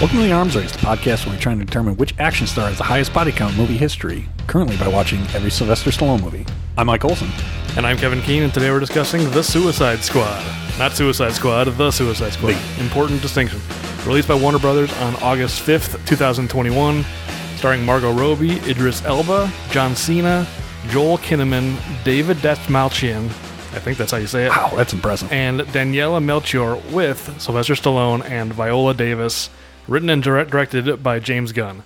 Welcome to the Arms Race, the podcast where we're trying to determine which action star has the highest body count in movie history, currently by watching every Sylvester Stallone movie. I'm Mike Olson. And I'm Kevin Keane, and today we're discussing The Suicide Squad. Not Suicide Squad, The Suicide Squad. Important distinction. Released by Warner Brothers on August 5th, 2021, starring Margot Robbie, Idris Elba, John Cena, Joel Kinnaman, David Dastmalchian, I think that's how you say it, Wow, that's impressive. and Daniela Melchior with Sylvester Stallone and Viola Davis, written and direct, directed by James Gunn.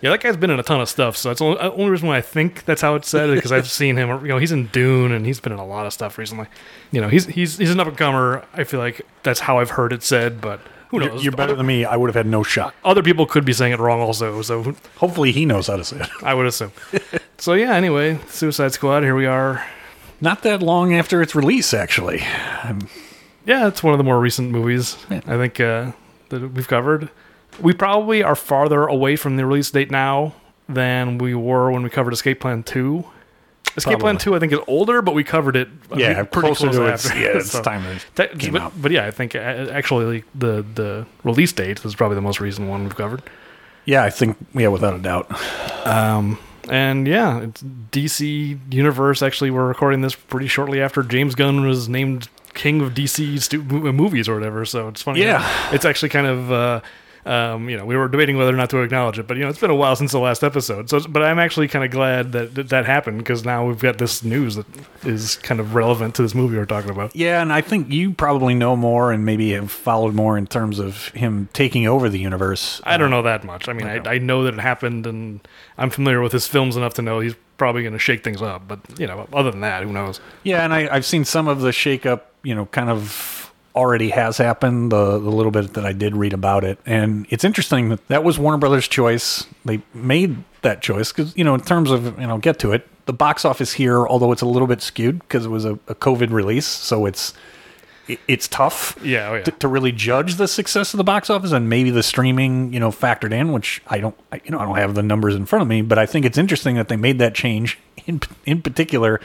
Yeah, that guy's been in a ton of stuff, so that's the only, only reason why I think that's how it's said because I've seen him. You know, he's in Dune and he's been in a lot of stuff recently. You know, he's he's he's an up and comer. I feel like that's how I've heard it said, but who You're, knows? you're better other, than me. I would have had no shot. other people could be saying it wrong also, so Hopefully, he knows how to say it. I would assume. so yeah, anyway, Suicide Squad. Here we are. Not that long after its release, actually. Yeah, it's one of the more recent movies. I think uh, that we've covered. We probably are farther away from the release date now than we were when we covered Escape Plan Two. Escape Plan Two, I think, is older, but we covered it. I Yeah, mean, pretty closer close to its, yeah, it's So- time it That- came but, out. but yeah, I think uh, actually the the release date is probably the most recent one we've covered. Yeah, I think, yeah, without a doubt. Um, and yeah, it's DC Universe. Actually, we're recording this pretty shortly after James Gunn was named king of DC stu- movies or whatever. So it's funny. Yeah. it's actually kind of. Uh, um, you know, we were debating whether or not to acknowledge it, but you know, it's been a while since the last episode. So, but I'm actually kind of glad that that, that happened because now we've got this news that is kind of relevant to this movie we're talking about. Yeah, and I think you probably know more and maybe have followed more in terms of him taking over the universe. I don't know that much. I mean, I, I know that it happened, and I'm familiar with his films enough to know he's probably going to shake things up. But you know, other than that, who knows? Yeah, and I, I've seen some of the shakeup, you know, kind of already has happened, the, the little bit that I did read about it. And it's interesting that that was Warner Brothers' choice. They made that choice because, you know, in terms of, you know, get to it, the box office here, although it's a little bit skewed because it was a, a COVID release, so it's it, it's tough Yeah, oh yeah. to, to really judge the success of the box office and maybe the streaming, you know, factored in, which I don't, I, you know, I don't have the numbers in front of me, but I think it's interesting that they made that change in in particular,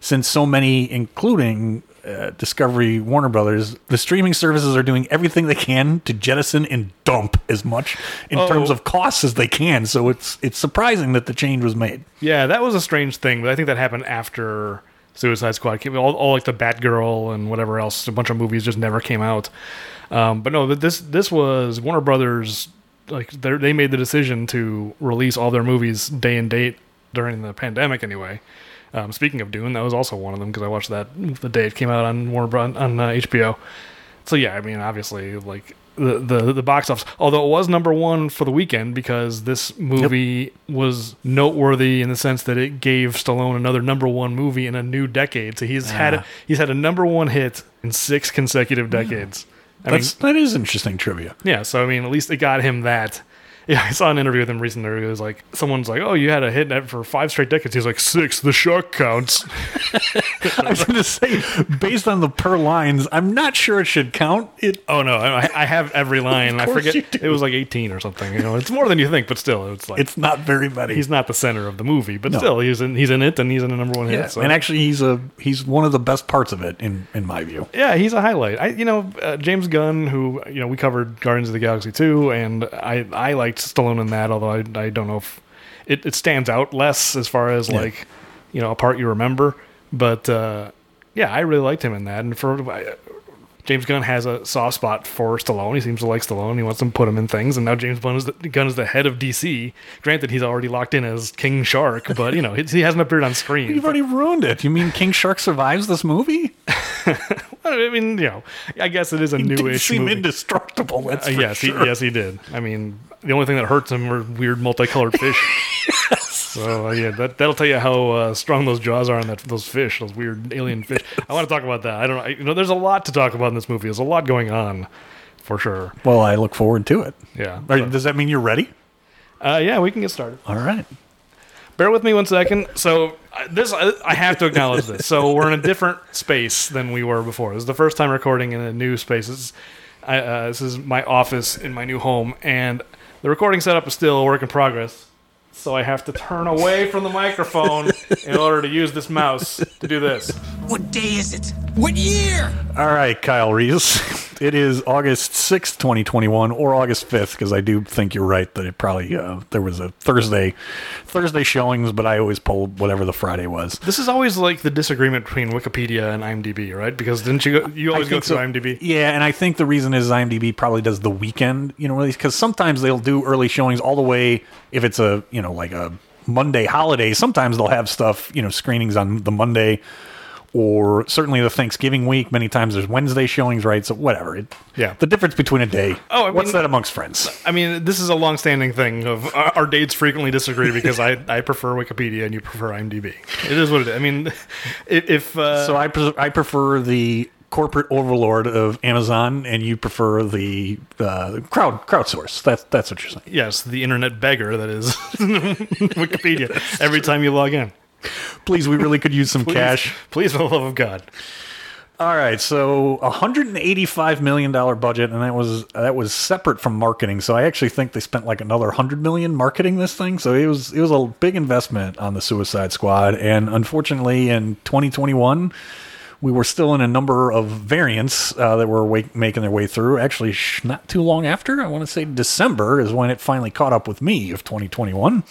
since so many, including uh, Discovery, Warner Brothers, the streaming services are doing everything they can to jettison and dump as much in Oh. terms of costs as they can. So it's it's surprising that the change was made. Yeah, that was a strange thing, but I think that happened after Suicide Squad came. All, all like the Batgirl and whatever else, a bunch of movies just never came out. Um, but no, this this was Warner Brothers. Like they they made the decision to release all their movies day and date during the pandemic. Anyway, um, speaking of Dune, that was also one of them because I watched that the day it came out on Warner Bros. on uh, HBO. So yeah, I mean, obviously, like the, the the box office. Although it was number one for the weekend because this movie was noteworthy in the sense that it gave Stallone another number one movie in a new decade. So he's had a, he's had a number one hit in six consecutive decades. I mean, That's that is interesting trivia. yeah. So I mean, at least it got him that. Yeah, I saw an interview with him recently. He was like, someone's like, "Oh, you had a hit net for five straight decades." He's like, six. The shark counts. I was going to say, based on the per lines, I'm not sure it should count. It Oh no, I, I have every line. I forget it was like eighteen or something. You know, it's more than you think, but still, it's like it's not very many. he's not the center of the movie, but No. still, he's in he's in it and he's in the number one Yeah, hit. So. and actually, he's a he's one of the best parts of it in in my view. yeah, he's a highlight. I you know uh, James Gunn, who you know we covered Guardians of the Galaxy two, and I I liked Stallone in that, although I I don't know if it, it stands out less as far as Yeah. like you know a part you remember, but uh, yeah, I really liked him in that, and for. I, James Gunn has a soft spot for Stallone. He seems to like Stallone. He wants to put him in things, and now James Gunn is the, Gunn is the head of DC. Granted, he's already locked in as King Shark, but you know he, he hasn't appeared on screen. You've already ruined it. You mean King Shark survives this movie? I mean, you know, I guess it is a He newish seem movie. indestructible. That's Uh, yes, sure. he, yes, he did. I mean, the only thing that hurts him are weird multicolored fish. So uh, yeah, that that'll tell you how uh, strong those jaws are on that those fish, those weird alien fish. I want to talk about that. I don't know. I, you know, there's a lot to talk about in this movie. There's a lot going on, for sure. Well, I look forward to it. Yeah. Are- So- does that mean you're ready? uh, yeah, we can get started. All right. Bear with me one second. So this, I, have to acknowledge this. So we're in a different space than we were before. This is the first time recording in a new space. This is, uh, this is my office in my new home, and the recording setup is still a work in progress. So I have to turn away from the microphone in order to use this mouse to do this. What day is it? What year? All right, Kyle Reese. It is August 6th, 2021, or August 5th, because I do think you're right that it probably, uh, there was a Thursday, Thursday showings, but I always pulled whatever the Friday was. This is always like the disagreement between Wikipedia and IMDb, right? Because didn't you go, you always go think through so. IMDb? Yeah, and I think the reason is IMDb probably does the weekend, you know, because sometimes they'll do early showings all the way if it's a, you know, like a Monday holiday. Sometimes they'll have stuff, you know, screenings on the Monday or certainly the Thanksgiving week. Many times there's Wednesday showings, right? So whatever. It, Yeah. The difference between a day. Oh, I what's mean- that amongst friends? I mean, this is a long-standing thing of our, our dates frequently disagree because I, I prefer Wikipedia and you prefer IMDb. It is what it is. I mean, if, if uh, So I pre- I prefer the corporate overlord of Amazon, and you prefer the uh, crowd crowdsource. That's that's what you're saying. yes, the internet beggar that is Wikipedia every time you log in. Please, we really could use some Please, cash. please, for the love of God. All right, so a hundred and eighty-five million dollar budget, and that was that was separate from marketing. So I actually think they spent like another hundred million marketing this thing. So it was it was a big investment on the Suicide Squad, and unfortunately, in 2021, we were still in a number of variants uh, that were wa- making their way through. Actually, sh- not too long after, I want to say December is when it finally caught up with me of 2021.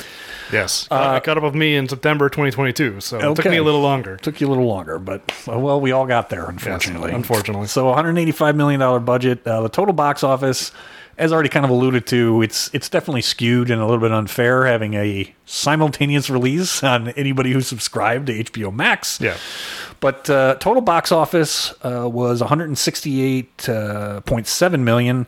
Yes, it caught up with me in September 2022, so it took me a little longer. Took you a little longer, but uh, well, we all got there, unfortunately. unfortunately. So, 185 million dollar budget. Uh, the total box office, as already kind of alluded to, it's it's definitely skewed and a little bit unfair having a simultaneous release on anybody who subscribed to HBO Max. Yeah. But uh, total box office uh, was 168.7 million.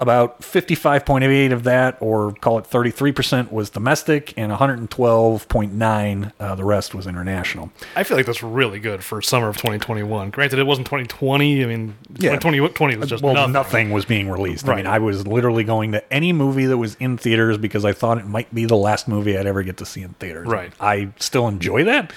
About 55.8 of that, or call it 33%, was domestic, and 112.9 uh, the rest was international. I feel like that's really good for summer of 2021. Granted, it wasn't 2020. I mean, Yeah. 2020 was just well, nothing. nothing. was being released. I mean, Right. I was literally going to any movie that was in theaters because I thought it might be the last movie I'd ever get to see in theaters. Right. I still enjoy that.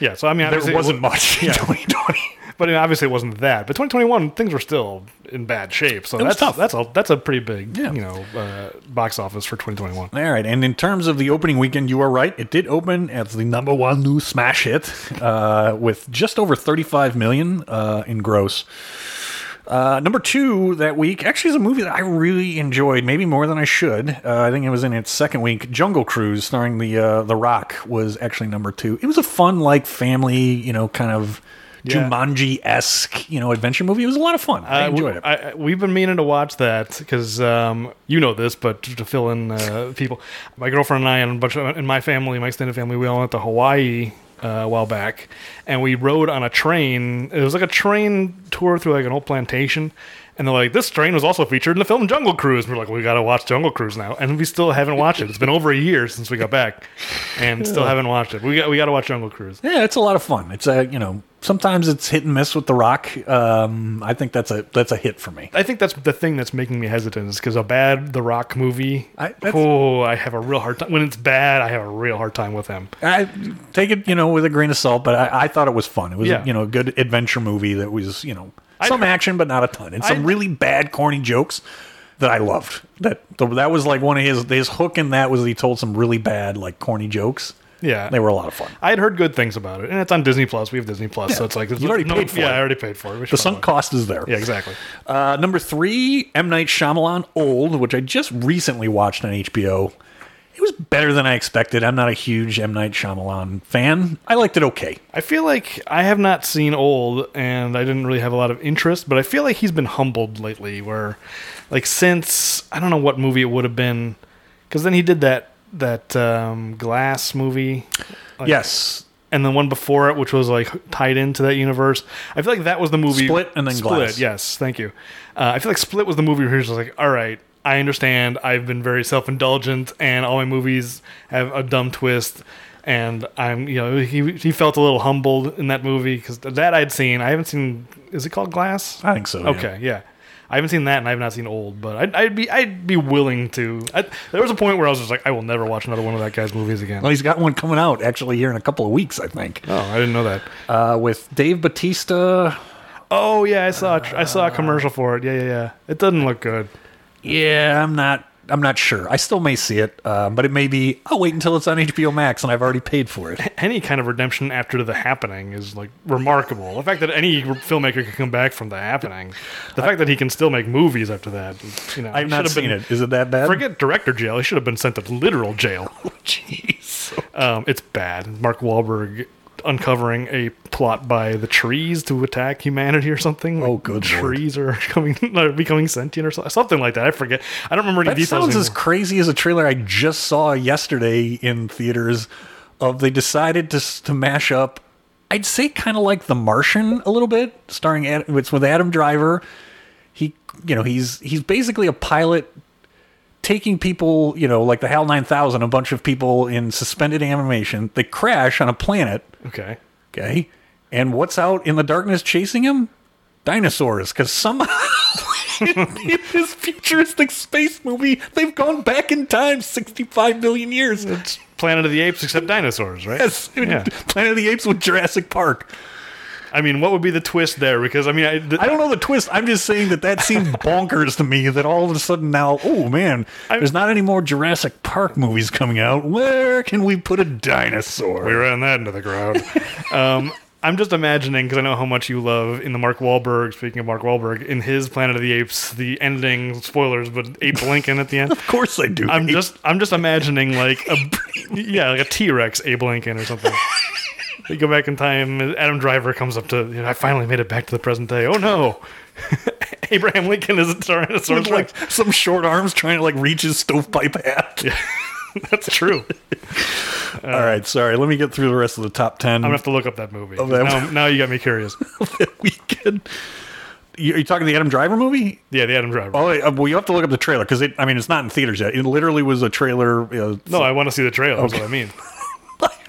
Yeah, so I mean, There it wasn't wa- much in 2020. but I mean, obviously it wasn't that. But 2021, things were still in bad shape. So that's tough. That's a that's a pretty big Yeah. you know uh, box office for 2021. All right, and in terms of the opening weekend, you are right. It did open as the number one new smash hit uh, with just over 35 million uh, in gross. Uh, number two that week actually is a movie that I really enjoyed, maybe more than I should. Uh, I think it was in its second week. Jungle Cruise, starring the uh, the Rock, was actually number two. It was a fun, like family, you know, kind of Yeah. Jumanji esque, you know, adventure movie. It was a lot of fun. I Uh, enjoyed it. I, we've been meaning to watch that because um, you know this, but to fill in uh, people, my girlfriend and I and a bunch of in my family, my extended family, we all went to Hawaii uh, a while back, and we rode on a train. It was like a train tour through like an old plantation. And they're like, this train was also featured in the film Jungle Cruise. And we're like, we got to watch Jungle Cruise now, and we still haven't watched it. It's been over a year since we got back, and still haven't watched it. We got we got to watch Jungle Cruise. Yeah, it's a lot of fun. It's a you know sometimes it's hit and miss with The Rock. Um, I think that's a that's a hit for me. I think that's the thing that's making me hesitant is because a bad The Rock movie. I- oh, I have a real hard time when it's bad. I have a real hard time with him. I take it you know with a grain of salt, but I, I thought it was fun. It was Yeah. you know a good adventure movie that was you know some heard- action but not a ton, and some really bad corny jokes that I loved. That that was like one of his his hook in that was he told some really bad like corny jokes. Yeah, They were a lot of fun. I had heard good things about it, and it's on Disney Plus. We have Disney Plus, Yeah. so it's like You already paid for yeah, it. I already paid for it. We The sunk cost is there. Yeah, exactly. Uh, number three, M Night Shyamalan, Old, which I just recently watched on HBO. It was better than I expected. I'm not a huge M Night Shyamalan fan. I liked it okay. I feel like I have not seen Old, and I didn't really have a lot of interest, but I feel like he's been humbled lately. Where, like, since I don't know what movie it would have been, because then he did that that um, Glass movie. Like, yes, and the one before it, which was like tied into that universe. I feel like that was the movie Split and then Split. Glass. Yes, thank you. Uh, I feel like Split was the movie where he was just like, all right, I understand. I've been very self indulgent, and all my movies have a dumb twist. And I'm, you know, he he felt a little humbled in that movie because that I'd seen. I haven't seen. Is it called Glass? I think so. yeah. Okay, yeah. I haven't seen that, and I have not seen Old, but I'd, I'd be I'd be willing to. I, there was a point where I was just like, I will never watch another one of that guy's movies again. Well, he's got one coming out actually here in a couple of weeks, I think, oh, I didn't know that. uh, with Dave Batista. Oh yeah, I saw a, I saw a commercial for it. Yeah, yeah, yeah. It doesn't look good. Yeah, I'm not I'm not sure. I still may see it, uh, but it may be. I'll wait until it's on HBO Max and I've already paid for it. any kind of redemption after the happening is like remarkable. The fact that any filmmaker can come back from the happening, the fact that he can still make movies after that, you know, I've not should have seen been- it. Is it that bad? Forget director jail. He should have been sent to literal jail. Jeez. Um, it's bad. Mark Wahlberg uncovering a plot by the trees to attack humanity or something. Oh, good the lord. trees are coming, are becoming sentient or so- something like that. I forget. I don't remember any That details. sounds as crazy as a trailer I just saw yesterday in theaters. Of they decided to to mash up. I'd say kind of like The Martian a little bit, starring it's with Adam Driver. He, you know, he's he's basically a pilot taking people, you know, like the HAL 9000, a bunch of people in suspended animation. They crash on a planet, okay. okay? And what's out in the darkness chasing him? Dinosaurs, because somehow in this futuristic space movie, they've gone back in time 65 million years. It's Planet of the Apes except dinosaurs, right? Yes, Yeah. Planet of the Apes with Jurassic Park. I mean, what would be the twist there? Because I mean, I, th- I don't know the twist. I'm just saying that that seemed bonkers to me that all of a sudden now, oh man, there's not any more Jurassic Park movies coming out. Where can we put a dinosaur? we ran that into the ground. um, I'm just imagining because I know how much you love in the Mark Wahlberg. Speaking of Mark Wahlberg, in his Planet of the Apes, the ending spoilers, but Abe Lincoln at the end. of course I do. I'm just I'm just imagining like a yeah like a T Rex Abe Lincoln or something. You go back in time. Adam Driver comes up to. You know, I finally made it back to the present day. Oh no, Abraham Lincoln is a Tyrannosaurus like some short arms trying to like reach his stovepipe hat. Yeah. That's true. All right, sorry. Let me get through the rest of the top 10 I'm gonna have to look up that movie. that- now, now you got me curious. that weekend. You, are you talking the Adam Driver movie? Yeah, the Adam Driver. Oh, uh, well, you have to look up the trailer because it. I mean, it's not in theaters yet. It literally was a trailer. Uh, no, I want to see the trailer. That's what I mean.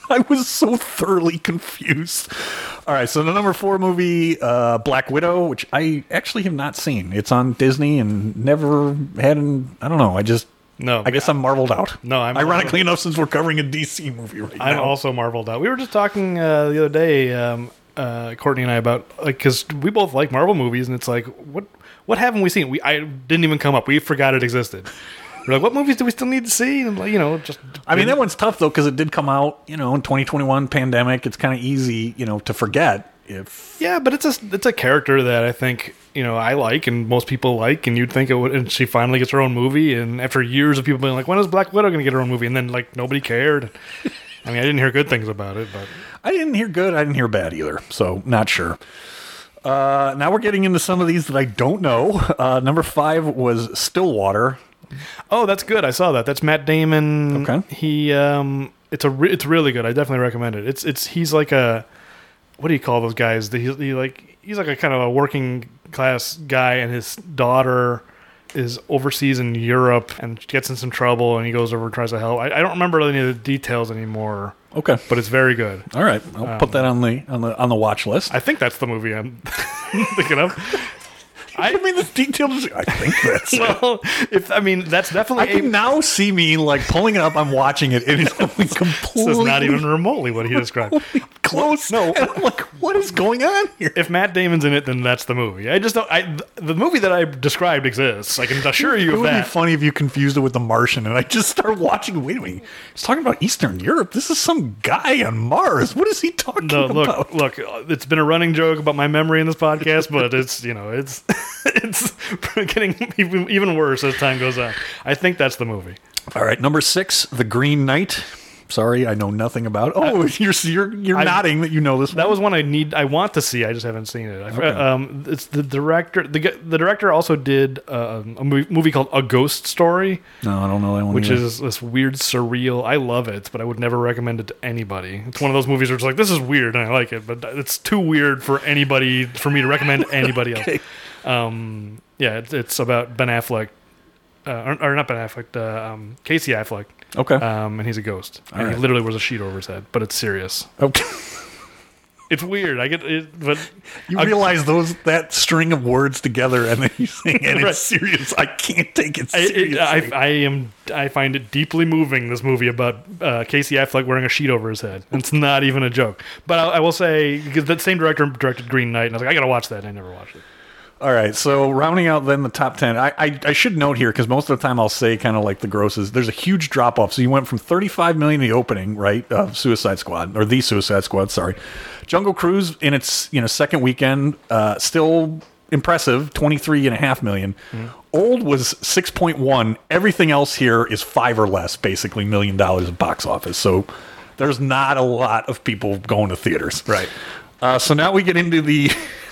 I was so thoroughly confused. All right, so the number four movie, uh, Black Widow, which I actually have not seen. It's on Disney and never had. An, I don't know. I just. No, I guess I'm marveled out. No, I'm- ironically enough, since we're covering a DC movie right I'm now. also marveled out. We were just talking uh, the other day, um, uh, Courtney and I, about like because we both like Marvel movies, and it's like what what haven't we seen? We I didn't even come up. We forgot it existed. We're like, what movies do we still need to see? And like, you know, just I mean, that one's tough though because it did come out, you know, in 2021 pandemic. It's kind of easy, you know, to forget if yeah, but it's a it's a character that I think you know I like and most people like, and you'd think it would. And she finally gets her own movie, and after years of people being like, when is Black Widow going to get her own movie? And then like nobody cared. I mean, I didn't hear good things about it, but I didn't hear good. I didn't hear bad either. So not sure. Uh, now we're getting into some of these that I don't know. Uh, number five was Stillwater. Oh, that's good. I saw that. That's Matt Damon. Okay. He um it's a re- it's really good. I definitely recommend it. It's it's he's like a what do you call those guys? He, he like he's like a kind of a working class guy and his daughter is overseas in Europe and gets in some trouble and he goes over and tries to help. I, I don't remember any of the details anymore, Okay. but it's very good. All right. I'll put that on the on the on the watch list. I think that's the movie I'm thinking of. I, mean, the details. I think that's. Well, if I mean that's I definitely can a, now see me like pulling it up. I'm watching it. It is this completely is not even remotely what he described. close. No. And I'm like, what is going on here? if Matt Damon's in it, then that's the movie. I just don't. I th- the movie that I described exists. I can assure you It of would be funny if you confused it with The Martian, and I just start watching. Wait a minute, he's talking about Eastern Europe. This is some guy on Mars. What is he talking No, about? look, look. It's been a running joke about my memory in this podcast, but it's you know it's it's getting even, worse as time goes on. I think that's the movie. All right, number six, The Green Knight. Sorry, I know nothing about. Oh, you're you're you're I- nodding that you know this. That one. was one I need. I want to see. I just haven't seen it. I, um, it's the director. The the director also did uh, a movie, movie called A Ghost Story, no, I don't know that one. which either. is this weird surreal. I love it, but I would never recommend it to anybody. It's one of those movies where it's like this is weird and I like it, but it's too weird for anybody for me to recommend anybody Okay. else. Um, yeah, it's, it's about Ben Affleck, uh, or, or not Ben Affleck, uh, um, Casey Affleck, okay. um, and he's a ghost, and right. he literally wears a sheet over his head, but it's serious. okay. It's weird. I get it, but You realize those that string of words together, and then you sing, and Right. it's serious. I can't take it I, seriously. it, I, I am. I find it deeply moving. This movie about uh, Casey Affleck wearing a sheet over his head. It's not even a joke. But I, I will say because that same director directed Green Knight, and I was like, I gotta watch that. and I never watched it. All right, so rounding out then the top ten, I I, I should note here because most of the time I'll say kind of like the grosses. There's a huge drop off. So you went from 35 million in the opening, right, of Suicide Squad or the Suicide Squad. Sorry, Jungle Cruise in its you know second weekend, uh, still impressive, 23 and a half million. Old was 6.1. Everything else here is five or less, basically million dollars of box office. So there's not a lot of people going to theaters. Right. Uh, so now we get into the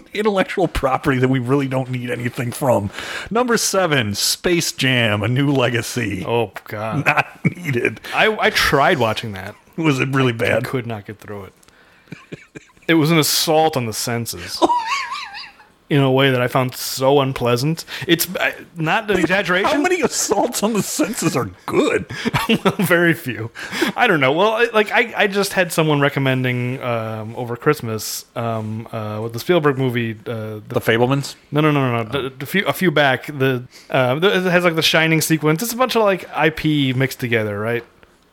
intellectual property that we really don't need anything from. Number seven, Space Jam: A New Legacy. Oh God. Not needed. I I tried watching that. Was it really I bad? could not get through it. It was an assault on the senses. In a way that I found so unpleasant. It's uh, not an exaggeration. How many assaults on the senses are good? Very few. I don't know. Well, I- like I, I just had someone recommending um, over Christmas um, uh, with the Spielberg movie. Uh, the, The Fabelmans. no, no, no, no, no. The, the few, a few back. The uh, the- it has like the Shining sequence. It's a bunch of like IP mixed together, right?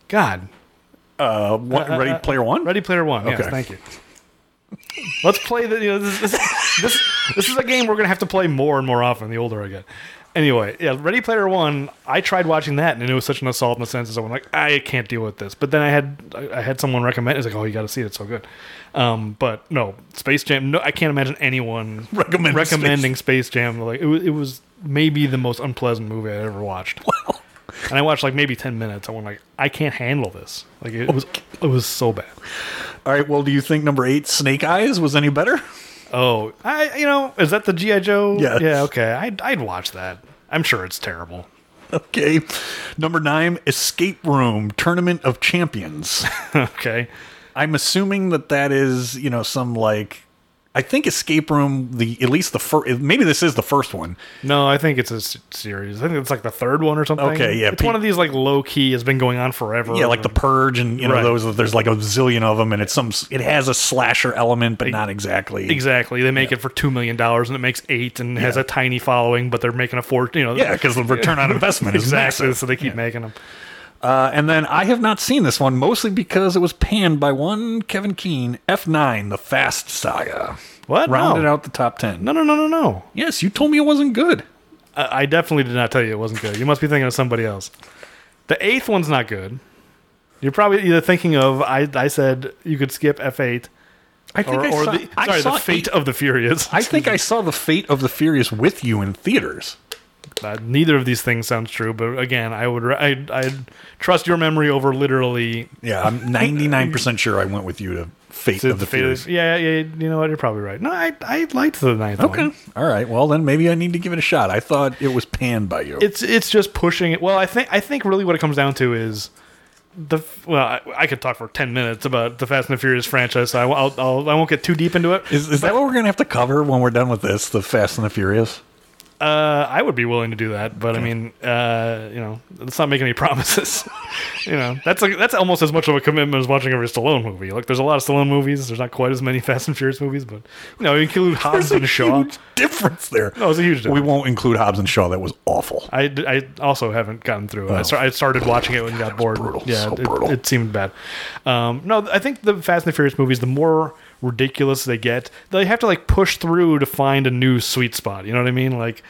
God, Uh, what, Ready Player One. Ready Player One. Yes, Okay. thank you. Let's play the. You know, this, this, this, this is a game we're gonna have to play more and more often the older I get. Anyway, yeah, Ready Player One. I tried watching that, and it was such an assault in the senses. I'm like, I can't deal with this. But then I had I I had someone recommend. It's like, oh, you got to see it. It's so good. Um, but no, Space Jam. No, I can't imagine anyone Recommending recommending Space, Jam. Like it was, it was maybe the most unpleasant movie I ever watched. And I watched like maybe ten minutes. I went like, I can't handle this. Like it was, it was so bad. All right. Well, do you think number eight, Snake Eyes, was any better? Oh, I you know, is that the GI Joe? Yeah. Yeah, okay. I'd I'd watch that. I'm sure it's terrible. Okay. Number nine, Escape Room Tournament of Champions. okay. I'm assuming that that is, you know, some like, I think Escape Room, the at least the first, maybe this is the first one. No, I think it's a s- series. I think it's like the third one or something. Okay, yeah, It's one of these like low key has been going on forever. Yeah, like the Purge, and you know Right. those. There's like a zillion of them, and it's some. It has a slasher element, but not exactly. Exactly. They make it for two million dollars and it makes eight and has a tiny following, but they're making a four. You know. Yeah, because the return on investment is exactly. massive. So they keep making them. Uh, and then I have not seen this one, mostly because it was panned by one Kevin Keane. F9, The Fast Saga, What? rounded no. out the top ten. No, no, no, no, no. Yes, you told me it wasn't good. I, I definitely did not tell you it wasn't good. You must be thinking of somebody else. The eighth one's not good. You're probably either thinking of I. I said you could skip F eight I think or, I saw. the I sorry saw the Fate eight- of the Furious. I think I saw the Fate of the Furious with you in theaters. Uh, neither of these things sounds true, but again, I would I I trust your memory over literally Yeah, I'm 99 percent sure I went with you to Fate of the fate Furious. yeah, yeah, you know what? You're probably right. No, I I liked the ninth Okay, one. all right. Well, then maybe I need to give it a shot. I thought it was panned by you. It's it's just pushing it. Well, I think I think really what it comes down to is the well, I, I could talk for ten minutes about the Fast and the Furious franchise. So I, I'll, I'll I won't get too deep into it. is is that what we're gonna have to cover when we're done with this? The Fast and the Furious. Uh, I would be willing to do that, but I mean, uh, you know, let's not make any promises. you know, that's like that's almost as much of a commitment as watching every Stallone movie. Like, there's a lot of Stallone movies. There's not quite as many Fast and Furious movies, but you know, you include Hobbs There's a and Shaw. huge difference there. No, it's a huge difference. We won't include Hobbs and Shaw. That was awful. I, I also haven't gotten through it. I, start, I started watching it when and got bored. brutal, Yeah, so it, brutal. it seemed bad. Um, no, I think the Fast and the Furious movies, the more ridiculous they get, they have to like push through to find a new sweet spot. You know what I mean? Like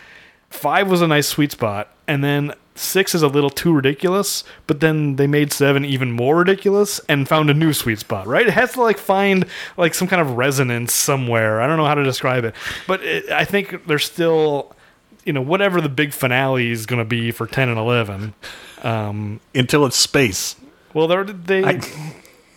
five was a nice sweet spot, and then six is a little too ridiculous. But then they made seven even more ridiculous and found a new sweet spot. Right? It has to like find like some kind of resonance somewhere. I don't know how to describe it, but it, I think there's still you know whatever the big finale is going to be for 10 and 11 um Until it's space. well they're they I,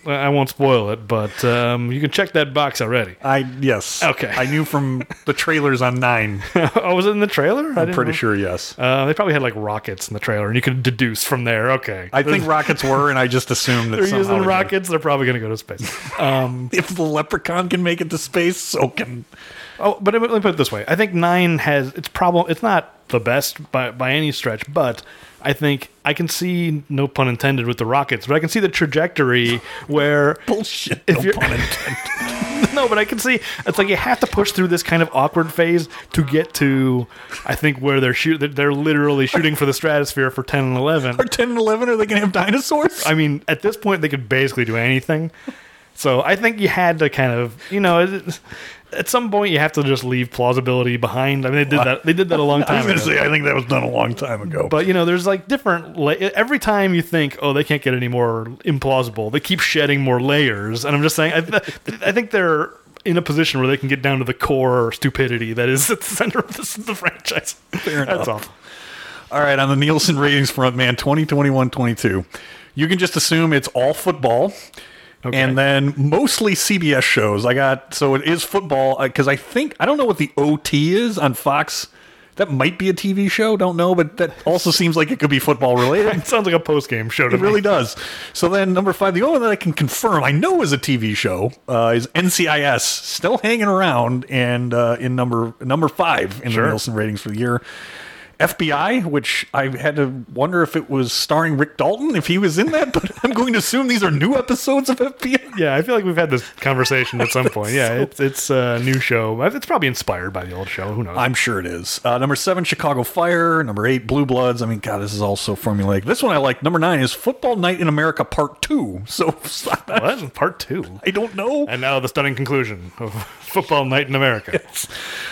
I- won't spoil it but um you can check that box already I yes. Okay. I knew from the trailers on nine. oh was it in the trailer I'm pretty sure. Yes. uh, they probably had like rockets in the trailer and you could deduce from there okay I think rockets were, and I just assumed that they're using rockets they're probably going to go to space um If the leprechaun can make it to space, so can Oh, but let me put it this way: I think nine has its problem. It's not the best by by any stretch, but I think I can see, no pun intended, with the rockets, but I can see the trajectory where bullshit. If no you're- pun intended. no, but I can see it's like you have to push through this kind of awkward phase to get to, I think, where they're shoot. They're literally shooting for the stratosphere for ten and eleven. Are ten and eleven? Are they gonna have dinosaurs? I mean, at this point, they could basically do anything. So I think you had to kind of, you know, at some point you have to just leave plausibility behind. I mean, they did that. They did that a long I was time going ago. say, I think that was done a long time ago. But you know, there's like different. La- every time you think, oh, they can't get any more implausible, they keep shedding more layers. And I'm just saying, I, th- I think they're in a position where they can get down to the core stupidity that is at the center of this, the franchise. Fair That's enough. all. All right, on the Nielsen ratings front, man, 2021 22. You can just assume it's all football. Okay. And then mostly CBS shows. I got so it is football because I think I don't know what the OT is on Fox. That might be a TV show. Don't know, but that also seems like it could be football related. It sounds like a post game show to It me. really does. So then, number five, the only one that I can confirm I know is a TV show uh, is NCIS, still hanging around, and uh, in number number five in Sure. the Nielsen ratings for the year. FBI, which I had to wonder if it was starring Rick Dalton, if he was in that, but I'm going to assume these are new episodes of FBI. Yeah, I feel like we've had this conversation at some point. Yeah, So- it's it's a new show. It's probably inspired by the old show. Who knows? I'm sure it is. Uh, number seven, Chicago Fire. Number eight, Blue Bloods. I mean, God, this is all so formulaic. This one I like. Number nine is Football Night in America Part Two. So what? Part two. I don't know. And now the stunning conclusion of Football Night in America.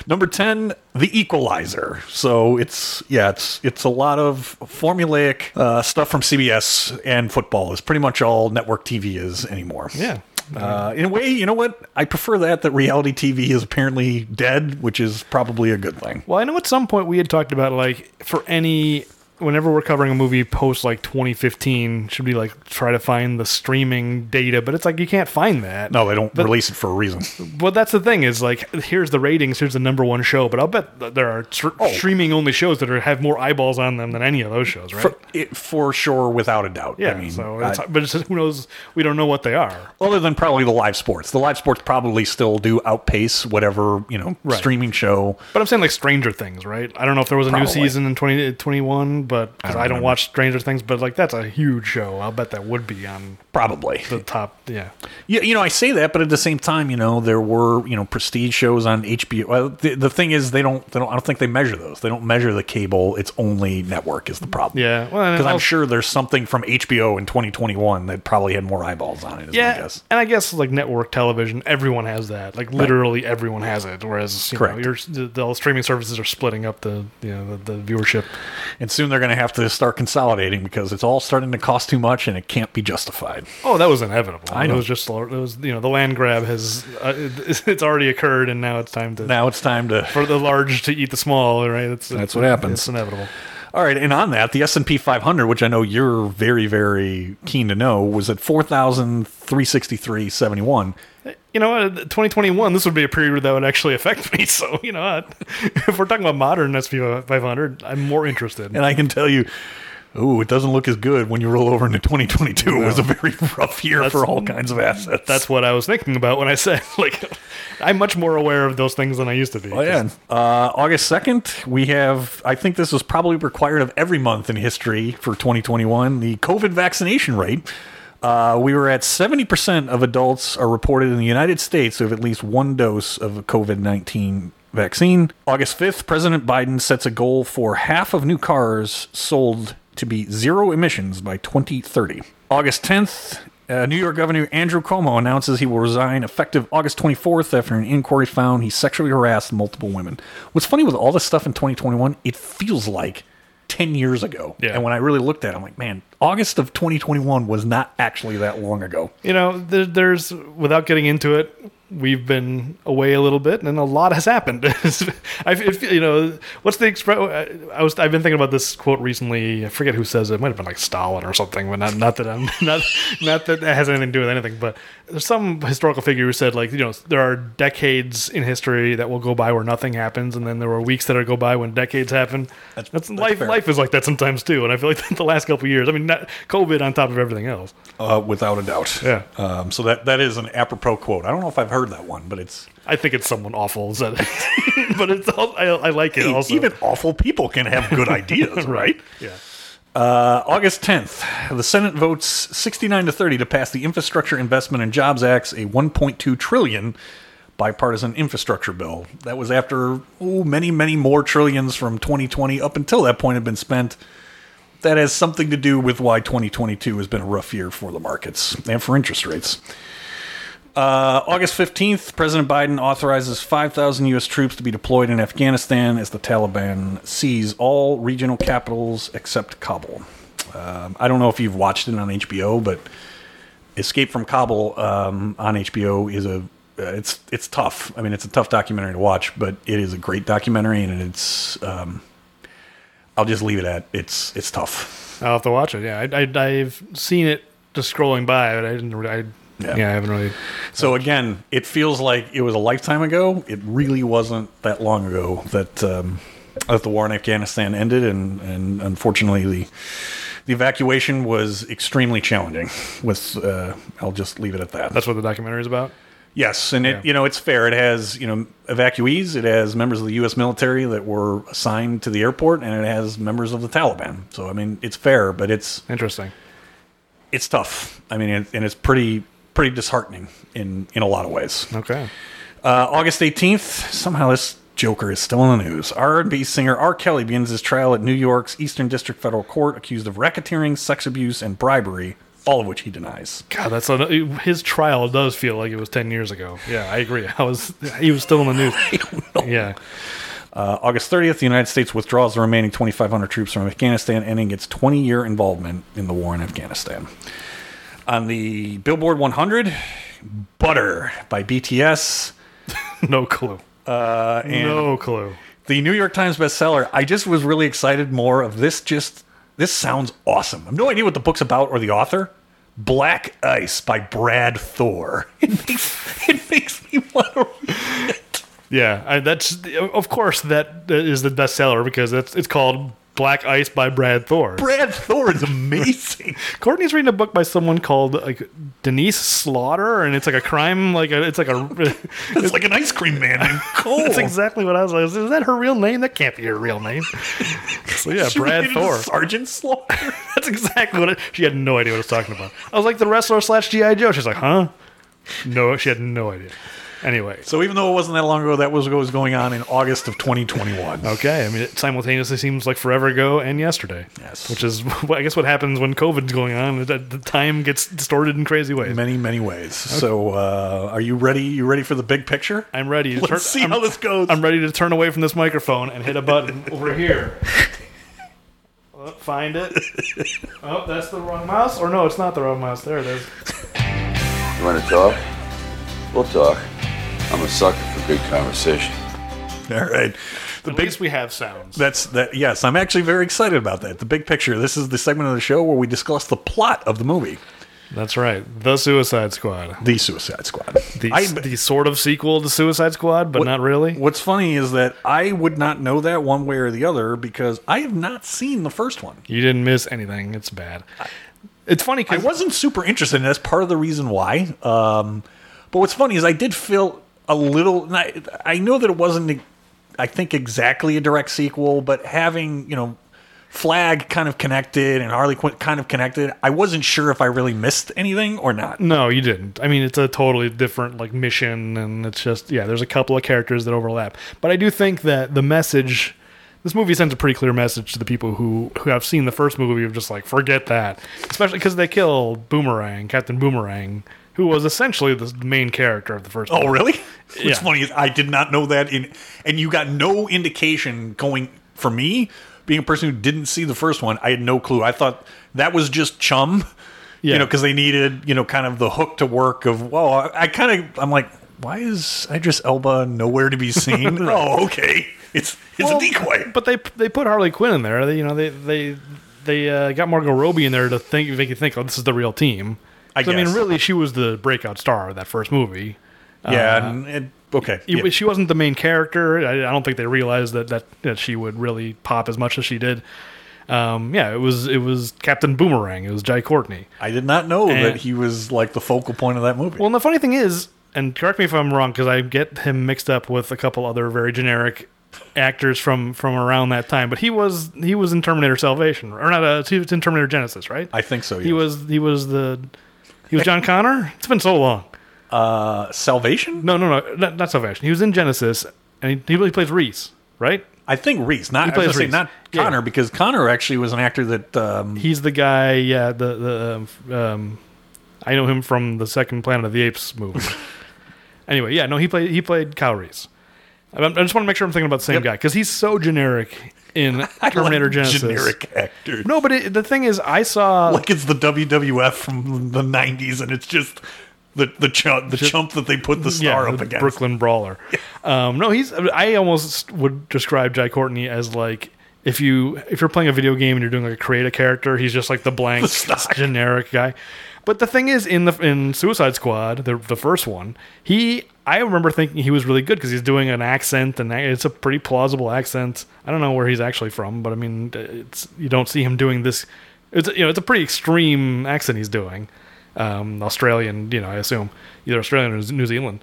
Number 10, The Equalizer. So it's yeah, it's it's a lot of formulaic uh, stuff from CBS and football is pretty much all network TV is anymore. Yeah. Uh, in a way, you know what? I prefer that that reality TV is apparently dead, which is probably a good thing. Well, I know at some point we had talked about like for any whenever we're covering a movie post like 2015 should be like try to find the streaming data, but it's like you can't find that. No, they don't But- release it for a reason. Well, that's the thing is like here's the ratings, here's the number one show, but I'll bet there are str- Oh. streaming only shows that are, have more eyeballs on them than any of those shows, right? For, it, for sure, without a doubt. yeah. I mean, so, I- but it's who knows? We don't know what they are. other than probably the live sports, the live sports probably still do outpace whatever you know Right. streaming show. But I'm saying like Stranger Things, right? I don't know if there was a Probably. new season in 2021, but because I I don't watch Stranger Things, but like that's a huge show. I'll bet that would be on Probably. the top. Yeah. Yeah, you know, I say that, but at the same time, you know, there were you know prestige shows on HBO. Well, the, the thing is, they don't, they don't. I don't think they measure those. They don't measure the cable. It's only network is the problem. Yeah. Well, because I'm sure there's something from HBO in 2021 that probably had more eyeballs on it. Is my Yeah, guess. and I guess like network television, everyone has that. Like literally everyone has it. Whereas you Correct. know, your the, the streaming services are splitting up the you know the, the viewership. And soon they're going to have to start consolidating because it's all starting to cost too much and it can't be justified. Oh, that was inevitable. I know. It was just it was you know the land grab has uh, it's already occurred, and now it's time to Now it's time to. for the large to eat the small. Right? It's, That's what happens. It's inevitable. All right, and on that, the S and P 500, which I know you're very, very keen to know, was at 4,363.71. You know, uh, 2021. This would be a period that would actually affect me. So you know, if we're talking about modern SP 500, I'm more interested. And I can tell you, ooh, it doesn't look as good when you roll over into 2022. It was a very rough year That's- for all kinds of assets. That's what I was thinking about when I said like I'm much more aware of those things than I used to be. Oh, yeah. Uh, August 2nd, we have, I think this was probably required of every month in history for 2021, the COVID vaccination rate. Uh, we were at 70% of adults are reported in the United States who have at least one dose of COVID 19 vaccine. August 5th, President Biden sets a goal for half of new cars sold to be zero emissions by 2030. August 10th, uh, New York Governor Andrew Cuomo announces he will resign effective August 24th after an inquiry found he sexually harassed multiple women. What's funny with all this stuff in 2021, it feels like 10 years ago. Yeah. And when I really looked at it, I'm like, man, August of 2021 was not actually that long ago. You know, there, there's without getting into it, we've been away a little bit, and a lot has happened. I, if, you know, what's the express? Uh, I was I've been thinking about this quote recently. I forget who says it. it might have been like Stalin or something, but not not that I'm not not that it has anything to do with anything. But there's some historical figure who said like you know there are decades in history that will go by where nothing happens, and then there were weeks that will go by when decades happen. That's- That's, that's life. fair. Life is like that sometimes too, and I feel like the last couple of years. I mean, not COVID on top of everything else. Uh, without a doubt. Yeah. Um, so that, that is an apropos quote. I don't know if I've heard that one, but it's I think it's someone awful said it, but it's all, I, I like it also. even awful people can have good ideas, right? yeah. Uh, August 10th, the Senate votes 69 to 30 to pass the Infrastructure Investment and Jobs Act's a 1.2 trillion bipartisan infrastructure bill. That was after many, many more trillions from 2020 up until that point had been spent. That has something to do with why 2022 has been a rough year for the markets and for interest rates. Uh, August 15th, President Biden authorizes 5,000 U.S. troops to be deployed in Afghanistan as the Taliban seize all regional capitals except Kabul. Um, I don't know if you've watched it on HBO, but Escape from Kabul um, on HBO is a uh, it's it's tough. I mean, it's a tough documentary to watch, but it is a great documentary, and it's um, I'll just leave it at it's it's tough. I'll have to watch it. Yeah, I, I, I've seen it just scrolling by, but I didn't. I, Yeah. yeah. I haven't really. So again, it feels like it was a lifetime ago. It really wasn't that long ago that um, that the war in Afghanistan ended, and and unfortunately the the evacuation was extremely challenging. With uh, I'll just leave it at that. That's what the documentary is about. Yes, and it Yeah. you know it's fair. It has you know evacuees. It has members of the U.S. military that were assigned to the airport, and it has members of the Taliban. So I mean, it's fair, but it's Interesting. it's tough. I mean, it, and it's pretty pretty disheartening in in a lot of ways. Okay. Uh, August 18th, somehow this Joker is still in the news. R&B singer R. Kelly begins his trial at New York's Eastern District Federal Court accused of racketeering, sex abuse, and bribery, all of which he denies. God, that's a, his trial does feel like it was ten years ago. Yeah, I agree. I was he was still in the news. Yeah. Uh, August 30th, the United States withdraws the remaining 2,500 troops from Afghanistan, ending its 20 year involvement in the war in Afghanistan. On the Billboard 100, Butter by BTS. No clue. Uh, and no clue. the New York Times bestseller. I just was really excited more of this. Just this sounds awesome. I have no idea what the book's about or the author. Black Ice by Brad Thor. It makes it makes me want to read it. Yeah, I, that's of course that is the bestseller because it's it's called Black Ice by Brad Thor. Brad Thor is amazing. Courtney's reading a book by someone called like Denise Slaughter, and it's like a crime, like a, it's like a. It's like an ice cream man named Cole. That's exactly what I was like. Is that her real name? That can't be her real name. So yeah, Brad Thor. Sergeant Slaughter. That's exactly what it, she had no idea what I was talking about. I was like the wrestler slash GI Joe. She's like, huh? No, she had no idea. Anyway, so even though it wasn't that long ago, that was what was going on in August of 2021. okay. I mean, it simultaneously seems like forever ago and yesterday. Yes. Which is, I guess, what happens when COVID's going on. That the time gets distorted in crazy ways. Many, many ways. So, uh, are you ready? You ready for the big picture? I'm ready. To Let's turn, see I'm, how this goes. I'm ready to turn away from this microphone and hit a button over here. Oh, find it. Oh, that's the wrong mouse. Or no, it's not the wrong mouse. There it is. You want to talk? We'll talk. I'm a sucker for good conversation. All right. The At big least we have sounds. That's that. Yes, I'm actually very excited about that. The big picture. This is the segment of the show where we discuss the plot of the movie, That's right. The Suicide Squad. The Suicide Squad. The, I- the sort of sequel to Suicide Squad, but not really. What's funny is that I would not know that one way or the other because I have not seen the first one. You didn't miss anything. It's bad. It's funny I wasn't super interested, and that's part of the reason why. Um, but what's funny is I did feel a little. I, know that it wasn't, I think, exactly a direct sequel, but having you know. Flag kind of connected and Harley Quinn kind of connected. I wasn't sure if I really missed anything or not. no, you didn't. I mean, it's a totally different like mission, and it's just yeah. There's a couple of characters that overlap, but I do think that the message. This movie sends a pretty clear message to the people who who have seen the first movie of just like forget that, especially because they kill Boomerang, Captain Boomerang, who was essentially the main character of the first. Oh, movie. really? What's Yeah. funny is I did not know that, in, and you got no indication going for me being a person who didn't see the first one. I had no clue. I thought that was just chum, you know, because they needed you know kind of the hook to work. Of well, I, I kind of I'm like, why is Idris Elba nowhere to be seen? Oh, okay, it's it's Well, a decoy. But they they put Harley Quinn in there. They, you know they they they uh, got Margot Robbie in there to think make you think oh this is the real team. I I mean really she was the breakout star of that first movie. yeah, and it, okay. It- yeah. She wasn't the main character. I, I don't think they realized that, that that she would really pop as much as she did. Um, yeah, it was it was Captain Boomerang. It was Jai Courtney. I did not know And- that he was like the focal point of that movie. Well, and the funny thing is, and correct me if I'm wrong, because I get him mixed up with a couple other very generic actors from from around that time. But he was he was in Terminator Salvation, or not? Uh, he was in Terminator Genisys, right? I think so. he was he was the he was John Connor. It's been so long. uh, Salvation. No, no, no, not, not Salvation. He was in Genisys, and he, he plays Reese, right? I think Reese, not He plays Reese. not Yeah. Connor, because Connor actually was an actor that um, He's the guy. Yeah, the the um, um, I know him from the second Planet of the Apes movie. anyway, yeah, no, he played he played Kyle Reese. I, I just want to make sure I'm thinking about the same Yep. guy because he's so generic in Terminator Like Genisys. generic actors. No, but it, the thing is, I saw like it's the WWF from the '90s, and it's just the the chump the chump that they put the star up the against. Brooklyn Brawler. Um, no, he's. I almost would describe Jai Courtney as like if you if you're playing a video game and you're doing like a create a character, he's just like the blank The generic guy. But the thing is, in the in Suicide Squad, the the first one, he I remember thinking he was really good because he's doing an accent and it's a pretty plausible accent. I don't know where he's actually from, but I mean, it's you don't see him doing this. It's you know it's a pretty extreme accent he's doing, um, Australian. You know, I assume either Australian or New Zealand.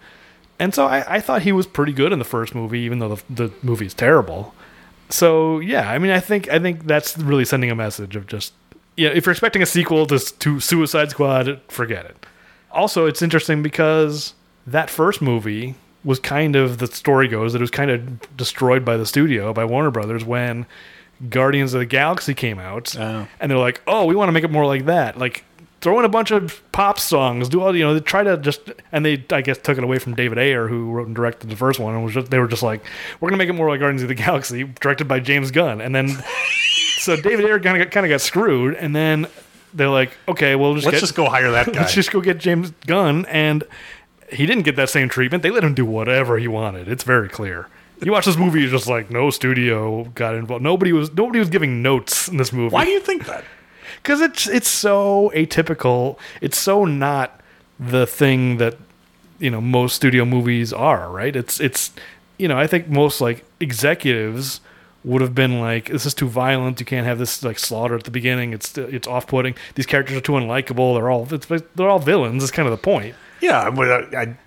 And so I, I thought he was pretty good in the first movie, even though the, the movie's terrible. So yeah, I mean, I think I think that's really sending a message of just yeah. If you're expecting a sequel to, to Suicide Squad, forget it. Also, it's interesting because that first movie was kind of the story goes that it was kind of destroyed by the studio by Warner Brothers when Guardians of the Galaxy came out, Oh. and they're like, "Oh, we want to make it more like that." Like throw in a bunch of pop songs, do all you know. They try to just, and they I guess took it away from David Ayer, who wrote and directed the first one, and was just, they were just like, "We're gonna make it more like Guardians of the Galaxy," directed by James Gunn, and then so David Ayer kind of got, kind of got screwed, and then they're like, "Okay, well, just Let's get, just go hire that guy. let's just go get James Gunn," and he didn't get that same treatment. They let him do whatever he wanted. It's very clear. You watch this movie, you're just like, no studio got involved. Nobody was nobody was giving notes in this movie Why do you think that? because it's it's so atypical. It's so not the thing that you know most studio movies are. Right? It's it's you know I think most like executives would have been like this is too violent. You can't have this like slaughter at the beginning. It's it's off putting. These characters are too unlikable. They're all it's, they're all villains. Is kind of the point. Yeah, but I, I,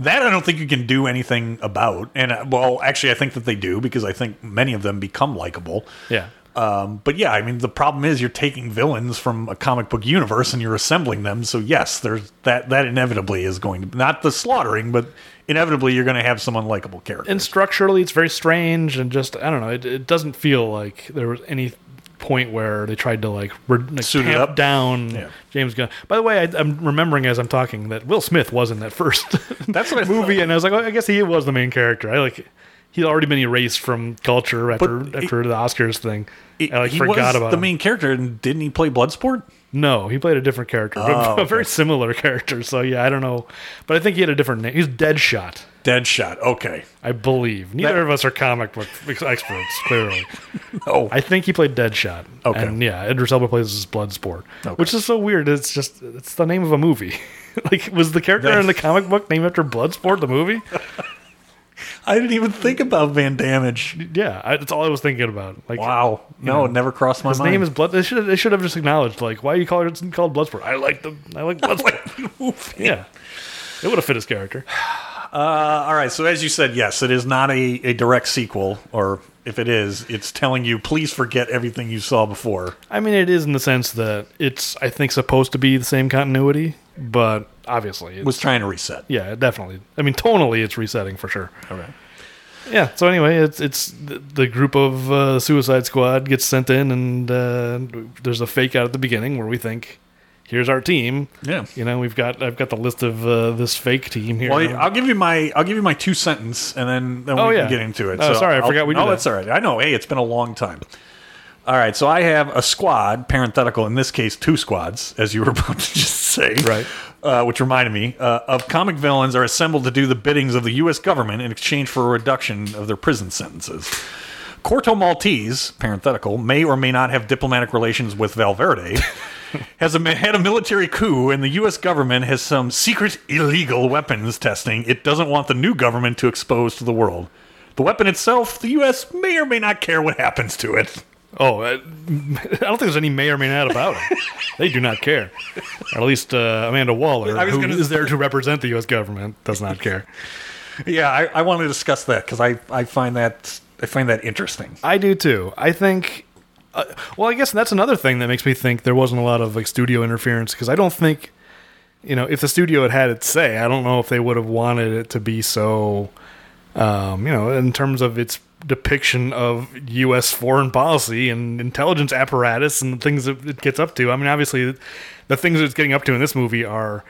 that I don't think you can do anything about. And uh, well, actually, I think that they do because I think many of them become likable. Yeah. Um, but yeah, I mean, the problem is you're taking villains from a comic book universe and you're assembling them. So yes, there's that. That inevitably is going to not the slaughtering, but inevitably you're going to have some unlikable characters. and structurally it's very strange and just I don't know. It, it doesn't feel like there was any point where they tried to like, re- like Suit it up? down Yeah. James Gunn. By the way, I, I'm remembering as I'm talking that Will Smith was in that first That's what movie, and I was like, oh, I guess he was the main character. I like he'd already been erased from culture after But after the Oscars thing. He- I like he forgot was about the him. main character, and didn't he play Bloodsport? No, he played a different character, Oh, a very similar character. So yeah, I don't know, but I think he had a different name. He's Deadshot. Deadshot. Okay. I believe. Neither That- of us are comic book experts, clearly. Oh, I think he played Deadshot. Okay. And yeah, Idris Elba plays as Bloodsport, Okay. which is so weird. It's just it's the name of a movie. like, was the character in the comic book named after Bloodsport, the movie? I didn't even think about Van Damme. Yeah, I, that's all I was thinking about. Like, Wow. No, it never crossed my his mind. His name is Blood. They should have, they should have just acknowledged like, why are you call it it's called Bloodsport? I like the I like Bloodsport. movie. yeah, it would have fit his character. Uh, all right. So as you said, yes, it is not a, a direct sequel, or if it is, it's telling you please forget everything you saw before. I mean, it is in the sense that it's I think supposed to be the same continuity, but obviously, it's, Was trying to reset. yeah, definitely. I mean, tonally, it's resetting for sure. Okay. Yeah. So anyway, it's it's the, the group of uh, Suicide Squad gets sent in, and uh, there's a fake out at the beginning where we think, "Here's our team." Yeah. You know, we've got I've got the list of uh, this fake team here. Well, I'll give you my I'll give you my two sentence, and then then Oh, we yeah. can get into it. Oh, sorry, I I'll- forgot we No, did that. that's all right. I know. Hey, it's been a long time. All right, so I have a squad, parenthetical in this case, two squads, as you were about to just say, Right. Uh, which reminded me uh, of comic villains are assembled to do the biddings of the U.S. government in exchange for a reduction of their prison sentences. Corto Maltese, parenthetical, may or may not have diplomatic relations with Valverde, has a, had a military coup, and the U.S. government has some secret illegal weapons testing it doesn't want the new government to expose to the world. The weapon itself, the U.S. may or may not care what happens to it. Oh, I, I don't think there's any may or may not about it. they do not care. Or at least uh, Amanda Waller, who gonna is there to represent the U.S. government, does not care. Yeah, I, I want to discuss that because I, I find that I find that interesting. I do too. I think. Uh, well, I guess that's another thing that makes me think there wasn't a lot of like studio interference because I don't think, you know, if the studio had had its say, I don't know if they would have wanted it to be so, um, you know, in terms of its depiction of U.S. foreign policy and intelligence apparatus and the things that it gets up to. I mean, obviously, the things that it's getting up to in this movie are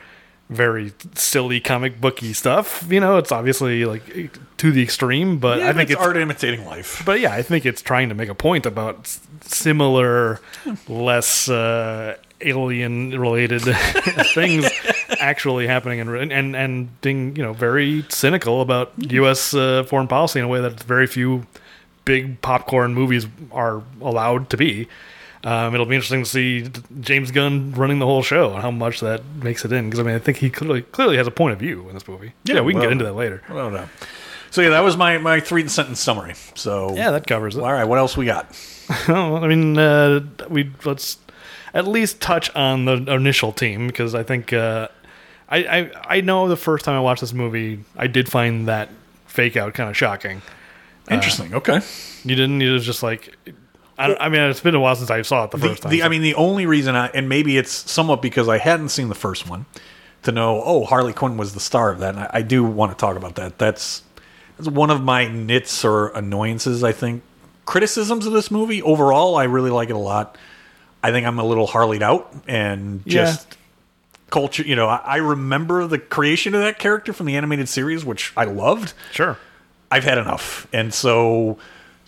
very silly comic booky stuff. You know, it's obviously like to the extreme, but Yeah, I think it's it's art imitating life. but yeah, I think it's trying to make a point about similar, less uh, alien-related things actually happening, and and and being you know very cynical about U.S. Uh, foreign policy in a way that very few big popcorn movies are allowed to be. Um, it'll be interesting to see James Gunn running the whole show and how much that makes it in. Because I mean, I think he clearly clearly has a point of view in this movie. Yeah, we can well- get into that later. Well done. So yeah, that was my my three sentence summary. So Yeah, that covers it. all right. What else we got? I mean, uh, we let's at least touch on the initial team because I think uh, I, I I know the first time I watched this movie, I did find that fake out kind of shocking. Interesting. okay. You didn't? It was just like, I, I mean, it's been a while since I saw it the The, first time. the, I mean, the only reason I and maybe it's somewhat because I hadn't seen the first one to know. Oh, Harley Quinn was the star of that. And I, I do want to talk about that. That's that's one of my nits or annoyances. I think criticisms of this movie overall. I really like it a lot. I think I'm a little Harleyed out and Yeah. just culture. You know, I, I remember the creation of that character from the animated series, which I loved. sure. I've had enough. And so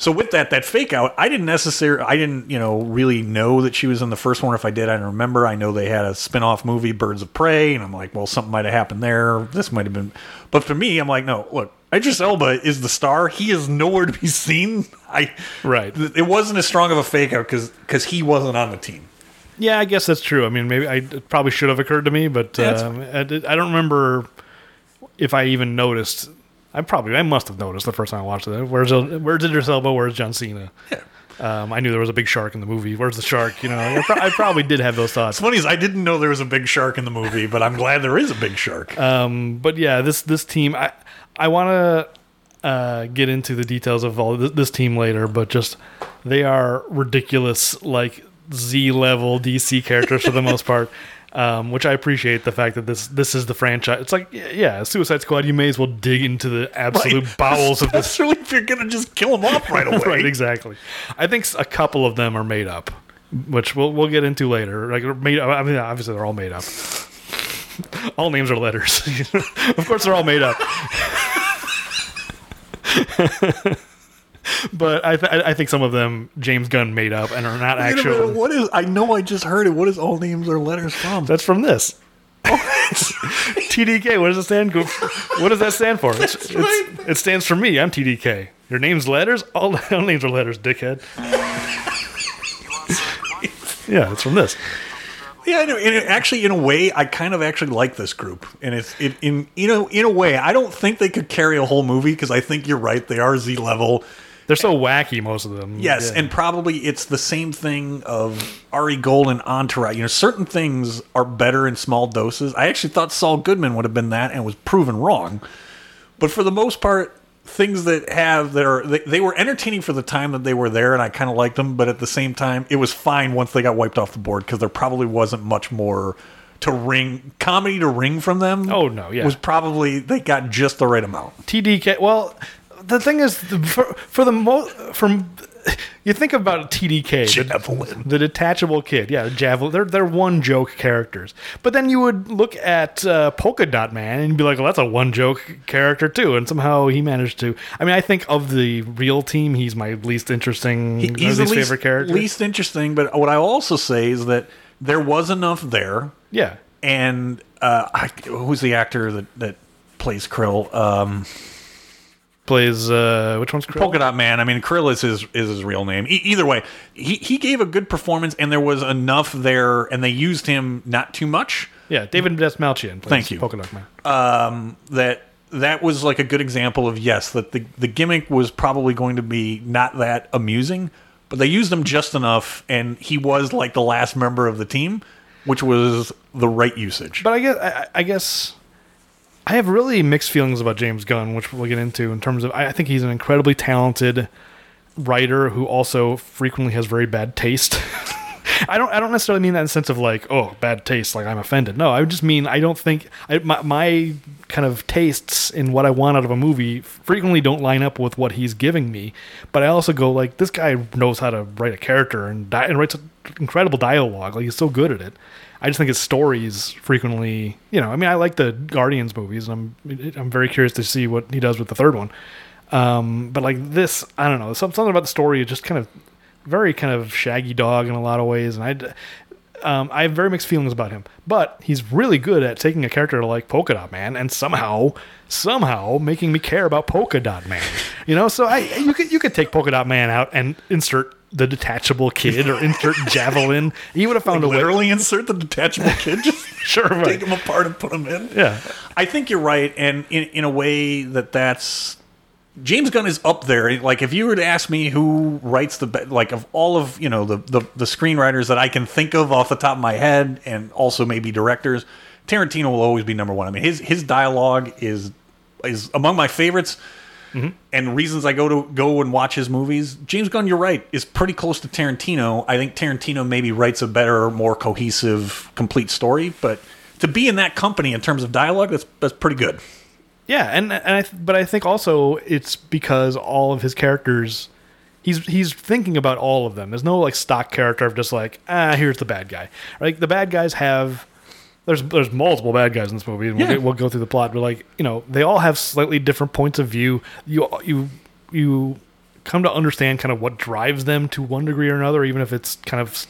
so with that that fake out, I didn't necessarily I didn't, you know, really know that she was in the first one. If I did, I don't remember. I know they had a spin-off movie, Birds of Prey, and I'm like, well, something might have happened there. This might have been but for me, I'm like, no, look, Idris Elba is the star. He is nowhere to be seen. I Right. It wasn't as strong of a fake out because because he wasn't on the team. Yeah, I guess that's true. I mean, maybe I it probably should have occurred to me, but Yeah, um, I, I don't remember if I even noticed. I probably I must have noticed the first time I watched it. Where's Where's Idris Elba? Where's John Cena? Yeah. Um, I knew there was a big shark in the movie. Where's the shark? You know, I, pro- I probably did have those thoughts. Funny is I didn't know there was a big shark in the movie, but I'm glad there is a big shark. Um, but yeah, this this team, I I want to uh, get into the details of all this, this team later, but just they are ridiculous, like Z level DC characters for the most part. Um, which I appreciate the fact that this this is the franchise. It's like yeah, Suicide Squad. You may as well dig into the absolute Right. bowels of this. Especially if you're gonna just kill them off right away. right, exactly. I think a couple of them are made up, which we'll we'll get into later. Like made, I mean, obviously they're all made up. all names are letters. of course, they're all made up. but I, th- I think some of them James Gunn made up and are not Wait minute, actual. what is? I know I just heard it. What is all names or letters from? That's from this. Oh, TDK. What does it stand? for? What does that stand for? It's, it's- right. it stands for me. I'm TDK. Your name's letters. All, all names are letters, dickhead. yeah, it's from this. yeah, And it, actually, in a way, I kind of actually like this group. And it's it, in you know in a way, I don't think they could carry a whole movie because I think you're right. They are Z level. They're so wacky, most of them. Yes, Yeah. and probably it's the same thing of Ari Gold and Entourage. You know, certain things are better in small doses. I actually thought Saul Goodman would have been that and was proven wrong. But for the most part, things that have that are they, they were entertaining for the time that they were there, and I kind of liked them. But at the same time, it was fine once they got wiped off the board because there probably wasn't much more to ring comedy to ring from them. Oh, no, yeah. was probably they got just the right amount. TDK. Well, the thing is, the- for, for the mo from you think about TDK, Javelin. the, the detachable kid. Yeah, Javelin. They're they're one joke characters. But then you would look at uh, Polka Dot Man and be like, well, that's a one joke character too. And somehow he managed to. I mean, I think of the real team, he's my least interesting, He- he's the least least, favorite character. least interesting. But what I also say is that there was enough there, yeah. and uh, I, who's the actor that that plays Krill? Um, Plays uh, which one's Krill? Polka Dot Man. I mean, Krill is his is his real name. E- either way, he he gave a good performance, and there was enough there, and they used him not too much. Yeah, David Dastmalchian. Plays Thank you. Polka Dot Man. that that was like a good example of yes that the the gimmick was probably going to be not that amusing but they used him just enough and he was like the last member of the team which was the right usage But I guess I, I guess I have really mixed feelings about James Gunn, which we'll get into in terms of I think he's an incredibly talented writer who also frequently has very bad taste. I don't. I don't necessarily mean that in the sense of like, oh, bad taste. Like I'm offended. No, I just mean I don't think I, my, my kind of tastes in what I want out of a movie frequently don't line up with what he's giving me. But I also go like, this guy knows how to write a character and di- and writes incredible dialogue. Like he's so good at it. I just think his stories frequently, you know, I mean, I like the Guardians movies, and I'm I'm very curious to see what he does with the third one. Um, but like this, I don't know, something about the story is just kind of very kind of shaggy dog in a lot of ways, and I. Um, I have very mixed feelings about him, but he's really good at taking a character like Polka Dot Man and somehow, somehow making me care about Polka Dot Man. You know, so I you could you could take Polka Dot Man out and insert the detachable kid or insert Javelin. You would have found a way. Literally insert the detachable kid. Just Sure, right. take them apart and put them in. Yeah, I think you're right, and in, in a way that that's James Gunn is up there. Like if you were to ask me who writes the be- like of all of you know the, the the screenwriters that I can think of off the top of my head, and also maybe directors, Tarantino will always be number one. I mean his his dialogue is is among my favorites. Mm-hmm. And reasons I go to go and watch his movies, James Gunn, you're right, is pretty close to Tarantino. I think Tarantino maybe writes a better, more cohesive, complete story. But to be in that company in terms of dialogue, that's that's pretty good. Yeah, and and I th- but I think also it's because all of his characters he's he's thinking about all of them. There's no like stock character of just like, ah, here's the bad guy. Like the bad guys have there's there's multiple bad guys in this movie and we'll, Yeah. get- we'll go through the plot, but like, you know, they all have slightly different points of view. You you you come to understand kind of what drives them to one degree or another even if it's kind of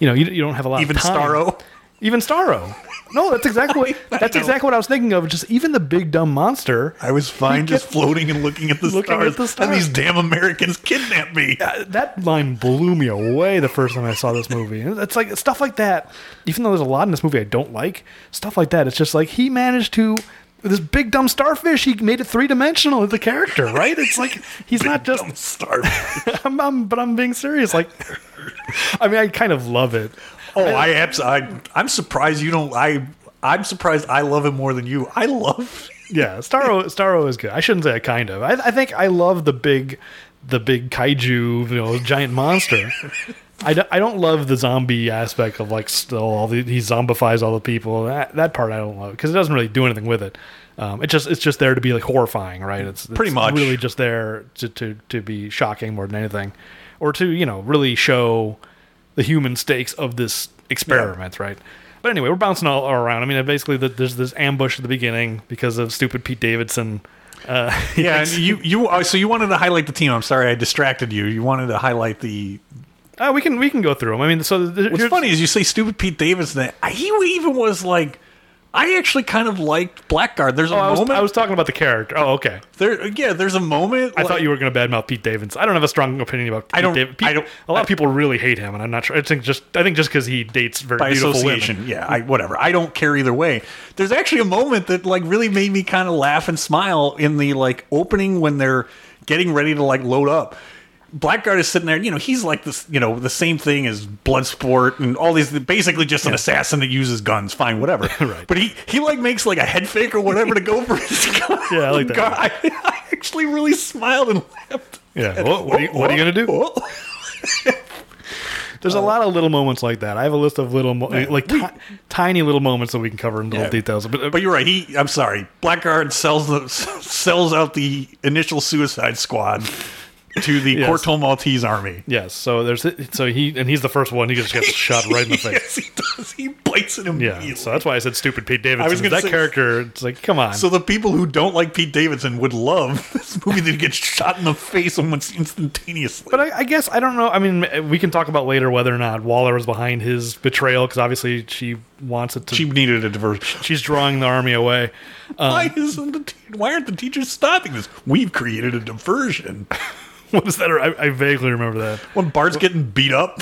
you know, you, you don't have a lot Even of time. Starro. Even Starro. No, that's exactly what that's know. exactly what I was thinking of. Just even the big dumb monster. I was fine just kept floating and looking at the looking stars. at the And these damn Americans kidnapped me. Uh, that line blew me away the first time I saw this movie. And It's like stuff like that. Even though there's a lot in this movie I don't like, stuff like that. It's just like he managed to this big dumb starfish. He made it three dimensional as the character, right? It's like he's not just. Dumb starving. I'm, I'm- but I'm being serious. Like, I mean, I kind of love it. Oh, I, abs- I I'm surprised you don't. I I'm surprised I love him more than you. I love. Yeah, Starro Starro is good. I shouldn't say I kind of. I, I think I love the big, the big kaiju, you know, giant monster. I don't, I don't love the zombie aspect of like still all the, he zombifies all the people. That that part I don't love because it doesn't really do anything with it. Um, it just it's just there to be like horrifying, right? It's, it's Pretty much. really just there to, to to be shocking more than anything, or to you know really show the human stakes of this experiment, right? But anyway, we're bouncing all around. I mean, basically, the, there's this ambush at the beginning because of stupid Pete Davidson. Uh, Yeah, and you you oh, so you wanted to highlight the team. I'm sorry I distracted you. You wanted to highlight the. uh, we can we can go through them. I mean, so th- What's funny is you say stupid Pete Davidson. He even was like, I actually kind of liked Blackguard. There's a Oh, I was, moment. I was talking about the character. Oh, okay. there, yeah, there's a moment. I thought you were going to badmouth Pete Davidson. I don't have a strong opinion about. Pete I don't- Dav- Pete- I don't- A lot I- of people really hate him, and I'm not sure. I think just I think just because he dates very by beautiful association. women. Yeah, I, whatever. I don't care either way. There's actually a moment that like really made me kind of laugh and smile in the like opening when they're getting ready to like load up. Blackguard is sitting there, you know, he's like this, you know, the same thing as Bloodsport and all these, basically just an assassin that uses guns. Fine, whatever. Right. But he he like makes like a head fake or whatever to go for his gun. Yeah, I like that. God, I, I actually really smiled and laughed. Yeah. What, what, are, you, what are you going to do? There's a uh, lot of little moments like that. I have a list of little, mo- like ti- tiny little moments that we can cover in little Yeah. details. But, uh, But you're right. He, I'm sorry. Blackguard sells the sells out the initial Suicide Squad to the Yes. Corto Maltese army. yes, so there's so he and he's the first one. He just gets shot right in the face. yes, he does. He bites it immediately. Yeah, so that's why I said stupid Pete Davidson. I was that say- character. It's like, come on. So the people who don't like Pete Davidson would love this movie that gets shot in the face almost instantaneously. But I, I guess I don't know. I mean, we can talk about later whether or not Waller was behind his betrayal because obviously she wants it to. she needed a diversion. she's drawing the army away. why um, isn't the te- why aren't the teachers stopping this? We've created a diversion. What is that? I, I vaguely remember that. When Bart's getting beat up,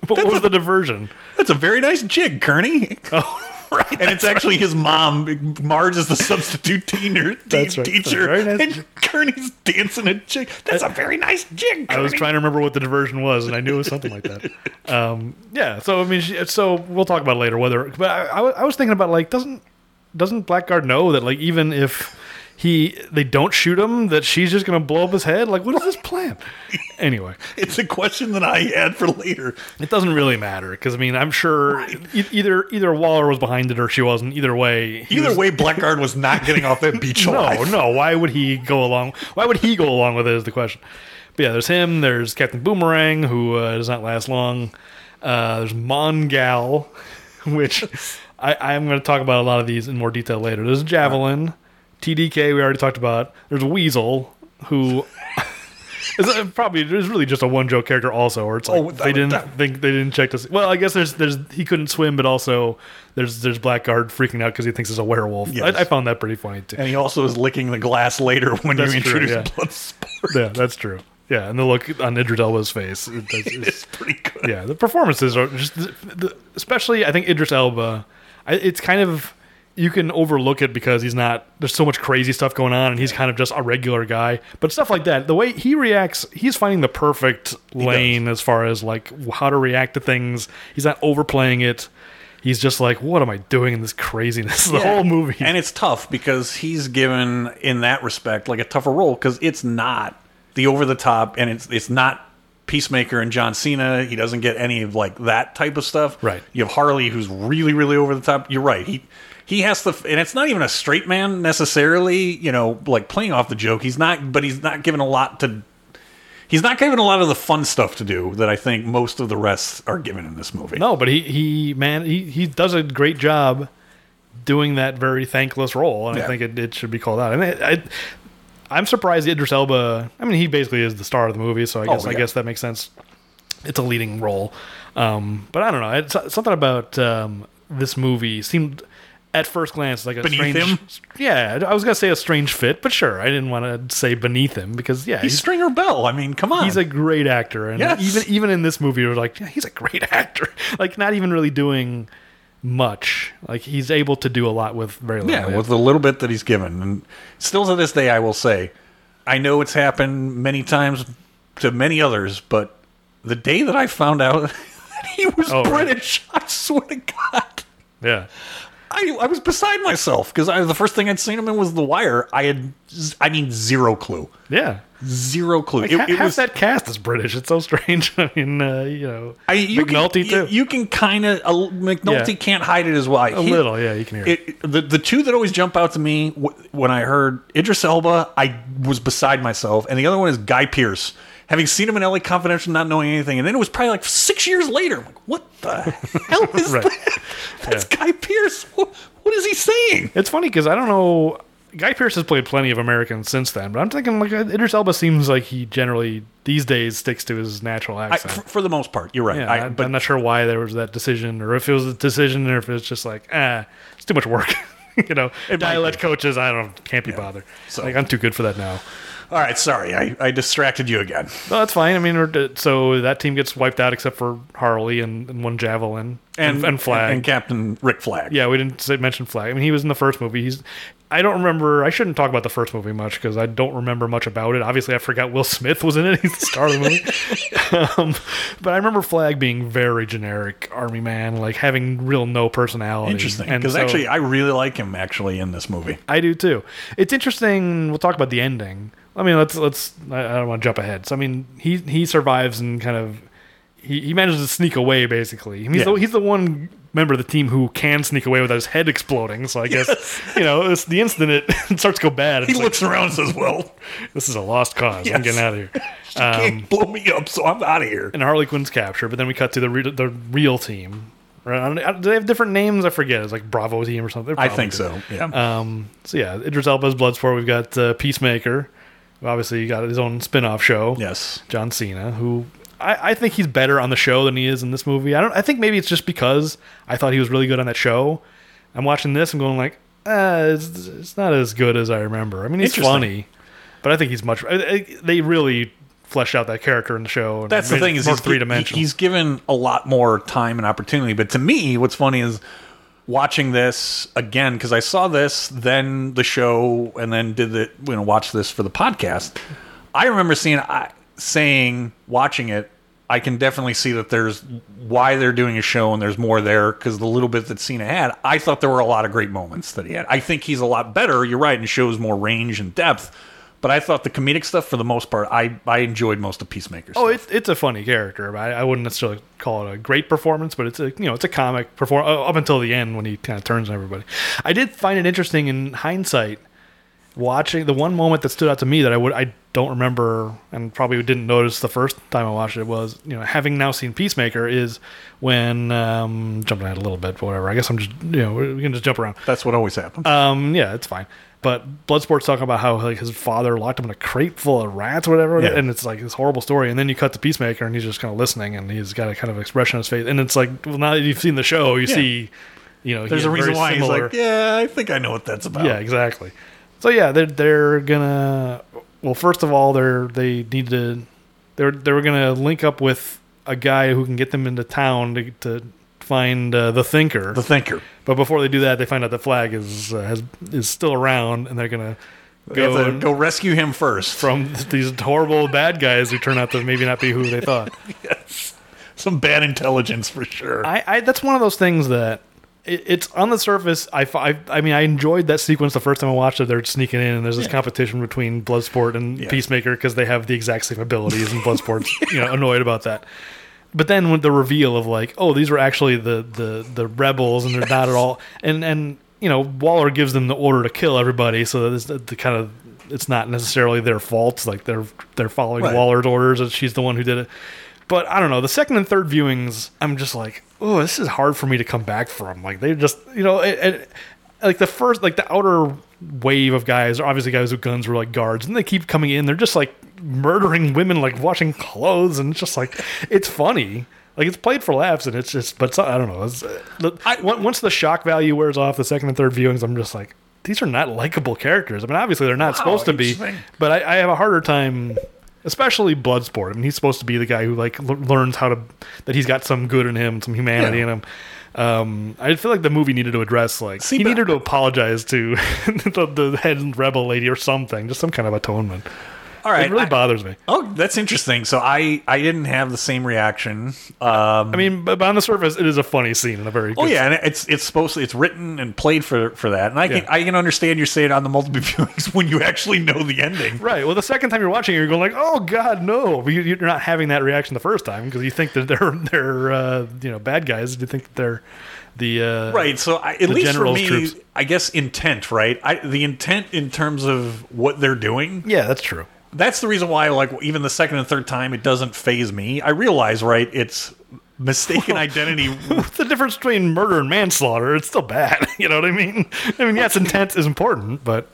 But what was the diversion? that's a very nice jig, Kearney. Oh, right. and it's actually his mom. Marge is the substitute teacher. That's right. teacher, That's nice. and Kearney's dancing a jig. That's a very nice jig. I was trying to remember what the diversion was, and I knew it was something like that. Um, yeah. So I mean, she, so we'll talk about it later whether. But I, I, I was thinking about like doesn't doesn't Blackguard know that like even if he they don't shoot him that she's just gonna blow up his head. Like, what is this plan? anyway, It's a question that I had for later. it doesn't really matter because I mean I'm sure e- either either Waller was behind it or she wasn't. Either way, Either was- way, Blackguard was not getting off that beach No, alive. no. Why would he go along? Why would he go along with it? Is the question. But yeah, there's him. There's Captain Boomerang, who uh, does not last long. Uh, there's Mongal, which I, I'm going to talk about a lot of these in more detail later. There's Javelin, TDK. We already talked about. There's Weasel, who. is probably there's really just a one joke character also, or it's oh, like Oh, that- they didn't that- think they didn't check this. Well, I guess there's there's he couldn't swim, but also there's there's Blackguard freaking out because he thinks it's a werewolf. Yes. I, I found that pretty funny too. And he also is licking the glass later when That's you true, introduce yeah. Bloodsport. Yeah, that's true. Yeah, and the look on Idris Elba's face. It does, it's- It's pretty good. yeah, the performances are just, the, the, especially I think Idris Elba. I, it's kind of you can overlook it because he's not. There's so much crazy stuff going on, and he's kind of just a regular guy. But stuff like that, the way he reacts, he's finding the perfect lane as far as like how to react to things. He's not overplaying it. He's just like, what am I doing in this craziness? The Yeah. whole movie. And it's tough because he's given, in that respect, like a tougher role because it's not the over the top and it's it's not Peacemaker and John Cena. He doesn't get any of like that type of stuff. Right. You have Harley who's really, really over the top. You're right. He he has to and it's not even a straight man necessarily, you know, like playing off the joke. He's not but he's not given a lot to He's not given a lot of the fun stuff to do that I think most of the rest are given in this movie. No, but he he man he, he does a great job doing that very thankless role, and Yeah. I think it, it should be called out. And I, I I'm surprised Idris Elba. I mean, he basically is the star of the movie, so I guess I Oh, yeah. guess that makes sense. It's a leading role, um, but I don't know. It's something about um, this movie seemed. At first glance, like a Beneath strange, him? yeah. I was gonna say a strange fit, but sure, I didn't want to say beneath him because yeah, He's he's, Stringer Bell. I mean, come on. he's a great actor, and Yes. even even in this movie, we're like, yeah, he's a great actor. Like, not even really doing much. Like, he's able to do a lot with very little. Yeah, with the little bit that he's given. And still to this day, I will say, I know it's happened many times to many others, but the day that I found out that he was Oh, right. British, I swear to God, yeah, I, I was beside myself because the first thing I'd seen him in was The Wire. I had, z- I mean, zero clue. yeah. Zero clue. Like, it, ha- it was that cast is British. It's so strange. I mean, uh, you know, I, you McNulty can, too. You, you can kind of McNulty Yeah. can't hide it as well. a little, yeah. You can hear it. it, the the two that always jump out to me w- when I heard Idris Elba, I was beside myself, and the other one is Guy Pearce. Having seen him in LA Confidential, not knowing anything, and then it was probably like six years later. I'm like, what the hell is Right. that? That's Guy Pearce. What, what is he saying? It's funny because I don't know. Guy Pearce has played plenty of Americans since then, but I'm thinking like Idris Elba seems like he generally these days sticks to his natural I, accent. for, for the most part, you're right. Yeah, I, I, but am not sure why there was that decision, or if it was a decision, or if it's just like, ah, it's too much work. you know, dialect coaches, I don't, can't be bothered. so- like, I'm too good for that now. All right, sorry, I, I distracted you again. No, that's fine. I mean, so that team gets wiped out except for Harley and, and one javelin and, and, Flag. and Captain Rick Flag. yeah, we didn't say, mention Flag. I mean, he was in the first movie. He's. I don't remember. I shouldn't talk about the first movie much because I don't remember much about it. Obviously, I forgot Will Smith was in it. He's the star of the movie. um, but I remember Flag being very generic army man, like having real no personality. Interesting, because so- actually, I really like him actually in this movie. I do too. It's interesting. We'll talk about the ending. I mean, let's let's. I, I don't want to jump ahead. So I mean, he he survives and kind of he, he manages to sneak away. Basically, he's the, he's the one member of the team who can sneak away without his head exploding. So I guess you know it's the instant it, it starts to go bad. He It's like, looks around and says, "Well, this is a lost cause. I'm getting out of here. you can't blow me up, so I'm out of here." And Harley Quinn's captured, but then we cut to the re- the real team. Right? Don't- they have different names? I forget. It's like Bravo team or something. I think do. so. Yeah. Um, so yeah, Idris Elba's Bloodsport. We've got uh, Peacemaker. Who he got his own spin-off show. yes. John Cena, who I, I think he's better on the show than he is in this movie. I don't. I think maybe it's just because I thought he was really good on that show. I'm watching this. I'm going like, uh, it's, it's not as good as I remember. I mean, he's funny, but I think he's much. I, I, they really fleshed out that character in the show. and That's the thing is he's, three dimensional. he's given a lot more time and opportunity. But to me, what's funny is watching this again because I saw this, then the show, and then did the you know watch this for the podcast. I remember seeing I saying watching it. I can definitely see that there's why they're doing a show and there's more there because the little bit that Cena had, I thought there were a lot of great moments that he had. I think he's a lot better. You're right, and shows more range and depth. But I thought the comedic stuff, for the most part, I, I enjoyed most of Peacemaker. Oh, stuff. it's it's a funny character. I, I wouldn't necessarily call it a great performance, but it's a you know it's a comic perform up until the end when he kind of turns on everybody. I did find it interesting in hindsight watching the one moment that stood out to me that I would I don't remember and probably didn't notice the first time I watched it was you know having now seen Peacemaker is when um, jumping ahead a little bit, but whatever. I guess I'm just you know we can just jump around. That's what always happens. Um, yeah, it's fine. But Bloodsport's talking about how like his father locked him in a crate full of rats, or whatever, Yeah. and it's like this horrible story. And then you cut to Peacemaker, and he's just kind of listening, and he's got a kind of expression on his face. And it's like, well, now that you've seen the show, you Yeah. see, you know, there's a reason why similar- he's like, yeah, I think I know what that's about. yeah, exactly. So yeah, they're they're gonna. Well, first of all, they're they need to. They're they're gonna link up with a guy who can get them into town to to find uh, the Thinker. The Thinker. But before they do that, they find out the flag is uh, has is still around, and they're gonna They go, to and- go rescue him first. from these horrible bad guys who turn out to maybe not be who they thought. yes. Some bad intelligence for sure. I, I that's one of those things that it's on the surface. I, I I mean I enjoyed that sequence the first time I watched it. They're sneaking in, and there's this Yeah. competition between Bloodsport and Yeah. Peacemaker because they have the exact same abilities, and Bloodsport's you know annoyed about that. But then with the reveal of like, oh, these were actually the the the rebels, and they're not at all, and and you know Waller gives them the order to kill everybody, so that it's the, the kind of it's not necessarily their fault. Like they're they're following Right. Waller's orders, and she's the one who did it. But I don't know. The second and third viewings, I'm just like, oh, this is hard for me to come back from. Like they just, you know, it, it, like the first, like the outer wave of guys are obviously guys with guns were like guards, and they keep coming in. They're just like murdering women, like washing clothes, and it's just like it's funny. Like it's played for laughs, and it's just, but it's, I don't know. It's, uh, I- once the shock value wears off, the second and third viewings, I'm just like, these are not likable characters. I mean, obviously they're not Wow, supposed to be, but I, I have a harder time, especially Bloodsport. I mean, he's supposed to be the guy who like l- learns how to that he's got some good in him, some humanity Yeah. in him. Um, I feel like the movie needed to address like See, he needed to apologize to the, the head rebel lady or something, just some kind of atonement. All right. it really I- bothers me. oh, that's interesting. So I I didn't have the same reaction. Um, I mean, but, on the surface, it is a funny scene and a very. Oh yeah, and it's it's supposed to, it's written and played for for that, and I can Yeah. I can understand you saying on the multiple viewings when you actually know the ending. Right. Well, the second time you're watching it, you're going like, "Oh God, no!" But you- You're not having that reaction the first time because you think that they're they're uh, you know bad guys. You think that they're the uh, Right. So I, at least for me, troops. I guess intent. Right. I, the intent in terms of what they're doing. Yeah, that's true. That's the reason why, like, even the second and third time, it doesn't phase me. I realize, right? It's mistaken identity. What's the difference between murder and manslaughter? It's still bad. You know what I mean? I mean, yes, intent is important, but,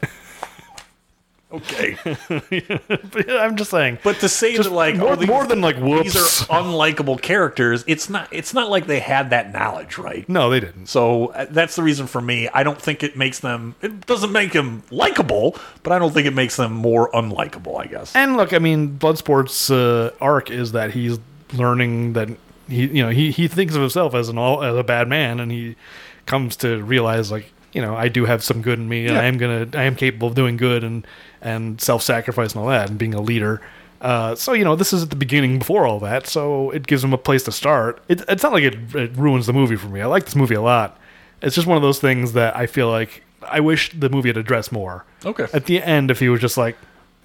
Okay. but I'm just saying. But to say that, like, more- oh, these- more than, like, whoops. these are unlikable characters. It's not. It's not like they had that knowledge, right? no, they didn't. So uh, that's the reason for me. I don't think it makes them. It doesn't make them likable, but I don't think it makes them more unlikable. I guess. And look, I mean, Bloodsport's uh, arc is that he's learning that he, you know, he, he thinks of himself as an all as a bad man, and he comes to realize like, you know, I do have some good in me, and Yeah. I am gonna, I am capable of doing good and and self sacrifice and all that, and being a leader. Uh, so you know, this is at the beginning before all that, so it gives him a place to start. It, it's not like it, it ruins the movie for me. I like this movie a lot. It's just one of those things that I feel like I wish the movie had addressed more Okay. at the end if he was just like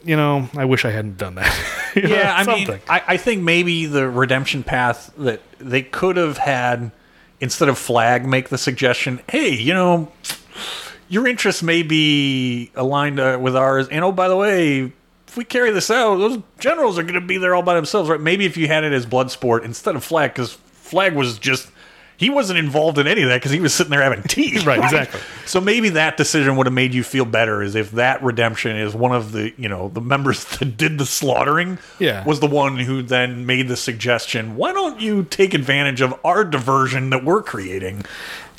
you know i wish i hadn't done that You know, yeah, I mean. I, I think maybe the redemption path that they could have had instead of Flag make the suggestion, hey, you know, your interests may be aligned uh, with ours, and oh, by the way. If we carry this out, those generals are going to be there all by themselves, right? Maybe if you had it as blood sport instead of flag, because flag was just he wasn't involved in any of that because he was sitting there having tea, Right, exactly. So maybe that decision would have made you feel better, is if that redemption is one of the you know the members that did the slaughtering, Yeah. was the one who then made the suggestion. Why don't you take advantage of our diversion that we're creating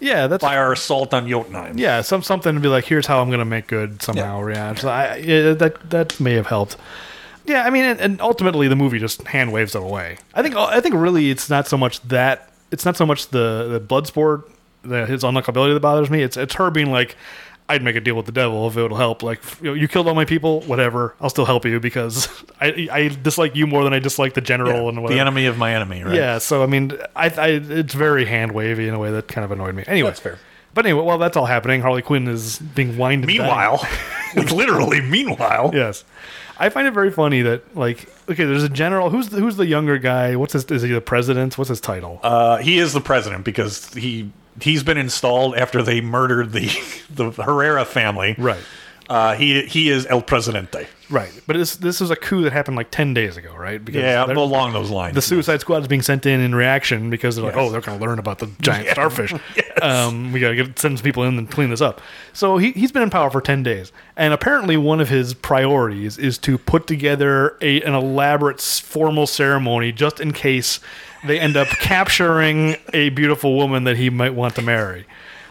yeah that's by our assault on Jotunheim? yeah some something to be like here's how i'm gonna make good somehow yeah, so I, yeah that that may have helped. Yeah i mean and, and ultimately the movie just hand waves it away. I think i think really it's not so much that it's not so much the the blood sport the, his unlockability that bothers me. It's it's her being like I'd make a deal with the devil if it'll help. Like, you, know, you killed all my people, whatever. I'll still help you because I I dislike you more than I dislike the general and whatever. the enemy of my enemy, right? Yeah, so I mean, I, I it's very hand wavy in a way that kind of annoyed me. Anyway, That's fair. But anyway, while that's all happening, Harley Quinn is being winded. Meanwhile, literally, meanwhile, yes, I find it very funny that like, okay, there's a general. Who's the, who's the younger guy? What's his? Is he the president? What's his title? uh, he is the president because he he's been installed after they murdered the the Herrera family. Right. Uh, he he is El Presidente. right, but this this was a coup that happened like ten days ago, right? Because Yeah, along those lines. the Suicide Squad is being sent in in reaction because they're like, Yes. oh, they're going to learn about the giant Yeah. starfish. Yes. Um, we got to get send some people in and clean this up. So he he's been in power for ten days, and apparently one of his priorities is to put together a an elaborate formal ceremony just in case they end up capturing a beautiful woman that he might want to marry.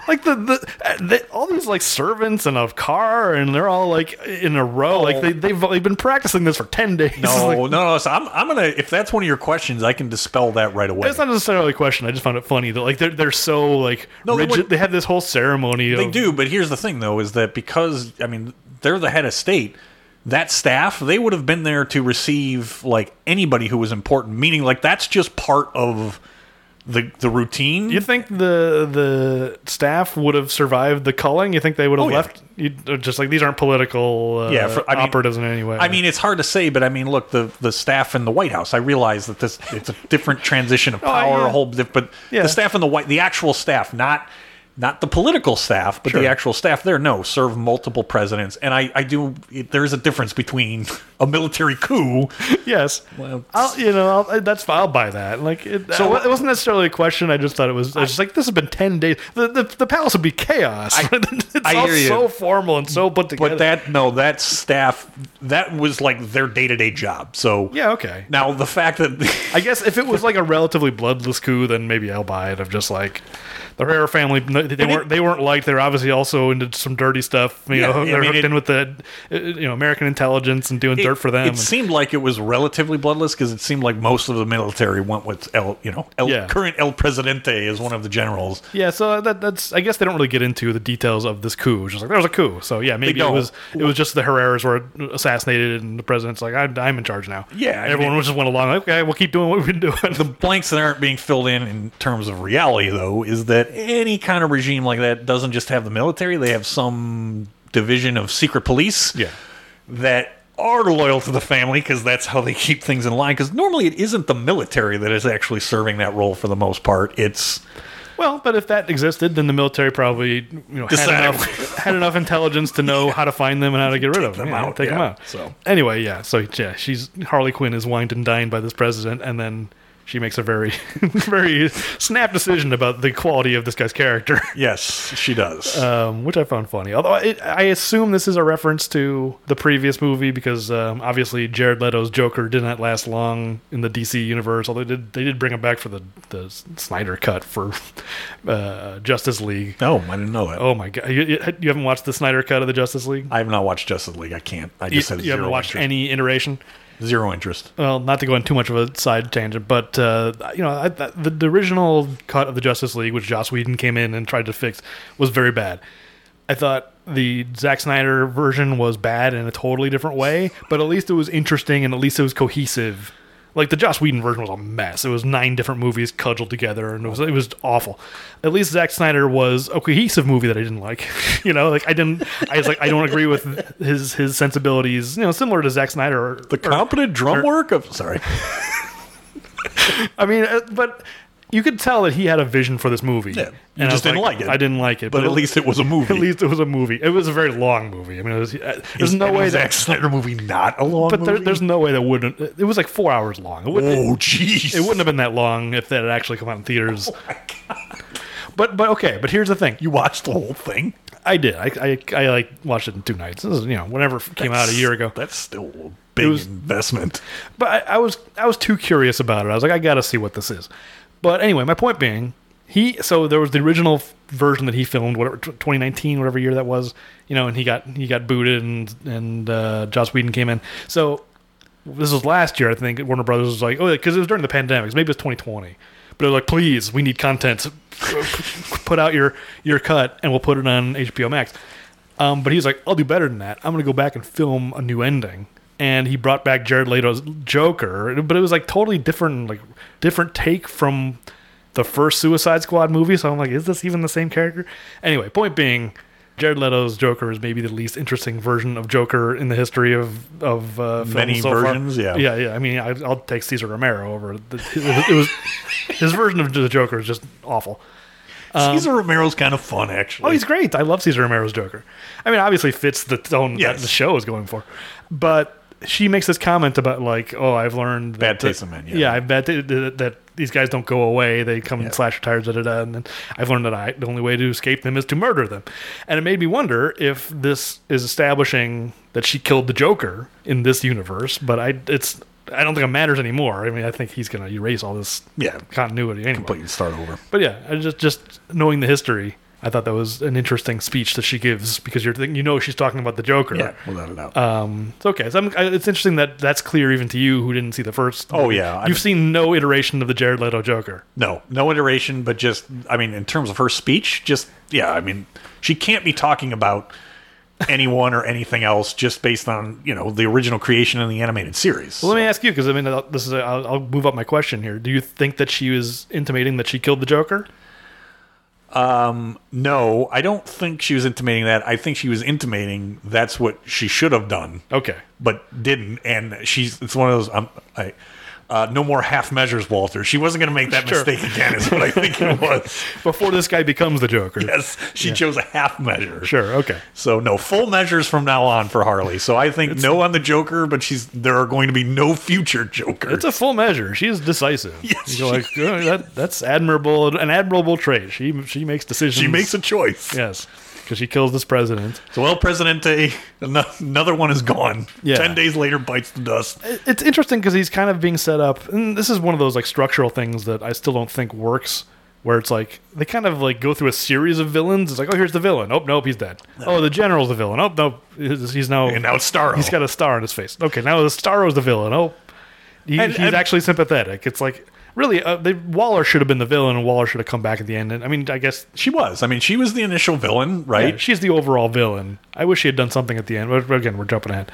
Like the, the, they, all these like servants and a car and they're all like in a row like they they've, they've been practicing this for 10 days no, Like, no, no. So I'm, I'm gonna. If that's one of your questions, I can dispel that right away. It's not necessarily a question. I just found it funny that like they're they're so like No, they rigid. wouldn't- They have this whole ceremony. They of, do, but here's the thing, though, is that because I mean they're the head of state, that staff they would have been there to receive like anybody who was important. Meaning, like that's just part of the the routine. You think the the staff would have survived the culling? You think they would have Oh, yeah. left? You, just like these aren't political uh, Yeah, for- I mean- operatives in any way. I mean, it's hard to say, but I mean, look, the the staff in the White House. I realize that this it's a different transition of Oh, power, yeah. a whole diff- but Yeah. the staff in the White, the actual staff, not not the political staff, but the actual staff there, no, serve multiple presidents, and I I do. It, there is a difference between a military coup. yes. Well, I'll, you know, I'll, that's I'll buy that. Like, it, So- so it wasn't necessarily a question. I just thought it was. I was just like, this has been ten days. The the, the palace would be chaos. it's I all hear you. so formal and so put together. But that no, that staff that was like their day to day job. So yeah, okay. Now the fact that I guess if it was like a relatively bloodless coup, then maybe I'll buy it. Of just like the Herrera family they weren't they weren't liked. They're obviously also into some dirty stuff. You Yeah, know, I they're mean, hooked it- in with the uh, you know American intelligence and doing dirt for them. It and- seemed like it was relatively bloodless because it seemed like most of the military went with El, you know, El, Yeah. current El Presidente is one of the generals. yeah, so that, that's I guess they don't really get into the details of this coup. It's Just like there was a coup, so yeah, maybe it was it was just the Herreras were assassinated and the president's like I, I'm in charge now. Yeah, I everyone mean- just went along. Like, okay, we'll keep doing what we've been doing. The blanks that aren't being filled in in terms of reality, though, is that any kind of regime like that doesn't just have the military; they have some division of secret police. yeah. that are loyal to the family because that's how they keep things in line. Because normally it isn't the military that is actually serving that role for the most part. It's Well, but if that existed, then the military probably you know had enough, had enough intelligence to know how to find them and how to get rid of them. them yeah, out, take them yeah. out. So- anyway, yeah. So yeah, she's Harley Quinn is wined and dined by this president, and then she makes a very, very snap decision about the quality of this guy's character. yes, she does. Um, which I found funny. Although it, I assume this is a reference to the previous movie because um, obviously Jared Leto's Joker did not last long in the DC universe. Although they did, they did bring him back for the the Snyder cut for uh, Justice League. no, I didn't know that. Oh my god! You, you you haven't watched the Snyder cut of the Justice League? I have not watched Justice League. I can't. I You, just you zero haven't watched interest. any iteration? Zero interest. Well, not to go on too much of a side tangent, but uh, you know, I, the, the original cut of the Justice League, which Joss Whedon came in and tried to fix, was very bad. I thought the Zack Snyder version was bad in a totally different way, but at least it was interesting and at least it was cohesive. Like the Joss Whedon version was a mess. It was nine different movies cudgeled together, and it was it was awful. At least Zack Snyder was a cohesive movie that I didn't like. you know, like I didn't. I was like, I don't agree with his his sensibilities. You know, similar to Zack Snyder. Or, The competent drum work of sorry. I mean, uh, but you could tell that he had a vision for this movie. Yeah, you And just didn't like it. I didn't like it, But at least it was a movie. at least it was a movie. It was a very long movie. I mean, it was, uh, there's Is no way Zack that. Snyder movie not a long But there, there's no way that wouldn't. It was like four hours long. It oh jeez. it wouldn't have been that long if that had actually come out in theaters. Oh my God. But but okay. But here's the thing. You watched the whole thing? I did. I I, I like watched it in two nights. This is you know whenever it came out a year ago. That's still a big was- investment. But I, I was I was too curious about it. I was like, I got to see what this is. But anyway, my point being, he so there was the original version that he filmed, whatever 2019, whatever year that was, you know, and he got he got booted, and and uh, Joss Whedon came in. So this was last year, I think. Warner Brothers was like, oh, because it was during the pandemic, maybe it was 2020. But they're like, please, we need content. Put out your your cut, and we'll put it on HBO Max. Um, but he's like, I'll do better than that. I'm going to go back and film a new ending. And he brought back Jared Leto's Joker, but it was like totally different, like different take from the first Suicide Squad movie. So I'm like, is this even the same character? Anyway, point being, Jared Leto's Joker is maybe the least interesting version of Joker in the history of of uh, films Many so far. versions, yeah. yeah, yeah. I mean, I, I'll take Cesar Romero over. The, it was his version of the Joker is just awful. Cesar Romero's kind of fun, actually. Oh, he's great. I love Cesar Romero's Joker. I mean, obviously fits the tone that the show is going for. But she makes this comment about like, oh, I've learned that Bad taste in men, yeah. yeah, I bet that, that, that these guys don't go away. They come Yeah. and slash your tires, da da da. And then I've learned that I the only way to escape them is to murder them. And it made me wonder if this is establishing that she killed the Joker in this universe. But I, it's. I don't think it matters anymore. I mean, I think he's going to erase all this Yeah. continuity anyway. completely start over. But yeah, I just just knowing the history, I thought that was an interesting speech that she gives because you're thinking, you know she's talking about the Joker. Yeah, without a doubt. Um, it's okay. So I'm, I, it's interesting that that's clear even to you who didn't see the first. Oh, movie. yeah, you've mean- seen no iteration of the Jared Leto Joker. no, no iteration, but just, I mean, in terms of her speech, just, yeah, I mean, she can't be talking about anyone or anything else just based on, you know, the original creation in the animated series. Well, let me ask you because I mean this is a, I'll, I'll move up my question here. Do you think that she was intimating that she killed the Joker? No, I don't think she was intimating that. I think she was intimating that's what she should have done, Okay. but didn't. And she's it's one of those. Um, I, uh, no more half measures, Walter. She wasn't going to make that Sure. mistake again. Is what I think it was. Before this guy becomes the Joker. yes, she chose a half measure. Sure. Okay. So no full measures from now on for Harley. So I think no on the Joker, but she's there are going to be no future Joker. It's a full measure. She is decisive. Yes, You're like "Oh, that, that's admirable, an admirable trait. She she makes decisions. she makes a choice. yes, because she kills this president. So well, Presidente, ano- another one is gone. Yeah. Ten days later, bites the dust. It's interesting because he's kind of being set up, and this is one of those like structural things that I still don't think works. Where it's like they kind of like go through a series of villains. It's like, oh, here's the villain. Oh, nope, he's dead. Oh, the general's the villain. Oh, no, he's he's now And now it's Starro. He's got a star on his face. Okay, now the Starro's the villain. Oh, he, And- he's and- actually sympathetic. It's like really, uh, they, Waller should have been the villain, and Waller should have come back at the end. And I mean, I guess She was. I mean, she was the initial villain, right? yeah, she's the overall villain. I wish she had done something at the end. But again, we're jumping ahead.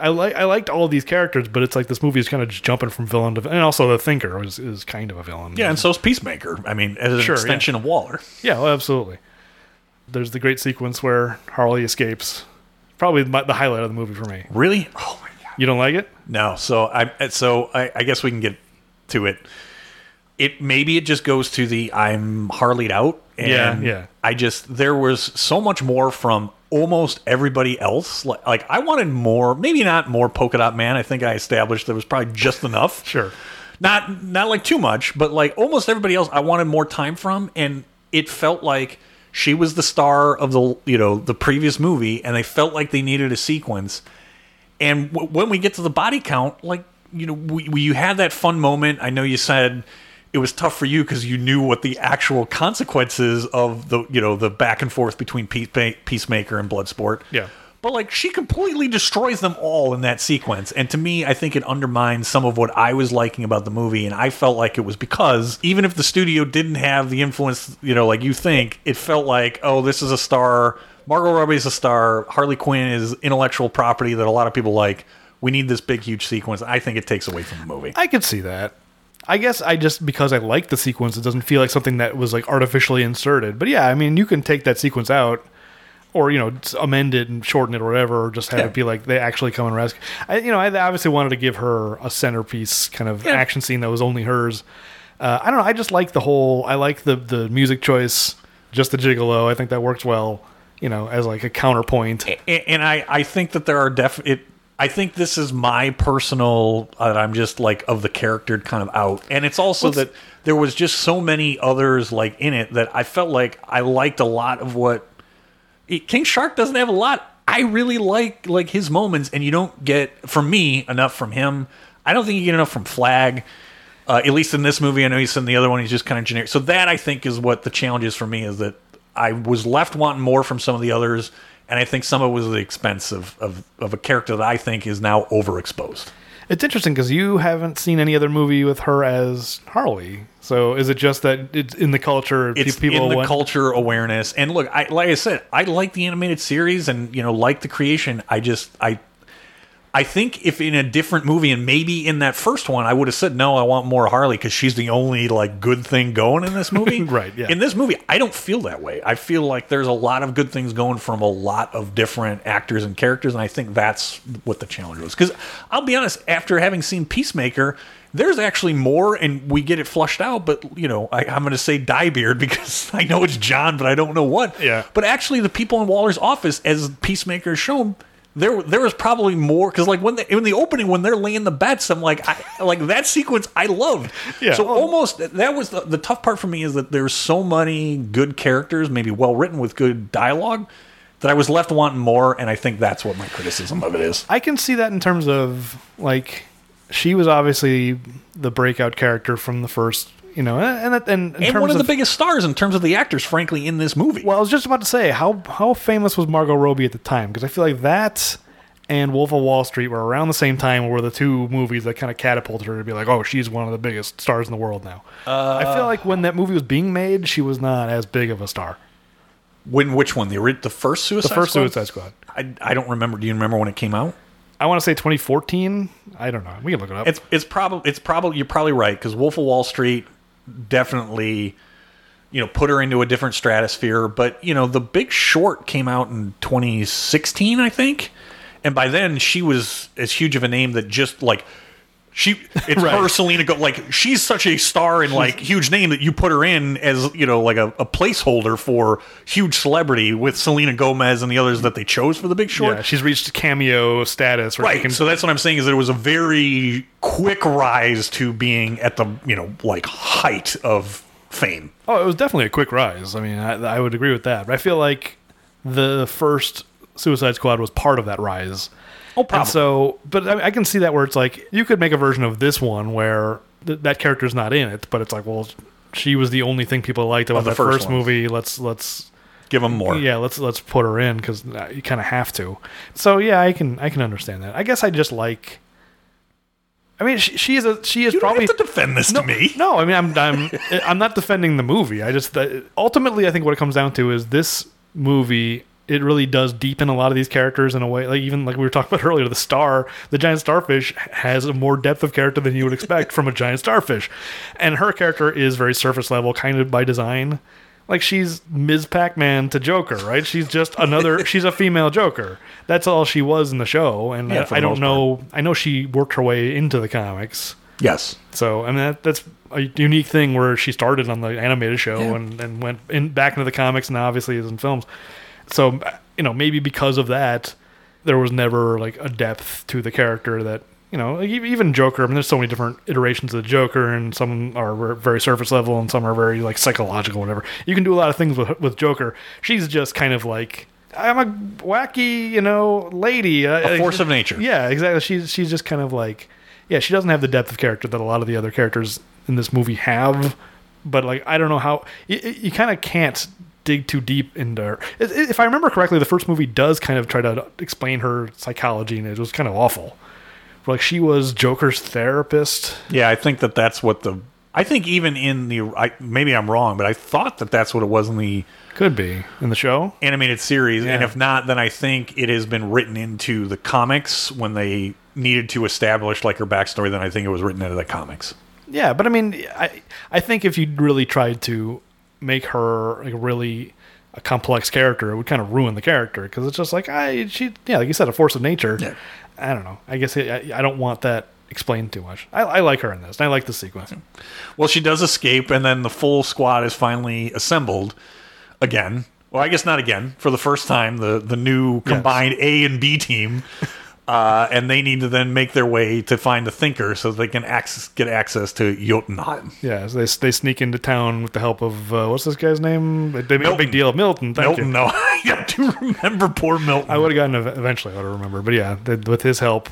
I like I liked all of these characters, but it's like this movie is kind of just jumping from villain to villain. and also the Thinker is, is kind of a villain. yeah, and so is Peacemaker. I mean, as an Sure, extension of Waller. yeah, well, absolutely. There's the great sequence where Harley escapes. Probably my, the highlight of the movie for me. Really? Oh my god. You don't like it? No. So I. So I, I guess we can get to it. It maybe it just goes to the I'm Harley'd out. And Yeah, yeah. I just there was so much more from almost everybody else. Like, like I wanted more. Maybe not more Polka Dot Man. I think I established there was probably just enough. Sure. not not like too much, but like almost everybody else, I wanted more time from, and it felt like she was the star of the you know the previous movie, and they felt like they needed a sequence. And w- when we get to the body count, like you know, we, we, you had that fun moment. I know you said it was tough for you because you knew what the actual consequences of the you know the back and forth between Peacemaker and Bloodsport. Yeah. But like she completely destroys them all in that sequence. And to me, I think it undermines some of what I was liking about the movie. And I felt like it was because even if the studio didn't have the influence, you know, like you think, it felt like, oh, this is a star. Margot Robbie is a star. Harley Quinn is intellectual property that a lot of people like. We need this big, huge sequence. I think it takes away from the movie. I could see that. I guess I just because I like the sequence, it doesn't feel like something that was like artificially inserted. But yeah, I mean, you can take that sequence out, or you know, amend it and shorten it or whatever, or just have Yeah. it be like they actually come and rescue. I, you know, I obviously wanted to give her a centerpiece kind of Yeah. action scene that was only hers. Uh, I don't know. I just like the whole. I like the the music choice, just the gigolo. I think that works well. You know, as like a counterpoint. A- and I, I think that there are definite. I think this is my personal. Uh, I'm just like of the character kind of out, and it's also What's- that there was just so many others like in it that I felt like I liked a lot of what King Shark doesn't have a lot. I really like like his moments, and you don't get from me enough from him. I don't think you get enough from Flag. Uh, at least in this movie, I know he's in the other one. He's just kind of generic. So that I think is what the challenge is for me is that I was left wanting more from some of the others, and I think some of it was at the expense of, of, of a character that I think is now overexposed. It's interesting because you haven't seen any other movie with her as Harley. So is it just that it's in the culture? it's people in the want- culture awareness and look I, like i said i like the animated series and you know like the creation i just i i think if in a different movie and maybe in that first one i would have said no i want more harley because she's the only like good thing going in this movie Right, yeah. in this movie i don't feel that way i feel like there's a lot of good things going from a lot of different actors and characters and i think that's what the challenge was because i'll be honest after having seen peacemaker there's actually more, and we get it flushed out. But you know, I, I'm going to say Dyebeard because I know it's John, but I don't know what. Yeah. But actually, the people in Waller's office, as Peacemaker is shown, there there was probably more because like when they, in the opening when they're laying the bets, I'm like, I, like that sequence I loved. Yeah. So almost that was the, the tough part for me is that there's so many good characters, maybe well written with good dialogue. That I was left wanting more, and I think that's what my criticism of it is. I can see that in terms of like she was obviously the breakout character from the first, you know, and and, and And one of the biggest stars in terms of the actors, frankly, in this movie. Well, I was just about to say how how famous was Margot Robbie at the time because I feel like that and Wolf of Wall Street were around the same time were the two movies that kind of catapulted her to be like, oh, she's one of the biggest stars in the world now. I uh, feel like when that movie was being made, she was not as big of a star. When which one? The the first Suicide Squad. The first Squad? Suicide Squad. I, I don't remember. Do you remember when it came out? I want to say 2014. I don't know. We can look it up. It's it's probably it's probably you're probably right because Wolf of Wall Street definitely you know put her into a different stratosphere. But you know, The Big Short came out in 2016, I think, and by then she was as huge of a name that just like. She, it's Right. her, Selena. Go like she's such a star and like huge name that you put her in as you know like a, a placeholder for huge celebrity with Selena Gomez and the others that they chose for the Big Short. yeah, she's reached cameo status. Right. can, so that's what I'm saying is that it was a very quick rise to being at the you know like height of fame. Oh, it was definitely a quick rise. I mean, I, I would agree with that. But I feel like the first Suicide Squad was part of that rise. Oh, And so, but I, I can see that where it's like you could make a version of this one where th- that character's not in it, but it's like, well, she was the only thing people liked about the the first first, one. movie. Let's let's Give them more. yeah, let's let's put her in because you kind of have to. So yeah, I can I can understand that. I guess I just like. I mean, she, she is a she is You probably don't have to defend this to me. No, I mean I'm I'm I'm not defending the movie. I just uh, ultimately I think what it comes down to is this movie. It really does deepen a lot of these characters in a way. Like even like we were talking about earlier, the star, the giant starfish, has a more depth of character than you would expect from a giant starfish, and her character is very surface level, kind of by design. Like she's Ms. Pac-Man to Joker, right? She's just another. she's a female Joker. That's all she was in the show, and Yeah, I, I don't know. I know she worked her way into the comics. Yes. So I mean that, that's a unique thing where she started on the animated show Yeah. and, and went in back into the comics and obviously is in films. So you know maybe because of that, there was never like a depth to the character that you know like, even Joker. I mean, there's so many different iterations of the Joker, and some are very surface level and some are very like psychological, whatever. You can do a lot of things with with Joker. She's just kind of like. I'm a wacky, you know, lady. Uh, a force of nature. Yeah, exactly. She's she's just kind of like, yeah, she doesn't have the depth of character that a lot of the other characters in this movie have. But like, I don't know how you, you kind of can't dig too deep into her. If- If I remember correctly, the first movie does kind of try to explain her psychology, and it was kind of awful. Like she was Joker's therapist. Yeah, I think that that's what the. I think even in the. I, maybe I'm wrong, but I thought that that's what it was in the Could be in the show. animated series. And if not, then I think it has been written into the comics when they needed to establish like her backstory. Then I think it was written into the comics. Yeah, but I mean, I I think if you really tried to make her like really a complex character, it would kind of ruin the character because it's just like I she yeah, like you said, a force of nature. Yeah. I don't know. I guess I, I don't want that explained too much. I, I like her in this. and I like the sequence. Well, she does escape, and then the full squad is finally assembled again. Well, I guess not again. For the first time, the the new combined A and B team, uh, and they need to then make their way to find the Thinker so they can access, get access to Jotunheim. Yeah, so they they sneak into town with the help of uh, what's this guy's name? They make a big deal of Milton. Thank Milton, you. no, I do remember poor Milton. I would have gotten eventually. I would remember, but yeah, they, with his help,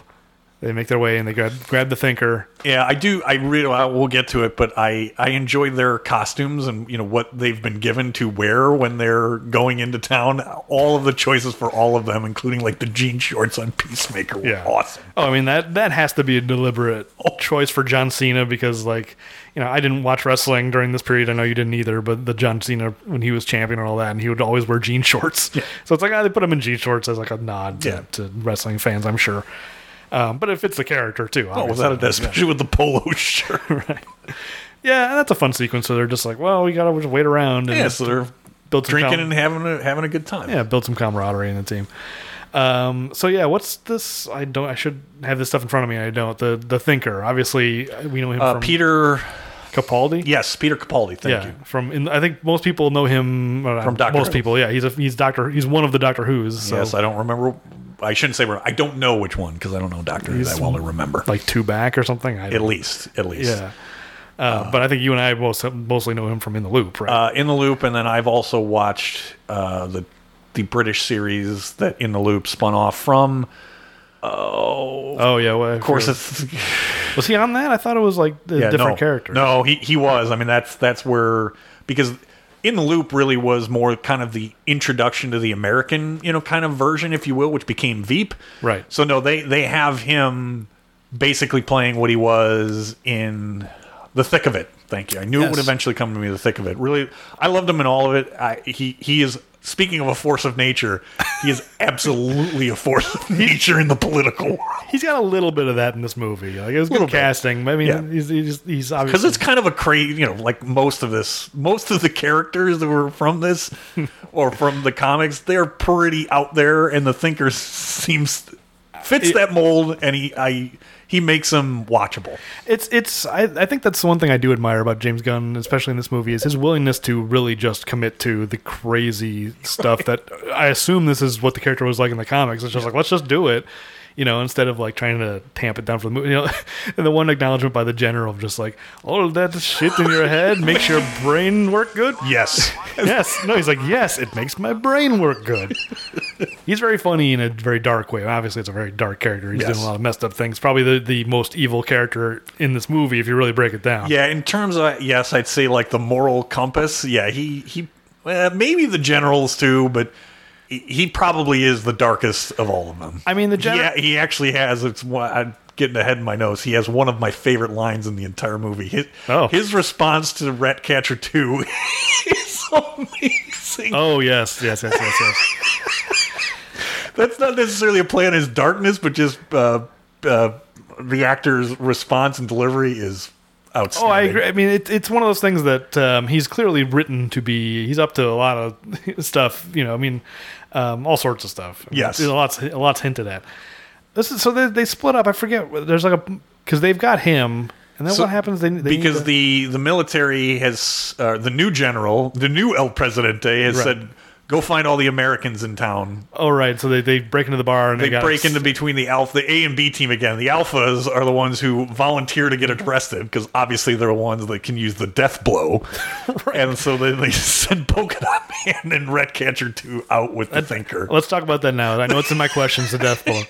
They make their way and they grab, grab the thinker. Yeah, I do. I really. well, We'll get to it, but I I enjoy their costumes and you know what they've been given to wear when they're going into town. All of the choices for all of them, including like the jean shorts on Peacemaker, were Yeah. awesome. Oh, I mean that that has to be a deliberate choice for John Cena because like you know I didn't watch wrestling during this period. I know you didn't either, but the John Cena when he was champion and all that, and he would always wear jean shorts. Yeah. So it's like ah, they put him in jean shorts as like a nod to, Yeah. to wrestling fans, I'm sure. Um, but it fits the character too. Oh, without a doubt, especially with the polo shirt. Yeah, and that's a fun sequence. So they're just like, well, we gotta just wait around and yeah, so they're build some drinking com- and having a having a good time. yeah, build some camaraderie in the team. Um, so yeah, what's this? I don't. I should have this stuff in front of me. I don't. The the thinker. Obviously, we know him Uh, from Peter, Capaldi. yes, Peter Capaldi. Thank yeah, you. from in, I think most people know him uh, From Doctor Most Who. people, yeah, he's a he's Doctor. He's one of the Doctor Who's. So yes, I don't remember. I shouldn't say. I don't know which one because I don't know Doctor Who that well to remember. like two back or something. I At don't, least, at least. yeah. Uh, but I think you and I most mostly know him from In the Loop, right? uh, in the loop, and then I've also watched uh, the the British series that in the loop spun off from. Oh, oh yeah, well, of course, it's was he on that? I thought it was like a yeah, different no, character. No, he he was. I mean, that's that's where because in the loop really was more kind of the introduction to the American, you know, kind of version, if you will, which became Veep. Right. So no, they they have him basically playing what he was in the thick of it. Thank you. I knew it would eventually come to me. The thick of it. Really, I loved him in all of it. I, he he is. Speaking of a force of nature, he is absolutely a force of nature in the political world. He's got a little bit of that in this movie. Like it was good bit. casting. I mean, Yeah. he's, he's he's because it's kind of a crazy, you know, like most of this, most of the characters that were from this or from the comics, they're pretty out there, and the Thinker seems fits It- that mold, and he, I, he makes them watchable. it's it's I, I think that's the one thing I do admire about James Gunn, especially in this movie, is his willingness to really just commit to the crazy stuff that I assume this is what the character was like in the comics. It's just like let's just do it. You know, instead of like trying to tamp it down for the movie, you know, and the one acknowledgement by the general of just like all that shit in your head makes your brain work good. Yes, yes. No, he's like, yes, it makes my brain work good. he's very funny in a very dark way. Obviously, it's a very dark character. He's Yes. doing a lot of messed up things. Probably the, the most evil character in this movie, if you really break it down. yeah. In terms of yes, I'd say like the moral compass. Yeah, he he, well, maybe the generals too, but. He he probably is the darkest of all of them. I mean, the gen- yeah, he actually has. It's one. I'm getting ahead in my nose. He has one of my favorite lines in the entire movie. His, Oh. his response to Ratcatcher Two is amazing. Oh, yes, yes, yes, yes, yes. That's not necessarily a play on his darkness, but just uh, uh, the actor's response and delivery is outstanding. Oh, I agree. I mean, it, it's one of those things that um, he's clearly written to be. He's up to a lot of stuff. You know, I mean, um, all sorts of stuff. Yes. a lot's a lot's hinted at. This is so they, they split up. I forget. There's like a because they've got him, and then So- what happens? They, they because to- the the military has uh, the new general, the new El Presidente, has Right. said, "Go find all the Americans in town." oh right, so they, they break into the bar and they, They break into between the alpha, the A and B team again. The alphas are the ones who volunteer to get arrested because obviously they're the ones that can use the death blow, right. and so they, they send Polka Dot Man and Ratcatcher two out with the Thinker. Let's talk about that now. I know it's in my questions. The death blow.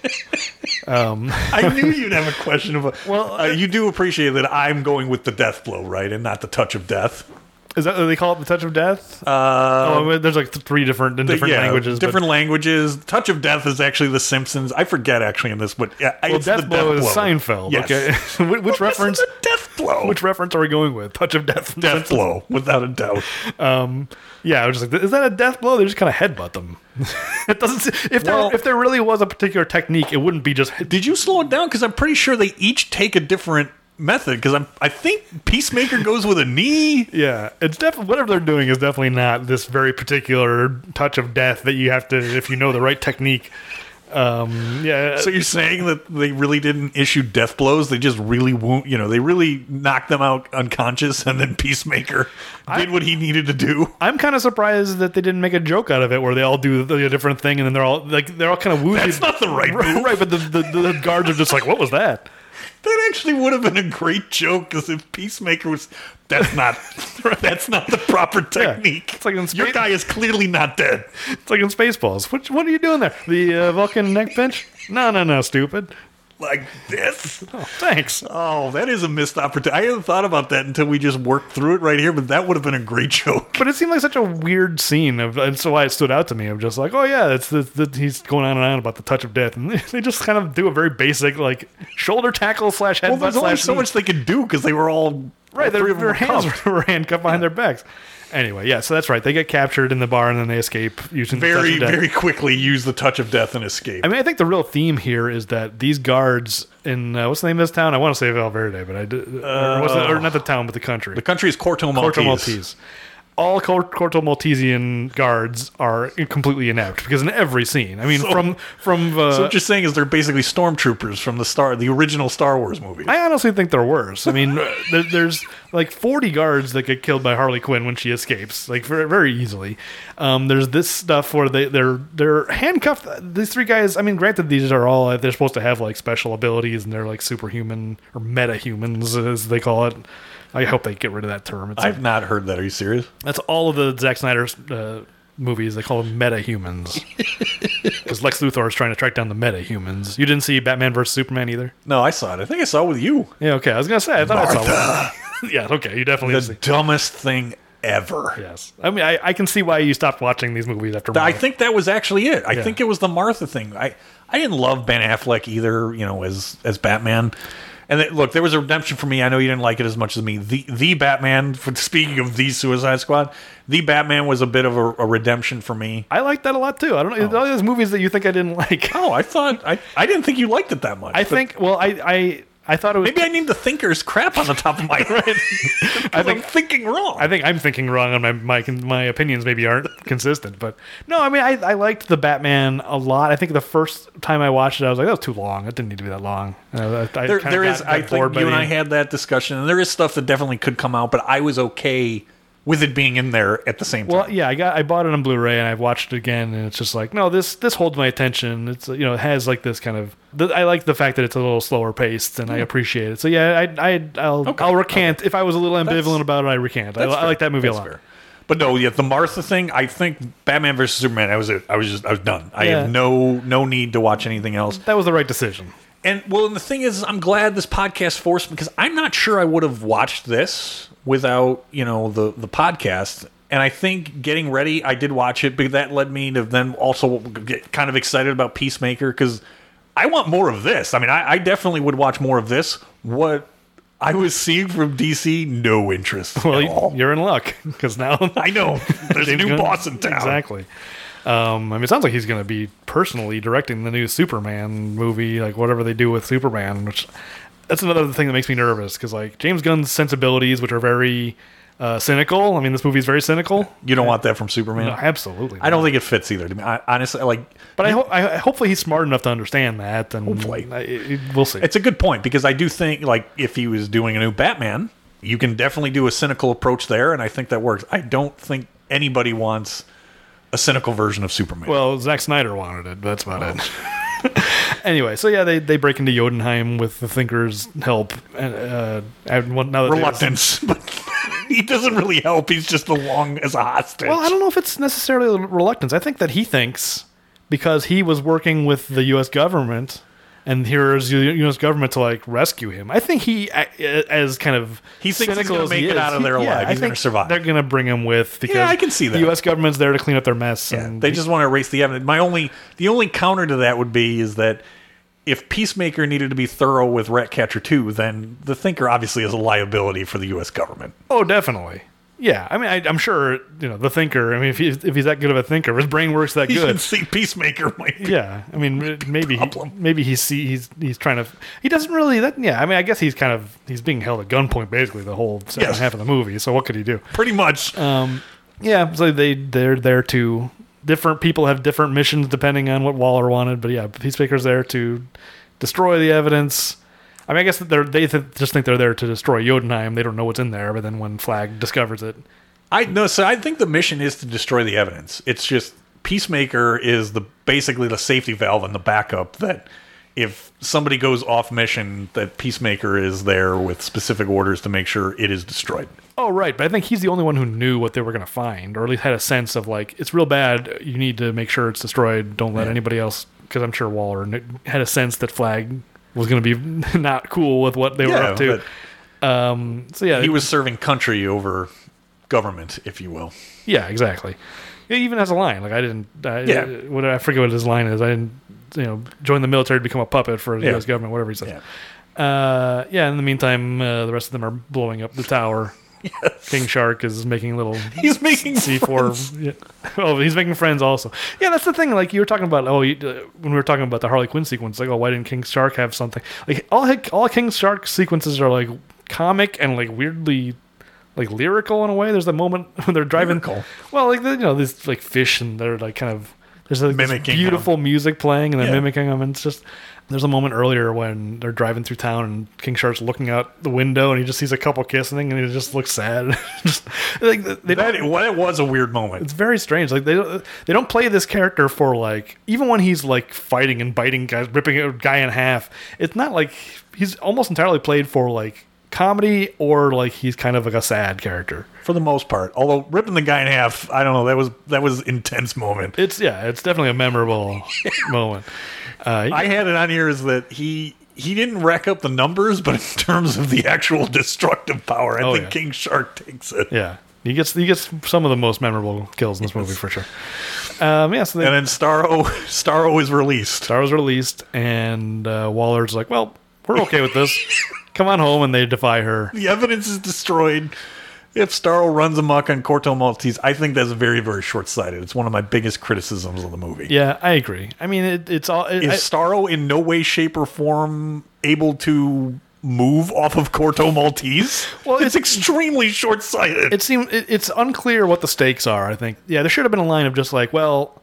I knew you'd have a question about. Well, uh, you do appreciate that I'm going with the death blow, right, and not the touch of death. Is that what they call it the touch of death? Uh, oh, there's like three different in different yeah, languages. but- Different languages. Touch of Death is actually The Simpsons. I forget actually in this, but yeah, well, it's death the blow death is blow. Seinfeld. Yes. Okay, which, which reference? This is a death blow. Which reference are we going with? Touch of death. death blow, without a doubt. Yeah, I was just like, is that a death blow? They just kind of headbutt them. it doesn't. If there if there really was a particular technique, it wouldn't be just. Did you slow it down? Because I'm pretty sure they each take a different method. Because I'm, I think Peacemaker goes with a knee. Yeah, it's definitely whatever they're doing is definitely not this very particular touch of death that you have to if you know the right technique. Um, yeah, So you're saying that they really didn't issue death blows? They just really wound, you know, they really knocked them out unconscious, and then Peacemaker did what he needed to do. I'm kind of surprised that they didn't make a joke out of it where they all do a different thing and then they're all like they're all kind of woozy. That's not the right right, move. right, but the, the the guards are just like, what was that? That actually would have been a great joke because if Peacemaker was, that's not, that's not the proper technique. It's like in Your guy is clearly not dead. It's like in Spaceballs. What what are you doing there? The uh, Vulcan neck pinch? No, no, no, stupid. Like this. Oh, thanks. Oh, that is a missed opportunity. I hadn't thought about that until we just worked through it right here, but that would have been a great joke. But it seemed like such a weird scene, of, and so why it stood out to me. I'm just like, oh yeah, it's the, the, he's going on and on about the touch of death, and they just kind of do a very basic like shoulder tackle slash headbutt Well, there's only slash so much they could do because they were all Right, all their, three of them their hands cuffed. were handcuffed behind their backs. Anyway, yeah, so that's right. They get captured in the bar and then they escape using the touch very of death. very quickly use the touch of death and escape. I mean, I think the real theme here is that these guards in uh, what's the name of this town? I want to say Valverde, but I did, or, was it, or not the town, but the country. the country is Corto Maltese. Corto Maltese. All Cor- Corto Maltesian guards are completely inept because in every scene, I mean, So- from from uh, So what you're saying is they're basically stormtroopers from the star, the original Star Wars movie. I honestly think they're worse. I mean, there, there's like 40 guards that get killed by Harley Quinn when she escapes, like very, very easily. Um, there's this stuff where they they're they're handcuffed. These three guys. I mean, granted, these are all they're supposed to have like special abilities and they're like superhuman or meta humans as they call it. I hope they get rid of that term. It's I've not heard that. Are you serious? that's all of the Zack Snyder's uh, movies. They call them meta humans because Lex Luthor is trying to track down the meta humans. You didn't see Batman versus Superman either. No, I saw it. I think I saw it with you. Yeah, okay. I was gonna say I thought I saw one. yeah, okay. You definitely The dumbest thing ever. Yes, I mean I, I can see why you stopped watching these movies after. I think that was actually it. I Yeah. think it was the Martha thing. I I didn't love Ben Affleck either. You know, as as Batman. And it, look, there was a redemption for me. I know you didn't like it as much as me. The the Batman. For, speaking of the Suicide Squad, the Batman was a bit of a, a redemption for me. I like that a lot too. I don't know all oh. those movies that you think I didn't like. Oh, I thought I I didn't think you liked it that much. I but think well I I I thought it was. maybe I need the thinker's crap on the top of my head. I think- I'm thinking wrong. I think I'm thinking wrong, and my my my opinions maybe aren't consistent. But no, I mean I, I liked the Batman a lot. I think the first time I watched it, I was like, that was too long. It didn't need to be that long. Uh, I, there, there is. I think you and I had that discussion, and there is stuff that definitely could come out, but I was okay with it being in there at the same time. Well, yeah, I got I bought it on Blu-ray and I've watched it again, and it's just like, no, this this holds my attention. It's you know it has like this kind of. th- I like the fact that it's a little slower paced, and I appreciate it. So yeah, I I I'll Okay, I'll recant if I was a little That's- ambivalent about it. I recant. I, I like that movie That's a lot. fair. But no, yeah, the Martha thing. I think Batman versus Superman. I was it. I was just. I was done. I Yeah. have no no need to watch anything else. That was the right decision. And well, and the thing is, I'm glad this podcast forced me because I'm not sure I would have watched this without you know the the podcast. And I think getting ready, I did watch it, but that led me to then also get kind of excited about Peacemaker because I want more of this. I mean, I, I definitely would watch more of this. What I was seeing from DC, no interest. Well, at all. you're in luck because now I know there's a new Gunn- boss in town. Exactly. Um, I mean, it sounds like he's going to be personally directing the new Superman movie, like whatever they do with Superman. Which that's another thing that makes me nervous because like James Gunn's sensibilities, which are very uh, cynical. I mean, this movie is very cynical. You don't want that from Superman. No, absolutely. I don't think it fits either. To me, I, honestly, like But I, ho- I hopefully he's smart enough to understand that. And Hopefully. I, it- we'll see. It's a good point because I do think like if he was doing a new Batman, you can definitely do a cynical approach there, and I think that works. I don't think anybody wants a cynical version of Superman. Well, Zack Snyder wanted it. But that's about it. anyway, so yeah, they, they break into Jotunheim with the Thinker's help. And, uh, and one- now reluctance, but he doesn't really help. He's just along as a hostage. Well, I don't know if it's necessarily reluctance. I think that he thinks because he was working with the U.S. government, and here's the U.S. government to like rescue him. I think he, as kind of He thinks he's gonna make he it is, out of there he- alive. I He's gonna survive. They're going to bring him with because I can see that. the U.S. government's there to clean up their mess. Yeah, and they just want to erase the evidence. My only, the only counter to that would be is that if Peacemaker needed to be thorough with Ratcatcher 2, then the Thinker obviously is a liability for the U.S. government. oh, definitely. Yeah, I mean, I, I'm sure you know the thinker. I mean, if, he, if he's that good of a thinker, his brain works that You good. see Peacemaker. Yeah, I mean, maybe he, maybe he's he's he's trying to. He doesn't really. That yeah, I mean, I guess he's kind of he's being held at gunpoint basically the whole second Yes. half of the movie. So what could he do? pretty much. Um, yeah, so they they're there to different people have different missions depending on what Waller wanted, but yeah, Peacemaker's there to destroy the evidence. I mean, I guess they're they th- just think they're there to destroy Jotunheim. They don't know what's in there, but then when Flag discovers it, I no, so I think the mission is to destroy the evidence. It's just Peacemaker is the basically the safety valve and the backup that if somebody goes off mission, that Peacemaker is there with specific orders to make sure it is destroyed. Oh, right. But I think he's the only one who knew what they were going to find, or at least had a sense of like, it's real bad. You need to make sure it's destroyed. Don't let Yeah. anybody else, because I'm sure Waller had a sense that Flag was going to be not cool with what they were up to. Um, so yeah, He was serving country over government, if you will. Yeah, exactly. He even has a line. Like I didn't. I, Yeah. What I forget what his line is. I didn't. You know, join the military to become a puppet for the Yeah. U.S. government. Whatever he said. Yeah. Uh, yeah. In the meantime, uh, the rest of them are blowing up the tower. King Shark is making little He's making C four. Yeah. Oh, he's making friends also. Yeah, that's the thing. Like you were talking about. Oh, you, uh, when we were talking about the Harley Quinn sequence, like, oh, why didn't King Shark have something? Like all all King Shark sequences are like comic and like weirdly like lyrical in a way. There's a moment when they're driving. Lyrical? Well, like you know, these like fish and they're like kind of there's like beautiful music playing and they're Yeah. mimicking them. And it's just there's a moment earlier when they're driving through town and King Shark's looking out the window and he just sees a couple kissing and he just looks sad. just like they That, that was a weird moment. it's very strange. Like they don't, they don't play this character for like even when he's like fighting and biting guys, ripping a guy in half. It's not like he's almost entirely played for like comedy or like he's kind of like a sad character. for the most part. Although ripping the guy in half, I don't know. That was that was intense moment. It's yeah, it's definitely a memorable moment. Uh, I had it on here is that he he didn't rack up the numbers, but in terms of the actual destructive power, I Oh, think yeah. King Shark takes it. yeah, he gets he gets some of the most memorable kills in this movie for sure. Um, yeah, so they, And then Starro Starro is released. Star was released, and uh, Waller's like, "Well, we're okay with this. Come on home," and they defy her. The evidence is destroyed. If Starro runs amok on Corto Maltese, I think that's very, very short sighted. It's one of my biggest criticisms of the movie. Yeah, I agree. I mean, it, it's all. It, Is I- Starro in no way, shape, or form able to move off of Corto Maltese? Well, it's it's- extremely short sighted. it seemed it, it's unclear what the stakes are. I think. Yeah, there should have been a line of just like, well,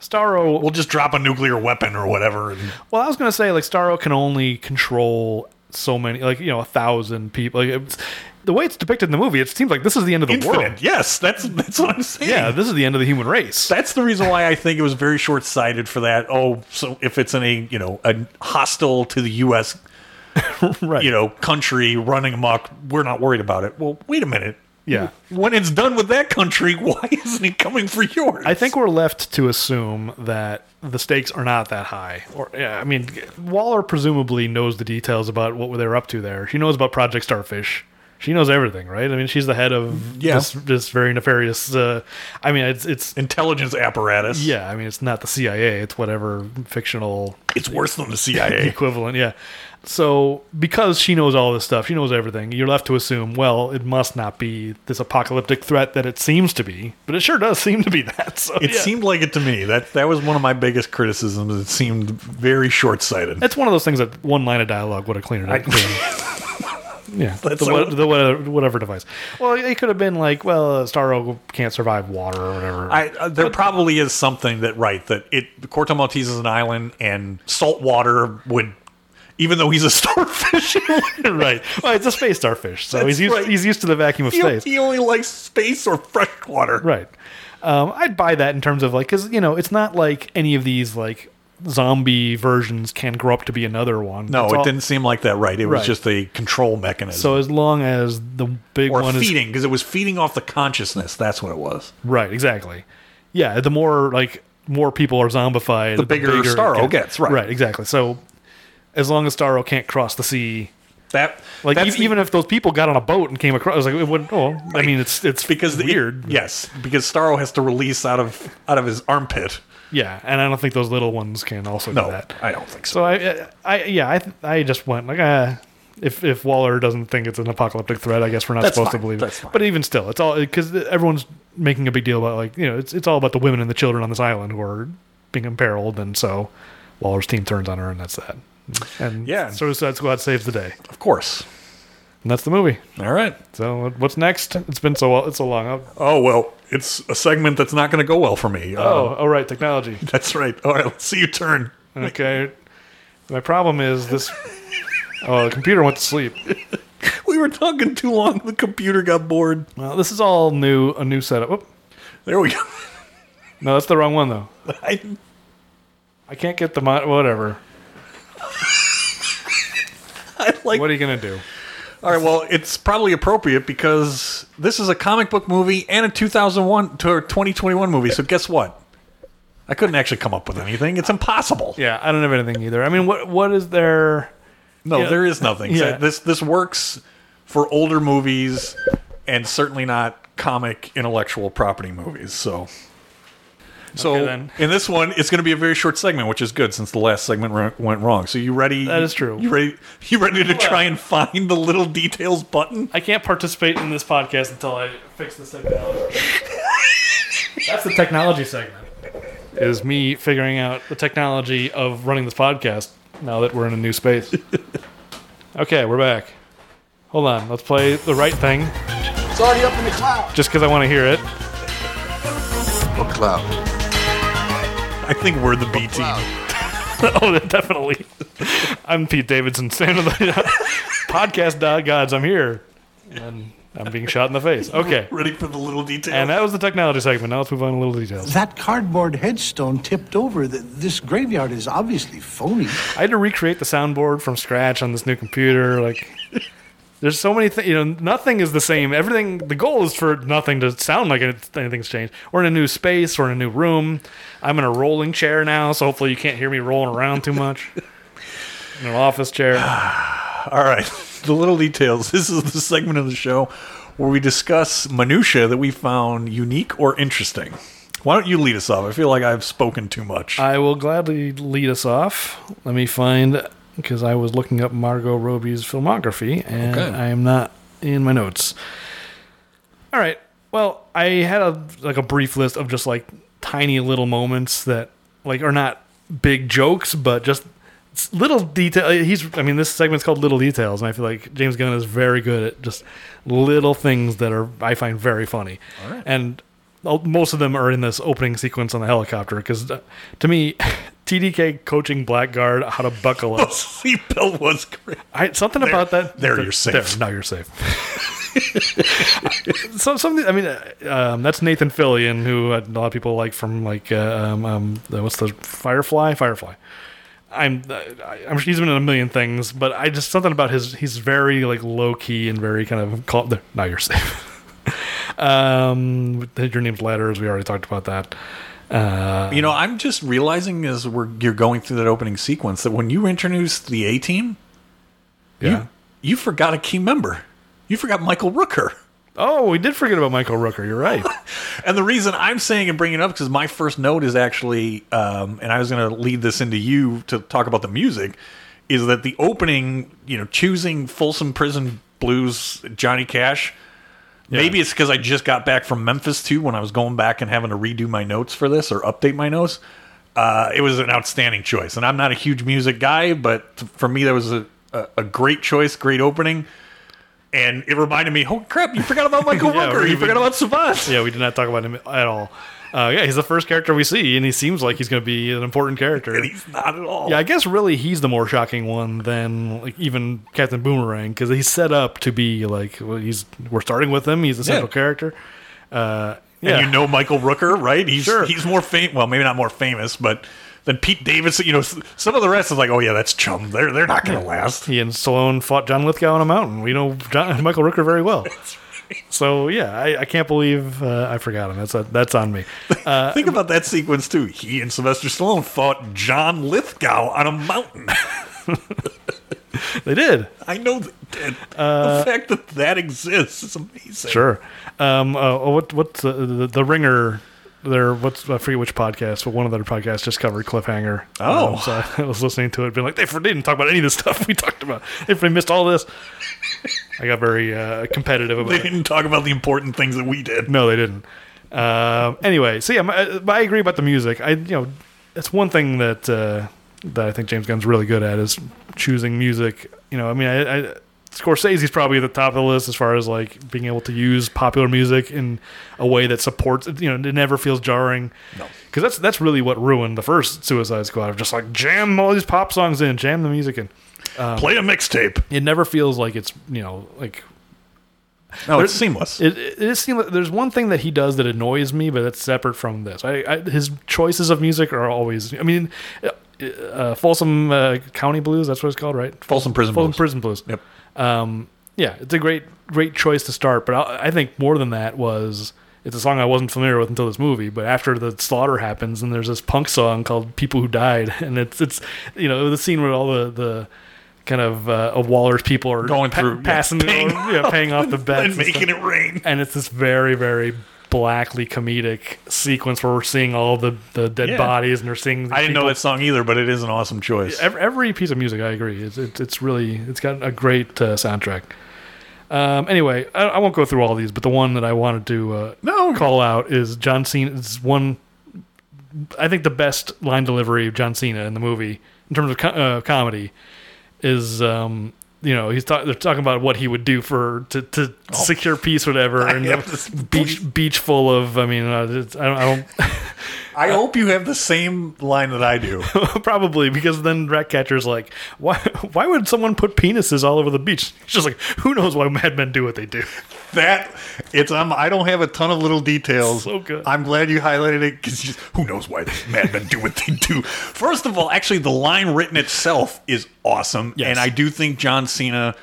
Starro. We'll just drop a nuclear weapon or whatever. And Well, I was gonna say like Starro can only control so many, like you know, a thousand people. Like, it's, the way it's depicted in the movie, it seems like this is the end of the infinite. world. Yes, that's that's what I'm saying. Yeah, this is the end of the human race. that's the reason why I think it was very short sighted for that. Oh, so if it's in a you know a hostile to the U.S. right. you know country running amok, we're not worried about it. Well, wait a minute. Yeah. When it's done with that country, why isn't it coming for yours? I think we're left to assume that the stakes are not that high. Or yeah, I mean, Waller presumably knows the details about what they were up to there. She knows about Project Starfish. She knows everything, right? I mean, she's the head of Yeah. this, this very nefarious. Uh, I mean, it's it's intelligence apparatus. yeah. I mean, it's not the CIA. It's whatever fictional it's worse than the CIA. equivalent. Yeah. So because she knows all this stuff, she knows everything. You're left to assume, well, it must not be this apocalyptic threat that it seems to be, but it sure does seem to be that. So It yeah. seemed like it to me. That that was one of my biggest criticisms. It seemed very short sighted. It's one of those things that one line of dialogue would have cleaned it up. yeah, the, so- what- the whatever, whatever device. Well, it could have been like, well, uh, Starro can't survive water or whatever. I, uh, there probably is something that right that it Corto Maltese is an island and salt water would, even though he's a starfish, right. Well, it's a space starfish, so That's he's used, right. he's used to the vacuum of he, space. he only likes space or fresh water. Right. Um, I'd buy that in terms of like, because you know, it's not like any of these like zombie versions can grow up to be another one. No, It's it all- didn't seem like that. Right, it was just a control mechanism. So as long as the big or one is feeding because it was feeding off the consciousness. That's what it was. Right, exactly. Yeah, the more like more people are zombified, the, bigger it Starro gets, right. Right, exactly. So as long as Starro can't cross the sea, That like that's e- the- even if those people got on a boat and came across, like it wouldn't. Oh, I mean, it's it's because the- weird. yes, because Starro has to release out of out of his armpit. yeah, and I don't think those little ones can also No, do that. I don't think so. So I, I yeah, I I just went like uh if if Waller doesn't think it's an apocalyptic threat, I guess we're not That's supposed to believe it. fine. But even still, it's all because everyone's making a big deal about like you know it's it's all about the women and the children on this island who are being imperiled, and so Waller's team turns on her, and that's that. And Yeah. Suicide Squad saves the day, Of course. and that's the movie. All right. So what's next? It's been so it's so long. Oh, Oh well, it's a segment that's not going to go well for me. Uh, oh, oh, right, technology. that's right. All right, let's see you turn. Okay. My problem is this. Oh, the computer went to sleep. We were talking too long. The computer got bored. Well, this is all new, a new setup. Oop. There we go. No, that's the wrong one though. I, I can't get the mod. Whatever. I like. What are you gonna do? All right. Well, it's probably appropriate because this is a comic book movie and a 2001 to 2021 movie. So guess what? I couldn't actually come up with anything. It's impossible. Yeah, I don't have anything either. I mean, what what is there? No, Yeah. there is nothing. Yeah. This this works for older movies and certainly not comic intellectual property movies. So so Okay, then. in this one, it's going to be a very short segment, which is good since the last segment ro- went wrong. So you ready? That is true. You ready? You ready to try and find the little details button? I can't participate in this podcast until I fix this technology. That's the technology segment. Is me figuring out the technology of running this podcast now that we're in a new space. Okay, we're back. Hold on, let's play the right thing It's already up in the cloud. just because I want to hear it. What cloud? I think we're the B team. oh, definitely. I'm Pete Davidson, saying to the podcast dog gods, I'm here. And I'm being shot in the face. Okay. Ready for the little details? And that was the technology segment. Now let's move on to little details. That cardboard headstone tipped over. Th- This graveyard is obviously phony. I had to recreate the soundboard from scratch on this new computer. Like, there's so many things. You know, nothing is the same. Everything. The goal is for nothing to sound like anything's changed. We're in a new space. We're in a new room. I'm in a rolling chair now, so hopefully you can't hear me rolling around too much. In an office chair. All right, the little details. This is the segment of the show where we discuss minutia that we found unique or interesting. Why don't you lead us off? I feel like I've spoken too much. I will gladly lead us off. Let me find because I was looking up Margot Robbie's filmography and Okay. I am not in my notes. All right. Well, I had a like a brief list of just like tiny little moments that like are not big jokes, but just little detail. Uh, he's I mean this segment's called Little Details, and I feel like James Gunn is very good at just little things that are I find very funny. And uh, most of them are in this opening sequence on the helicopter because uh, to me, TDK coaching Blackguard how to buckle up. Seatbelt was great. I, something about that. there you're safe. There, now you're safe. so something. I mean, uh, um, that's Nathan Fillion, who a lot of people like from like uh, um, um, the, what's the Firefly? Firefly. I'm uh, I'm he's been in a million things, but I just something about his. He's very like low key and very kind of. There, now you're safe. um, your name's letters. We already talked about that. Uh, You know, I'm just realizing as we're you're going through that opening sequence that when you introduced the A team, yeah. you you forgot a key member. You forgot Michael Rooker. Oh, we did forget about Michael Rooker. You're right. And the reason I'm saying and bringing it up because my first note is actually, um, and I was going to lead this into you to talk about the music, is that the opening, you know, choosing Folsom Prison Blues, Johnny Cash. Maybe it's because I just got back from Memphis too when I was going back and having to redo my notes for this or update my notes. Uh, it was an outstanding choice, and I'm not a huge music guy, but t- for me that was a, a, a great choice, great opening. And it reminded me, oh crap, you forgot about Michael Yeah, Rooker, we- you forgot we- about Savant. Yeah, we did not talk about him at all. Uh, yeah, he's the first character we see, and he seems like he's going to be an important character. And he's not at all. Yeah, I guess really he's the more shocking one than like even Captain Boomerang because he's set up to be like well, he's we're starting with him. He's the central Yeah. character. Uh, yeah, And you know Michael Rooker, right? He's Sure. he's more famous. Well, maybe not more famous, but than Pete Davidson. You know, some of the rest is like, oh yeah, that's chum. They're they're not going to last. he and Stallone fought John Lithgow on a mountain. We know John, Michael Rooker very well. So yeah, I, I can't believe uh, I forgot him. That's a, that's on me. Uh, Think about that sequence too. He and Sylvester Stallone fought John Lithgow on a mountain. they did. I know they did. the fact that that exists is amazing. Uh, Sure. Um, uh, what what's uh, the, the ringer? There, what's I forget which podcast, but one of their podcasts just covered Cliffhanger. Oh. Um, so I was listening to it, being like, they for- didn't talk about any of this stuff we talked about. If they missed all this, I got very uh, competitive about They didn't talk about the important things that we did. No, they didn't. Um, anyway, so yeah, my, I agree about the music. I you know, it's one thing that uh, that I think James Gunn's really good at is choosing music. You know, I mean, I, I, Scorsese's probably at the top of the list as far as like being able to use popular music in a way that supports. You know, it never feels jarring. No. because that's that's really what ruined the first Suicide Squad. Of just like jam all these pop songs in, jam the music in. Play a mixtape. It never feels like it's you know like No, it's seamless. it, it is seem like there's one thing that he does that annoys me, but it's separate from this. I, I his choices of music are always. I mean, uh, uh, Folsom uh, County Blues. That's what it's called, right? Folsom Prison Folsom Blues. Prison Blues. Yep. Um, yeah, it's a great great choice to start. But I, I think more than that was It's a song I wasn't familiar with until this movie, but after the slaughter happens, and there's this punk song called "People Who Died," and it's it's you know the scene where all the the kind of uh, of Waller's people are Going through, yeah, passing, paying yeah, paying off the bets, and making it rain. and it's this very very blackly comedic sequence where we're seeing all the the dead Yeah. bodies and they're seeing I didn't know that song either, but it is an awesome choice. every, every piece of music i agree it's, it's, it's really it's got a great uh, soundtrack um, anyway I, I won't go through all these but the one that i wanted to uh, No. call out is john cena's one i think the best line delivery of john cena in the movie in terms of co- uh, comedy is um, you know he's talk- they're talking about what he would do for to, to secure peace whatever and have this beach beach full of i mean uh, I don't, I don't I hope you have the same line that I do. Probably because then Ratcatcher's like, why? Why would someone put penises all over the beach? He's just like, who knows why madmen do what they do? that it's um, I don't have a ton of little details. So good. I'm glad you highlighted it because who knows why madmen do what they do. First of all, actually, the line written itself is awesome, Yes. and I do think John Cena.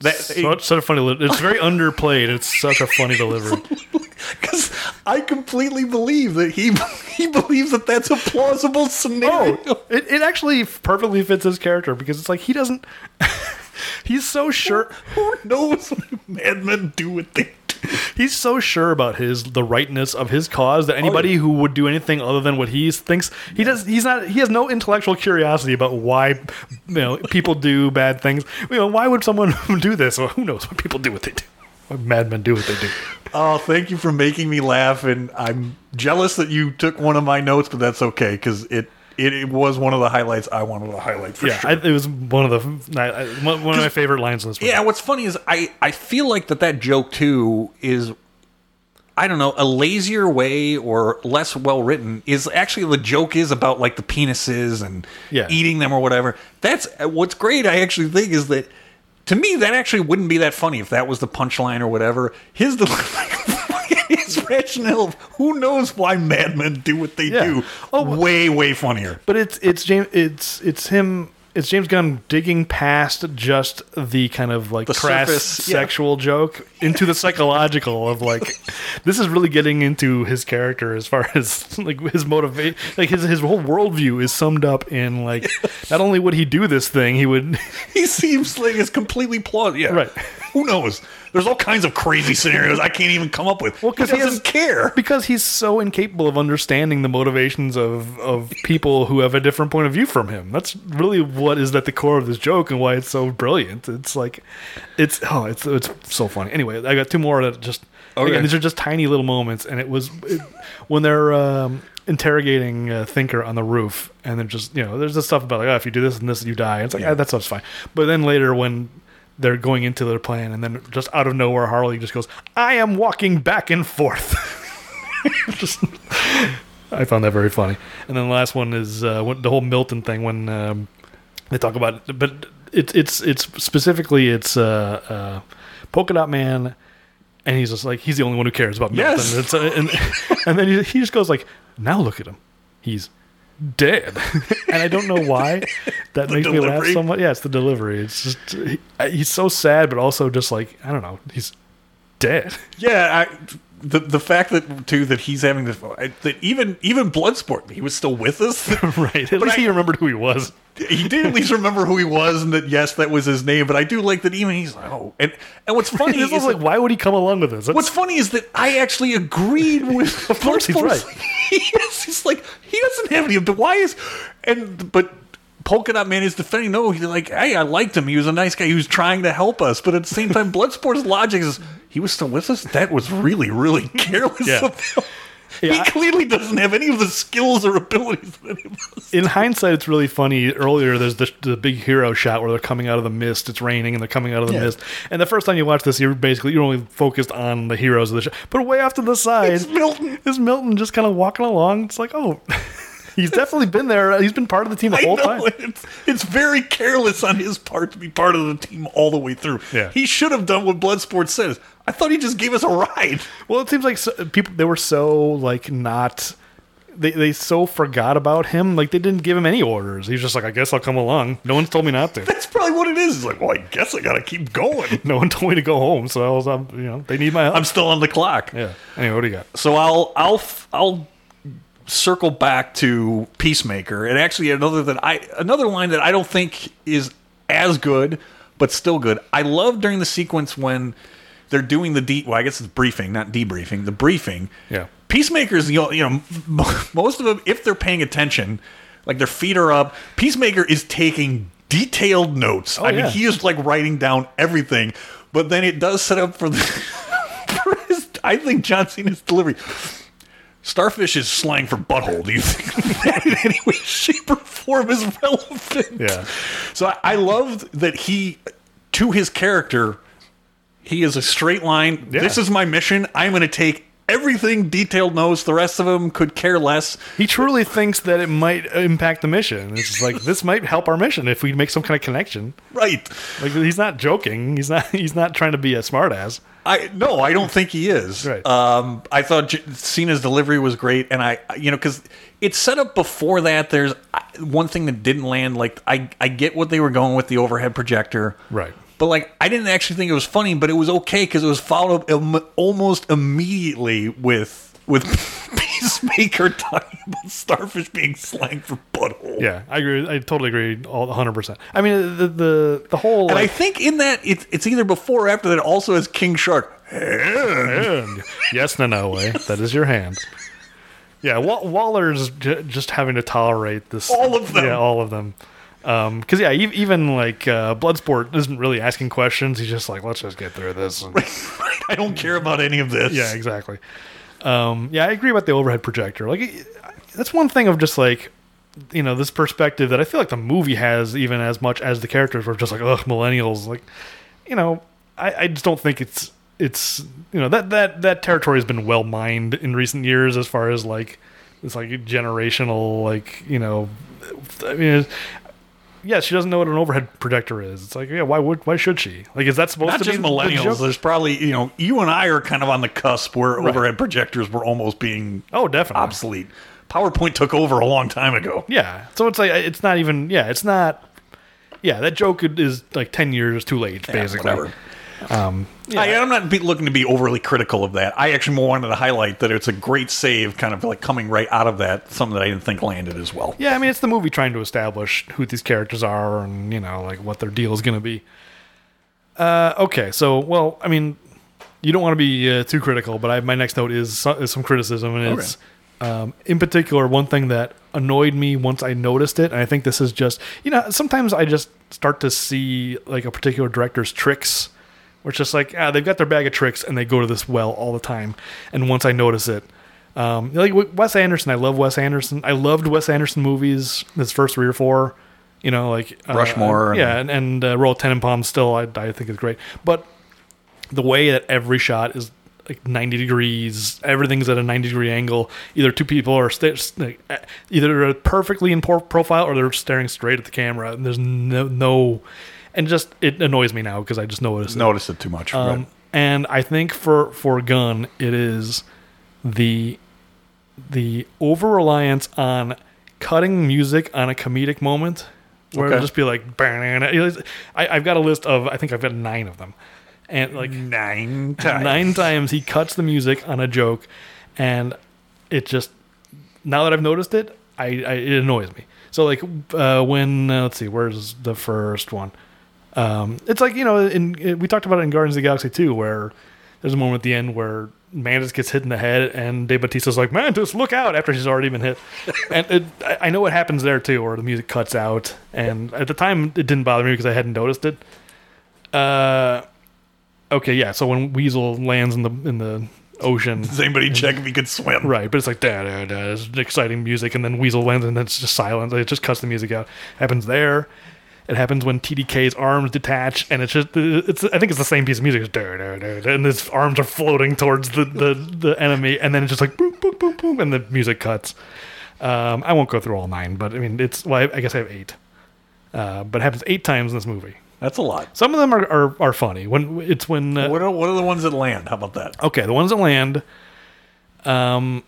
That Such, such a funny. It's very underplayed. It's such a funny delivery. because I completely believe that he he believes that that's a plausible scenario. Oh, it, it actually perfectly fits his character because it's like he doesn't. he's so sure. Who knows what madmen do with they do? He's so sure about his the rightness of his cause that oh, anybody who would do anything other than what he thinks he does he's not he has no intellectual curiosity about why you know people do bad things. You know why would someone do this? Well, who knows why people do what they do? Why madmen do what they do? Oh, thank you for making me laugh, and I'm jealous that you took one of my notes, but that's okay because it, it it was one of the highlights I wanted to highlight for Yeah, sure. I, it was one of the I, one of my favorite lines in this movie. yeah, what's funny is I I feel like that that joke too is. I don't know, a lazier way or less well written is actually the joke is about like the penises and Yeah. eating them or whatever. That's what's great. I actually think is that to me that actually wouldn't be that funny if that was the punchline or whatever. His his rationale of who knows why madmen do what they Yeah. do. Oh, way way funnier. But it's it's James it's it's him it's James Gunn digging past just the kind of like The crass surface, yeah. sexual joke into the psychological of like this is really getting into his character as far as like his motivate like his his whole worldview is summed up in like not only would he do this thing he would He seems like it's completely plausible. Yeah. Right. Who knows? There's all kinds of crazy scenarios I can't even come up with. Well, because he, doesn't care. because he's so incapable of understanding the motivations of of people who have a different point of view from him. That's really what is at the core of this joke and why it's so brilliant. It's like it's oh, it's it's so funny. Anyway, I got two more that just Okay. again, these are just tiny little moments, and it was it, when they're. Um, interrogating uh, thinker on the roof and they're just you know there's this stuff about like oh, if you do this and this you die it's like ah, that stuff's fine but then later when they're going into their plan and then just out of nowhere harley just goes i am walking back and forth just I found that very funny. And then the last one is uh, when, the whole Milton thing when um, they talk about it, but it's it's it's specifically it's uh, uh, Polka Dot Man, and he's just like he's the only one who cares about Milton. Yes. It's, uh, and and then he, he just goes like, now look at him, he's dead, and I don't know why that makes me laugh so much. Yeah, it's the delivery. It's just he, he's so sad, but also just like I don't know, he's dead. Yeah, I, the the fact that too that he's having this that even even Bloodsport he was still with us. right. At least I- he remembered who he was. he did at least remember who he was and that yes that was his name. But I do like that even he's like oh and and what's funny is like, that- why would he come along with? That's- What's funny is that I actually agreed with. Of course he's right. he's like he doesn't have any. Why is and but Polka Dot Man is defending. No, he's like, hey, I liked him. He was a nice guy. He was trying to help us. But at the same time, Bloodsport's logic is he was still with us. That was really really careless Yeah. of him. Yeah, he clearly doesn't have any of the skills or abilities that he was. in hindsight, it's really funny. Earlier, there's the, the big hero shot where they're coming out of the mist. It's raining, and they're coming out of the Yeah. mist. And the first time you watch this, you're basically you're only focused on the heroes of the show. But way off to the side, It's Milton. is Milton just kind of walking along. It's like, oh, he's definitely been there. He's been part of the team the I whole know time. it's it's very careless on his part to be part of the team all the way through. Yeah. He should have done what Bloodsport says. I thought he just gave us a ride. Well, it seems like so, people they were so like not they they so forgot about him. Like they didn't give him any orders. He's just like, I guess I'll come along. No one's told me not to. That's probably what it is. It's like, well, I guess I gotta keep going. no one told me to go home. So I was, um, you know, they need my help. I'm still on the clock. yeah. Anyway, what do you got? So I'll I'll I'll circle back to Peacemaker, and actually another that I another line that I don't think is as good, but still good. I love during the sequence when they're doing the de- well, I guess it's briefing, not debriefing, the briefing. Yeah. Peacemakers, you know, you know, most of them, if they're paying attention, like their feet are up. Peacemaker is taking detailed notes. Oh, I yeah. mean, he is like writing down everything, but then it does set up for the. I think John Cena's delivery. Starfish is slang for butthole. Do you think that in any way, shape, or form is relevant? Yeah. So I, I loved that he, to his character, he is a straight line. Yeah. This is my mission. I'm going to take everything detailed knows The rest of them could care less. He truly thinks that it might impact the mission. It's like this might help our mission if we make some kind of connection. Right. Like he's not joking. He's not. He's not trying to be a smartass. I no, I don't think he is. Right. Um, I thought J- Cena's delivery was great, and I, you know, because it's set up before that. There's one thing that didn't land. Like I, I get what they were going with the overhead projector. Right. But like, I didn't actually think it was funny, but it was okay because it was followed up im- almost immediately with with Peacemaker talking about starfish being slang for butthole. Yeah, I agree. I totally agree. All 100. percent I mean, the the the whole. And I think in that it's it's either before or after that also has King Shark. hand. yes, Nanaue, that is your hand. Yeah, Waller's j- just having to tolerate this. All of them. Yeah, all of them. Because yeah, e- even like uh, Bloodsport isn't really asking questions. He's just like, let's just get through this. And- I don't care about any of this. yeah, exactly. Um, yeah, I agree about the overhead projector. Like, that's one thing of just like, you know, this perspective that I feel like the movie has even as much as the characters were just like, ugh, millennials. Like, you know, I, I just don't think it's it's you know that that that territory has been well mined in recent years as far as like it's like generational like you know, I mean. Yeah, she doesn't know what an overhead projector is. It's like, yeah, why would why should she? Like, is that supposed Not to just be the millennials. joke? There's probably you know you and I are kind of on the cusp where Right. overhead projectors were almost being Oh, definitely. obsolete. PowerPoint took over a long time ago. Yeah. So it's like it's not even yeah, it's not yeah, that joke is like 10 years too late basically. whatever. Um I, I'm not be, looking to be overly critical of that. I actually more wanted to highlight that it's a great save, kind of like coming right out of that. Something that I didn't think landed as well. yeah, I mean it's the movie trying to establish who these characters are and you know like what their deal is going to be. Uh okay, so well, I mean you don't want to be uh, too critical, but I, my next note is, so- is some criticism, and it's um, in particular one thing that annoyed me once I noticed it, and I think this is just you know sometimes I just start to see like a particular director's tricks, where it's just like ah they've got their bag of tricks and they go to this well all the time, and once I notice it. Um, like Wes Anderson, I love Wes Anderson. I loved Wes Anderson movies. His first three or four, you know, like uh, Rushmore and- yeah, and, and uh, Royal Tenenbaums still, I, I think is great. But the way that every shot is like 90 degrees everything's at a 90 degree angle either two people are st- uh, either perfectly in profile or they're staring straight at the camera and there's no no and just it annoys me now because i just noticed it. Noticed it too much. Um, right. and i think for for Gunn it is the the over reliance on cutting music on a comedic moment where it'll just be like "Bang." I, i've got a list of i think i've got nine of them and like Nine times. nine times he cuts the music on a joke and it just now that i've noticed it i, I it annoys me so like uh, when uh, let's see where's the first one um, it's like you know in we talked about it in guardians of the galaxy 2 where there's a moment at the end where Mantis gets hit in the head, and Dave Bautista's like, "Mantis, look out!" After she's already been hit, and it, I know what happens there too, where the music cuts out. And at the time, it didn't bother me because I hadn't noticed it. Uh, okay, yeah. So when Weasel lands in the in the ocean, Does anybody check if he could swim? right? But it's like da da da. It's exciting music, and then Weasel lands, and then it's just silence. It just cuts the music out. Happens there. It happens when TDK's arms detach, and it's just it's. I think it's the same piece of music, it's da, da, da, and his arms are floating towards the, the, the enemy, and then it's just like boom, boom, boom, boom, and the music cuts. Um, I won't go through all nine, but I mean, it's. Well, I, I guess I have eight, uh, but it happens eight times in this movie. That's a lot. Some of them are, are, are funny. When it's when uh, What are, what are the ones that land? How about that? Okay, the ones that land. Um,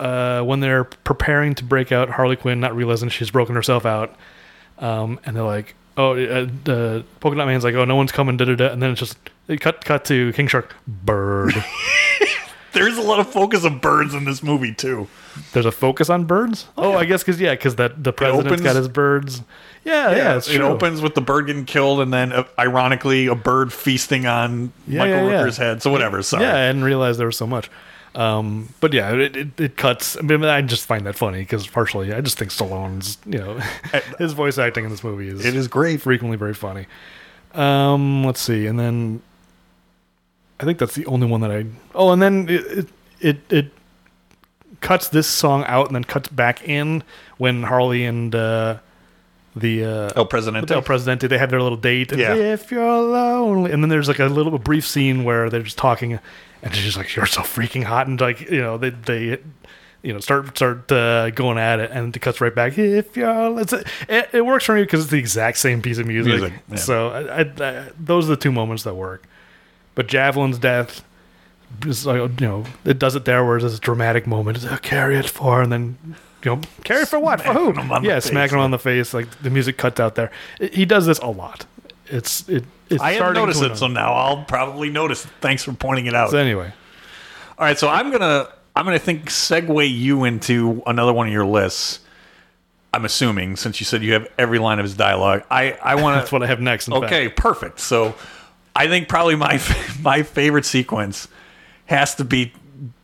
uh, when they're preparing to break out Harley Quinn, not realizing she's broken herself out, um, and they're like, "Oh, uh, the Polka Dot Man's like, oh, no one's coming," da da da, and then it's just they cut cut to King Shark, bird. There's a lot of focus of birds in this movie too. There's a focus on birds. Oh, I guess because yeah, because that the president's opens- got his birds. Yeah, yeah, it's it true. opens with the bird getting killed, and then uh, ironically, a bird feasting on Yeah, Michael yeah, yeah. Rooker's head. So whatever. Sorry. Yeah, I didn't realize there was so much. Um, but yeah, it, it, it cuts. I mean, I just find that funny because partially, I just think Stallone's, you know, his voice acting in this movie is It is great. frequently very funny. Um, let's see, and then I think that's the only one that I. Oh, and then it it it, it cuts this song out and then cuts back in when Harley and uh, the uh, El Presidente. El Presidente, they have their little date. Yeah. If you're lonely, and then there's like a little a brief scene where they're just talking, and she's like, "You're so freaking hot," and like you know they they. You know, start start uh, going at it, and it cuts right back. If you're, it's it, it works for me because it's the exact same piece of music. Music, yeah. So I, I, I, those are the two moments that work. But Javelin's death, is like, you know, it does it there where it's a dramatic moment. It's, "Oh, carry it far, and then you know, carry for what? For who? Smacking him on the yeah, face, smacking him on the face. Like the music cuts out there. He does this a lot. It's it. It's I haven't noticed it, so now I'll probably notice. Thanks for pointing it out. So anyway, All right, so I'm gonna I'm gonna think segue you into another one of your lists. I'm assuming since you said you have every line of his dialogue. I I want that's what I have next. Okay, fact. perfect. So I think probably my my favorite sequence has to be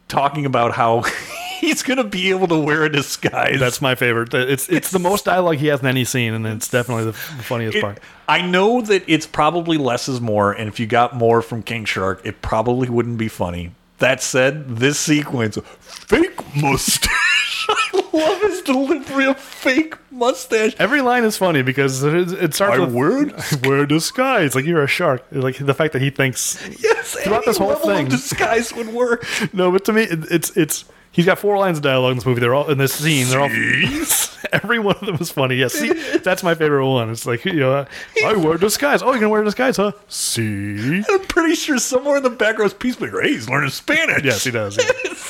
talking about how he's gonna be able to wear a disguise. that's my favorite. It's it's the most dialogue he has in any scene, and it's definitely the funniest It- part. I know that it's probably less is more, and if you got more from King Shark, it probably wouldn't be funny. That said, this sequence, fake mustache. I love his delivery of fake mustache. Every line is funny because it, it starts I with wear- I wear disguise. Like you're a shark. Like the fact that he thinks Yes, Throughout this whole level of thing. disguise would work. No, but to me, it, it's it's he's got four lines of dialogue in this movie. They're all in this scene. They're all every one of them is funny. Yeah, see, that's my favorite one. It's like you know, I wear disguise. Oh, you can wear disguise, huh? See, I'm pretty sure somewhere in the background is Peacemaker. Hey, he's learning Spanish. yes, he does. yeah.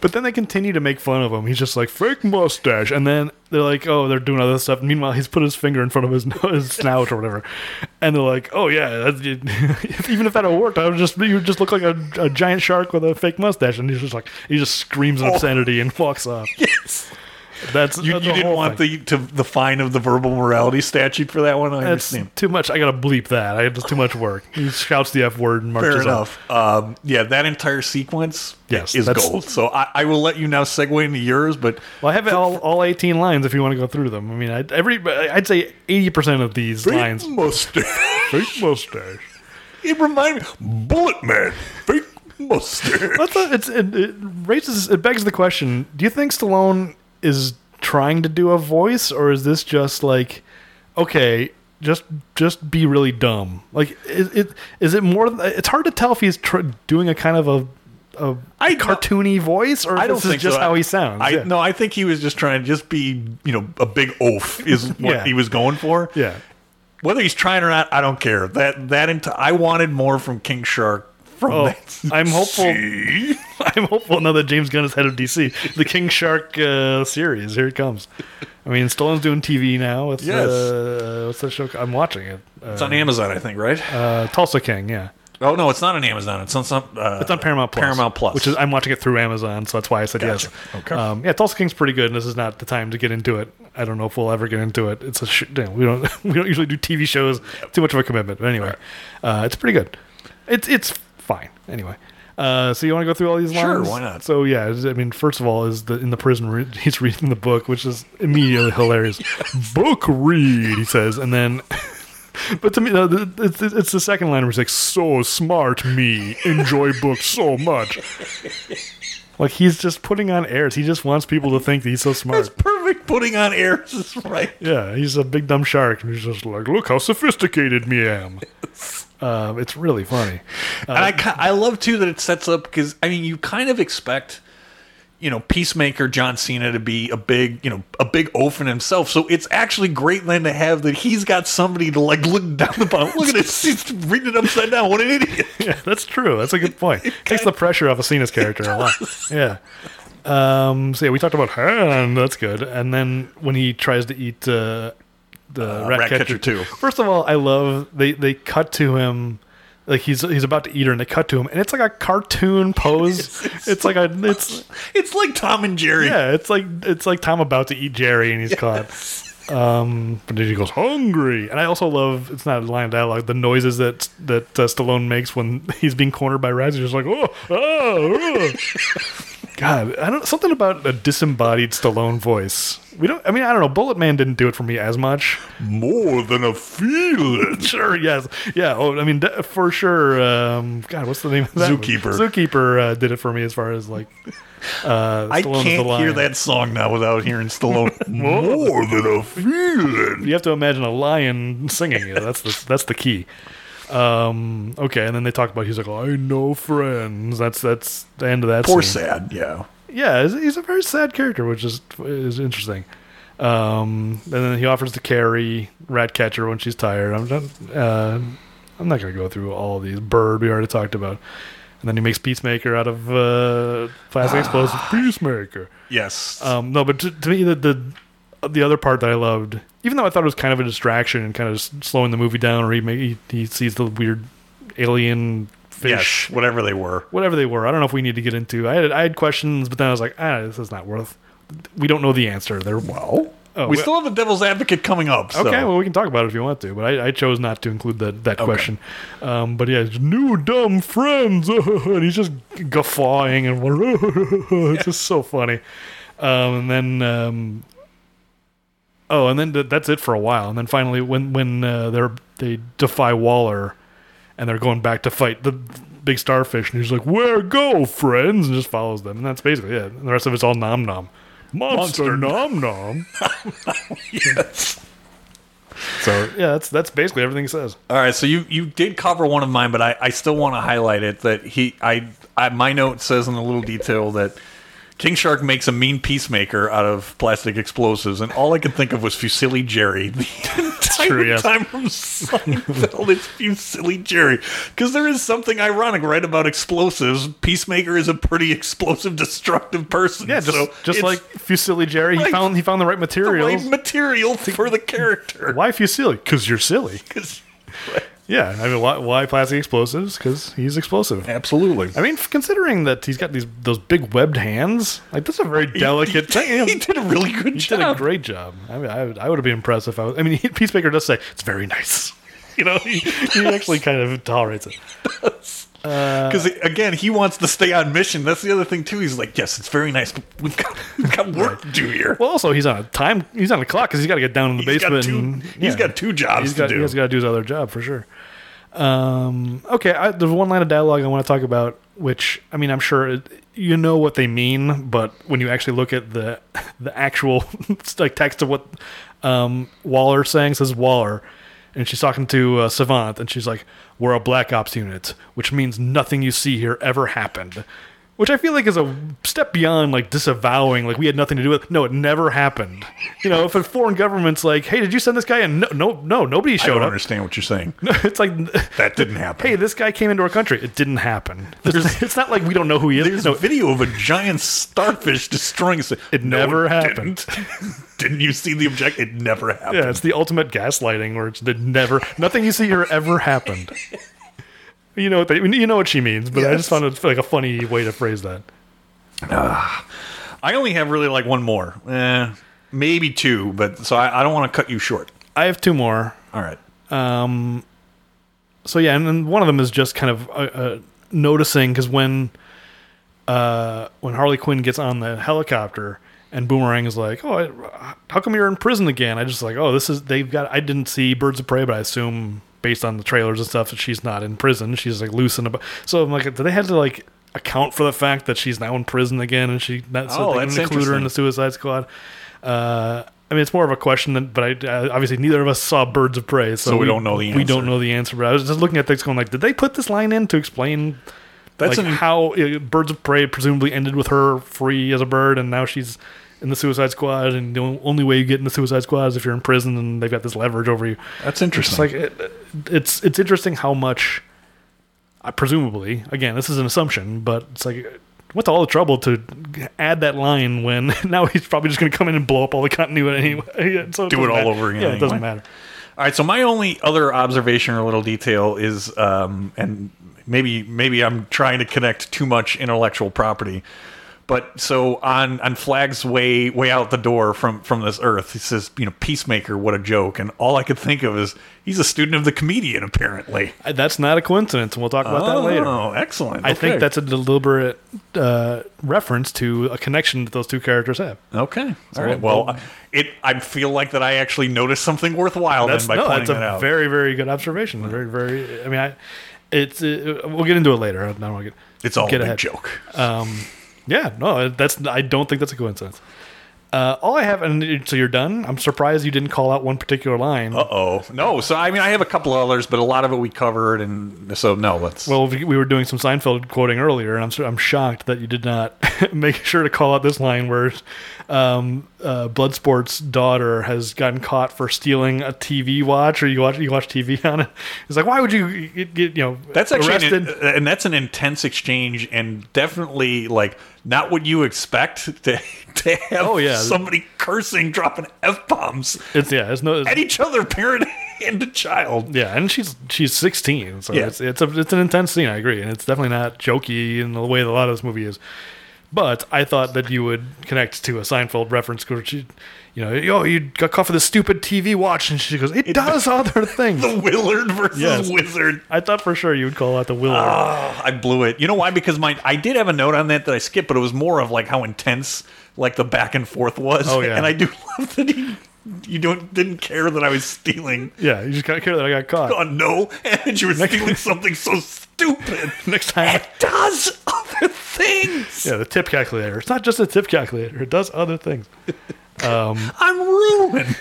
but then they continue to make fun of him. He's just like fake mustache, and then they're like, oh, they're doing other stuff. Meanwhile, he's put his finger in front of his, his snout or whatever, and they're like, oh yeah, that's, even if that had worked, I would just you would just look like a, a giant shark with a fake mustache, and he's just like he just screams an oh. obscenity and walks off. Yes. That's You, that's you didn't want thing. the to the fine of the verbal morality statute for that one. I That's understand. too much. I gotta bleep that. I it's too much work. He shouts the f word and marches Fair off. enough. Um, yeah, that entire sequence Yes, is gold. So I, I will let you now segue into yours, but Well, I have all, all 18 lines if you want to go through them. I mean, I, every I'd say 80% of these lines. mustache. Fake mustache. it reminds me, Bullet Man, fake mustache. It's, it, it raises it begs the question: Do you think Stallone is trying to do a voice, or is this just like, okay, just just be really dumb? Like, is it is it more? It's hard to tell if he's tr- doing a kind of a a I- cartoony voice, or I don't this is think just so. how he sounds. I yeah. no, I think he was just trying to just be, you know, a big oaf is what Yeah. he was going for. yeah. Whether he's trying or not, I don't care. That that into I wanted more from King Shark. From Oh, that. I'm hopeful. See? I'm hopeful now that James Gunn is head of DC. The King Shark uh, series, here it comes. I mean, Stallone's doing TV now. It's, Yes. uh, what's that show? I'm watching it. Uh, It's on Amazon, I think, right? uh, Tulsa King, yeah. oh no, it's not on Amazon. It's on some. Uh, It's on Paramount Plus. Paramount Plus, Which is I'm watching it through Amazon, so that's why I said Gotcha. yes. Okay. Um, yeah, Tulsa King's pretty good, and this is not the time to get into it. I don't know if we'll ever get into it. It's a sh- know, we don't we don't usually do TV shows. Too much of a commitment. But anyway, uh, it's pretty good. It's it's fine. Anyway. Uh, so you want to go through all these lines? Sure, why not? So yeah, I mean, first of all, is the in the prison re- he's reading the book, which is immediately hilarious. book read, he says, and then. But to me, it's, it's the second line where he's like, "So smart, me enjoy books so much." Like he's just putting on airs. He just wants people to think that he's so smart. That's perfect. Putting on airs is right. Yeah, he's a big dumb shark, and he's just like, "Look how sophisticated me am." Uh, it's really funny. and I I love too that it sets up because I mean you kind of expect you know Peacemaker John Cena to be a big you know a big oaf in himself. So it's actually great then to have that he's got somebody to like look down the upon. Look at this, he's reading it upside down. What an idiot! Yeah, that's true. That's a good point. Takes the pressure off of Cena's character a lot. Yeah. Um, so yeah, we talked about Han. That's good. And then when he tries to eat uh, the Uh, rat, Rat catcher, Catcher 2. First of all, I love they they cut to him. Like he's he's about to eat her, and they cut to him, and it's like a cartoon pose. it's like a it's It's like Tom and Jerry. yeah, it's like it's like Tom about to eat Jerry, and he's caught. Um, but then he goes hungry, and I also love it's not a line of dialogue. The noises that that uh, Stallone makes when he's being cornered by rats, he's just like oh oh. oh. God, I don't something about a disembodied Stallone voice. We don't. I mean, I don't know. Bullet Man didn't do it for me as much. More than a feeling. Sure, yes, yeah. Oh, I mean, for sure. Um, God, what's the name of that? Zookeeper. Zookeeper uh, did it for me as far as like. Uh, I can't hear that song now without hearing Stallone. More than a feeling. You have to imagine a lion singing it. That's the that's the key. Um, okay, and then they talk about he's like, I know friends. That's that's the end of that. Poor scene. sad, yeah. Yeah, he's, he's a very sad character, which is is interesting. Um, and then he offers to carry Ratcatcher when she's tired. I'm not, uh, I'm not gonna go through all these. Bird we already talked about. And then he makes Peacemaker out of uh, plastic explosive. Peacemaker. Yes. Um, no, but to, to me, the, the the other part that I loved, even though I thought it was kind of a distraction and kind of slowing the movie down, or he he, he sees the weird alien fish, yes, whatever they were. whatever they were. I don't know if we need to get into. I had I had questions, but then I was like, ah, this is not worth. We don't know the answer. They're Well, Oh, we well- still have the devil's advocate coming up. So. Okay, well, we can talk about it if you want to, but I, I chose not to include that that question. Um, but yeah, new dumb friends, and he's just guffawing and it's just so funny. Um, and then, um, oh, and then th- that's it for a while, and then finally, when when uh, they're they defy Waller, and they're going back to fight the big starfish, and he's like, "Where go, friends?" and just follows them, and that's basically it. And the rest of it's all nom nom. Monster, Monster. nom nom. Yes. So yeah, that's that's basically everything he says. All right, so you you did cover one of mine, but I, I still want to highlight it that he I, I my note says in a little detail that King Shark makes a mean peacemaker out of plastic explosives, and all I could think of was Fusilli Jerry. The entire true, yes. time from Seinfeld, it's Fusilli Jerry because there is something ironic right about explosives. Peacemaker is a pretty explosive, destructive person. Yeah, just so just like Fusilli Jerry, he Right. found he found the right the right material for the character. why Fusilli? Because you're silly. 'Cause- Yeah, I mean, why, why plastic explosives? Because he's explosive. Absolutely. I mean, considering that he's got these those big webbed hands, like that's a very delicate thing. he did a really good He job. He did a great job. I mean, I, would- I would have been impressed if I was. I mean, he, Peacemaker does say it's very nice. You know, he, he actually kind of tolerates it. Because uh, again, he wants to stay on mission. That's the other thing too. He's like, yes, it's very nice, but we've got, we've got work to do here. Well, also he's on a time. He's on a clock because he's got to get down in the basement. He's got two- and, he's yeah. got two jobs He's to got, do. He's got to do his other job for sure. Um, okay, I, there's one line of dialogue I want to talk about, which I mean, I'm sure it, you know what they mean, but when you actually look at the the actual like text of what um, Waller's saying, says Waller, and she's talking to uh, Savant, and she's like, "We're a Black Ops unit, which means nothing you see here ever happened." Which I feel like is a step beyond like disavowing, like we had nothing to do with. No, it never happened. You know, if a foreign government's like, "Hey, did you send this guy?" and no, no, no nobody I showed don't up. understand what you're saying. No, it's like That didn't happen. hey, this guy came into our country. It didn't happen. It's, it's not like we don't know who he is. There's No, video of a giant starfish destroying us. It never happened. Didn't. didn't you see the object? It never happened. yeah, it's the ultimate gaslighting, where it's it never nothing you see here ever happened. You know what they, you know what she means, but I just found it like a funny way to phrase that. I only have really like one more, eh, maybe two, but so I, I don't want to cut you short. I have two more. All right. Um. so yeah, and then one of them is just kind of uh, uh, noticing because when uh, when Harley Quinn gets on the helicopter and Boomerang is like, "Oh, I, how come you're in prison again?" I just like, "Oh, this is they've got." I didn't see Birds of Prey, but I assume based on the trailers and stuff that she's not in prison. She's like loose and about. So I'm like, do they have to like account for the fact that she's now in prison again and she not so Oh, they that's include her in the. Suicide Squad? Uh, I mean, it's more of a question, than, but I uh, obviously neither of us saw Birds of Prey, so, So we don't know the answer. We don't know the answer. But I was just looking at things, going like, did they put this line in to explain That's like an how uh, Birds of Prey presumably ended with her free as a bird, and now she's in the Suicide Squad, and the only way you get in the Suicide Squad is if you're in prison, and they've got this leverage over you. that's It's interesting. like it, it's it's interesting how much, uh, presumably, again, this is an assumption, but it's like what's all the trouble to add that line when now he's probably just going to come in and blow up all the continuity anyway. So Do it all matter. over again Yeah, it doesn't matter. All right, so my only other observation or little detail is, um, and maybe maybe I'm trying to connect too much intellectual property, but so on on Flag's way way out the door from from this earth, he says, you know, peacemaker, what a joke, and all I could think of is he's a student of the comedian, apparently. Uh, That's not a coincidence, and we'll talk about that later. Oh, excellent. I Okay. think that's a deliberate uh, reference to a connection that those two characters have. okay. All right. well- Well, it I feel like that I actually noticed something worthwhile That's then by no, pointing that's it a out. very, very good observation. Very, very. I mean, I, it's. Uh, we'll get into it later. I don't want to get. it's all get a big ahead. joke. Yeah, no, that's. I don't think that's a coincidence. Uh, all I have, and so you're done. I'm surprised you didn't call out one particular line. Uh oh. No. So I mean, I have a couple of others, but a lot of it we covered, and so no. Let's. Well, we we were doing some Seinfeld quoting earlier, and I'm I'm shocked that you did not make sure to call out this line where um, uh, Bloodsport's daughter has gotten caught for stealing a TV watch, or you watch you watch TV on it. It's like, why would you get, get you know that's actually an, and that's an intense exchange, and definitely like not what you expect to to have Oh, yeah. somebody cursing, dropping f bombs it's yeah, it's no. at each other, parent and a child. yeah, and she's she's 16, so Yeah. it's it's a it's an intense scene. I agree, and it's definitely not jokey in the way that a lot of this movie is. But I thought that you would connect to a Seinfeld reference because she, you know, yo, you got caught for the stupid TV watch, and she goes, "It, does other things." The Willard versus Yes. Wizard. I thought for sure you would call out the Willard. Oh, I blew it. You know why? Because my I did have a note on that that I skipped, but it was more of like how intense like the back and forth was. Oh, yeah. And I do love that he you don't didn't care that I was stealing. yeah, you just kind of care that I got caught. Oh no! And you were stealing something so stupid. Next time, It does other things. yeah, the tip calculator. It's not just a tip calculator; it does other things. I'm ruined.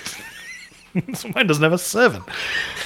So mine doesn't have a seven.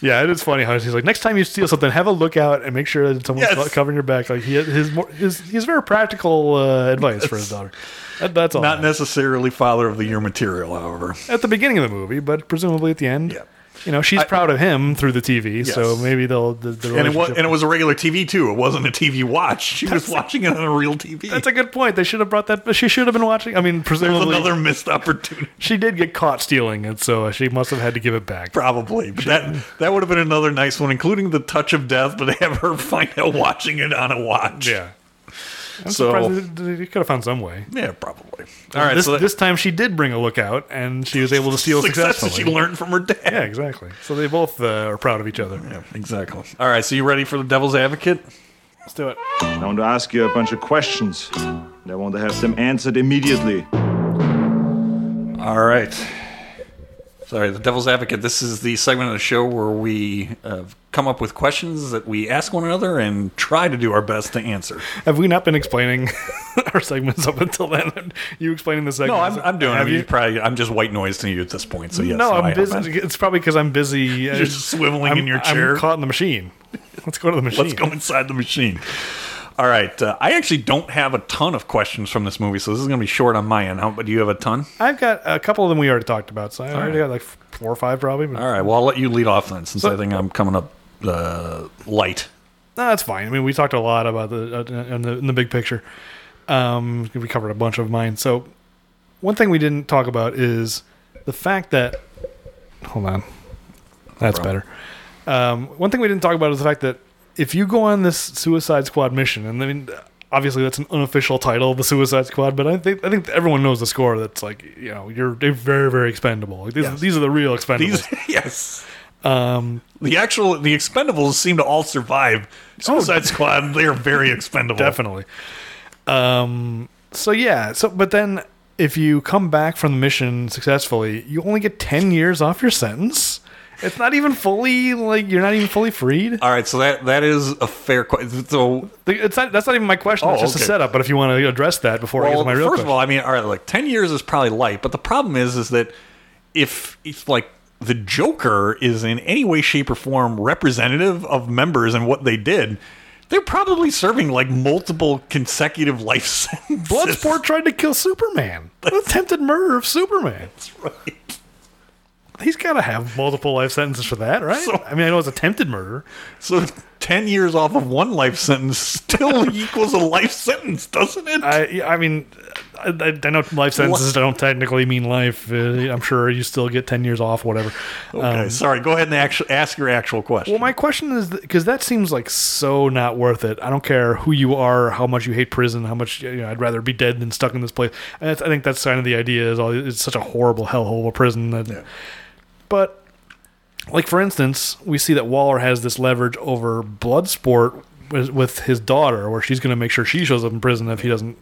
yeah, it is funny how he's like, next time you steal something, have a look out and make sure that someone's Yes. covering your back. Like he his more his he's very practical uh, advice for his daughter. That, that's all. Not necessarily father of the year material, however. at the beginning of the movie, but presumably at the end. Yeah. You know, she's proud of him through the TV, so maybe they'll. The, the And it was and it was a regular TV too. It wasn't a TV watch. She was watching it on a real TV. That's a good point. They should have brought that. She should have been watching. I mean, presumably, another missed opportunity. she did get caught stealing it, so she must have had to give it back. Probably, but that that would have been another nice one, including the touch of death. But have her find out watching it on a watch. Yeah. I'm So- surprised they, they could have found some way. yeah, probably. All right, this, so that, this time she did bring a lookout, and she was able to steal success that she learned from her dad. yeah, exactly. So they both uh, are proud of each other. Yeah, exactly. All right, so you ready for the devil's advocate? Let's do it. I want to ask you a bunch of questions. And I want to have them answered immediately. All right. Sorry, the devil's advocate. This is the segment of the show where we uh, come up with questions that we ask one another and try to do our best to answer. Have we not been explaining our segments up until then? You explaining the segment? No? I'm, I'm doing Have it. You probably, I'm just white noise to you at this point. So yes, no, I I'm have busy. It's probably because I'm busy. You're just swiveling I'm, in your chair. I'm caught in the machine. Let's go to the machine. Let's go inside the machine. All right. Uh, I actually don't have a ton of questions from this movie, so this is going to be short on my end. How, but do you have a ton? I've got a couple of them we already talked about, so I already right. got like four or five probably. But All right. Well, I'll let you lead off then, since I think I'm coming up uh, light. No, that's fine. I mean, we talked a lot about the uh, in the in the big picture. Um, we covered a bunch of mine. So, one thing we didn't talk about is the fact that. Hold on, that's better. Um, one thing we didn't talk about is the fact that if you go on this Suicide Squad mission, and I mean, obviously that's an unofficial title the Suicide Squad, but I think I think everyone knows the score. That's like you know you're they're very very expendable. Like, these, Yes. these are the real expendables. These, yes. Um, the actual the Expendables seem to all survive. Suicide Squad, they are very expendable. definitely. Um. So yeah. So but then if you come back from the mission successfully, you only get ten years off your sentence. It's not even fully like you're not even fully freed. All right, so that that is a fair question. So, It's not, that's not even my question. Oh, it's just okay. a setup. But if you want to address that before I get to my real first question, of all, I mean, all right, like ten years is probably light, but the problem is, is that if if like the Joker is in any way, shape, or form representative of members and what they did, they're probably serving like multiple consecutive life sentences. Bloodsport tried to kill Superman. Attempted murder of Superman. That's right. He's got to have multiple life sentences for that, right? So- I mean, I know it's attempted murder. So ten years off of one life sentence still equals a life sentence, doesn't it? I I mean, I, I know life sentences don't technically mean life. Uh, I'm sure you still get ten years off, whatever. okay, Um, sorry. Go ahead and actually ask your actual question. Well, my question is because that seems like so not worth it. I don't care who you are, how much you hate prison, how much you know, I'd rather be dead than stuck in this place. I think that's kind of the idea. Is all it's such a horrible hellhole of a prison. That, But like for instance, we see that Waller has this leverage over Bloodsport with, his daughter, where she's going to make sure she shows up in prison if he doesn't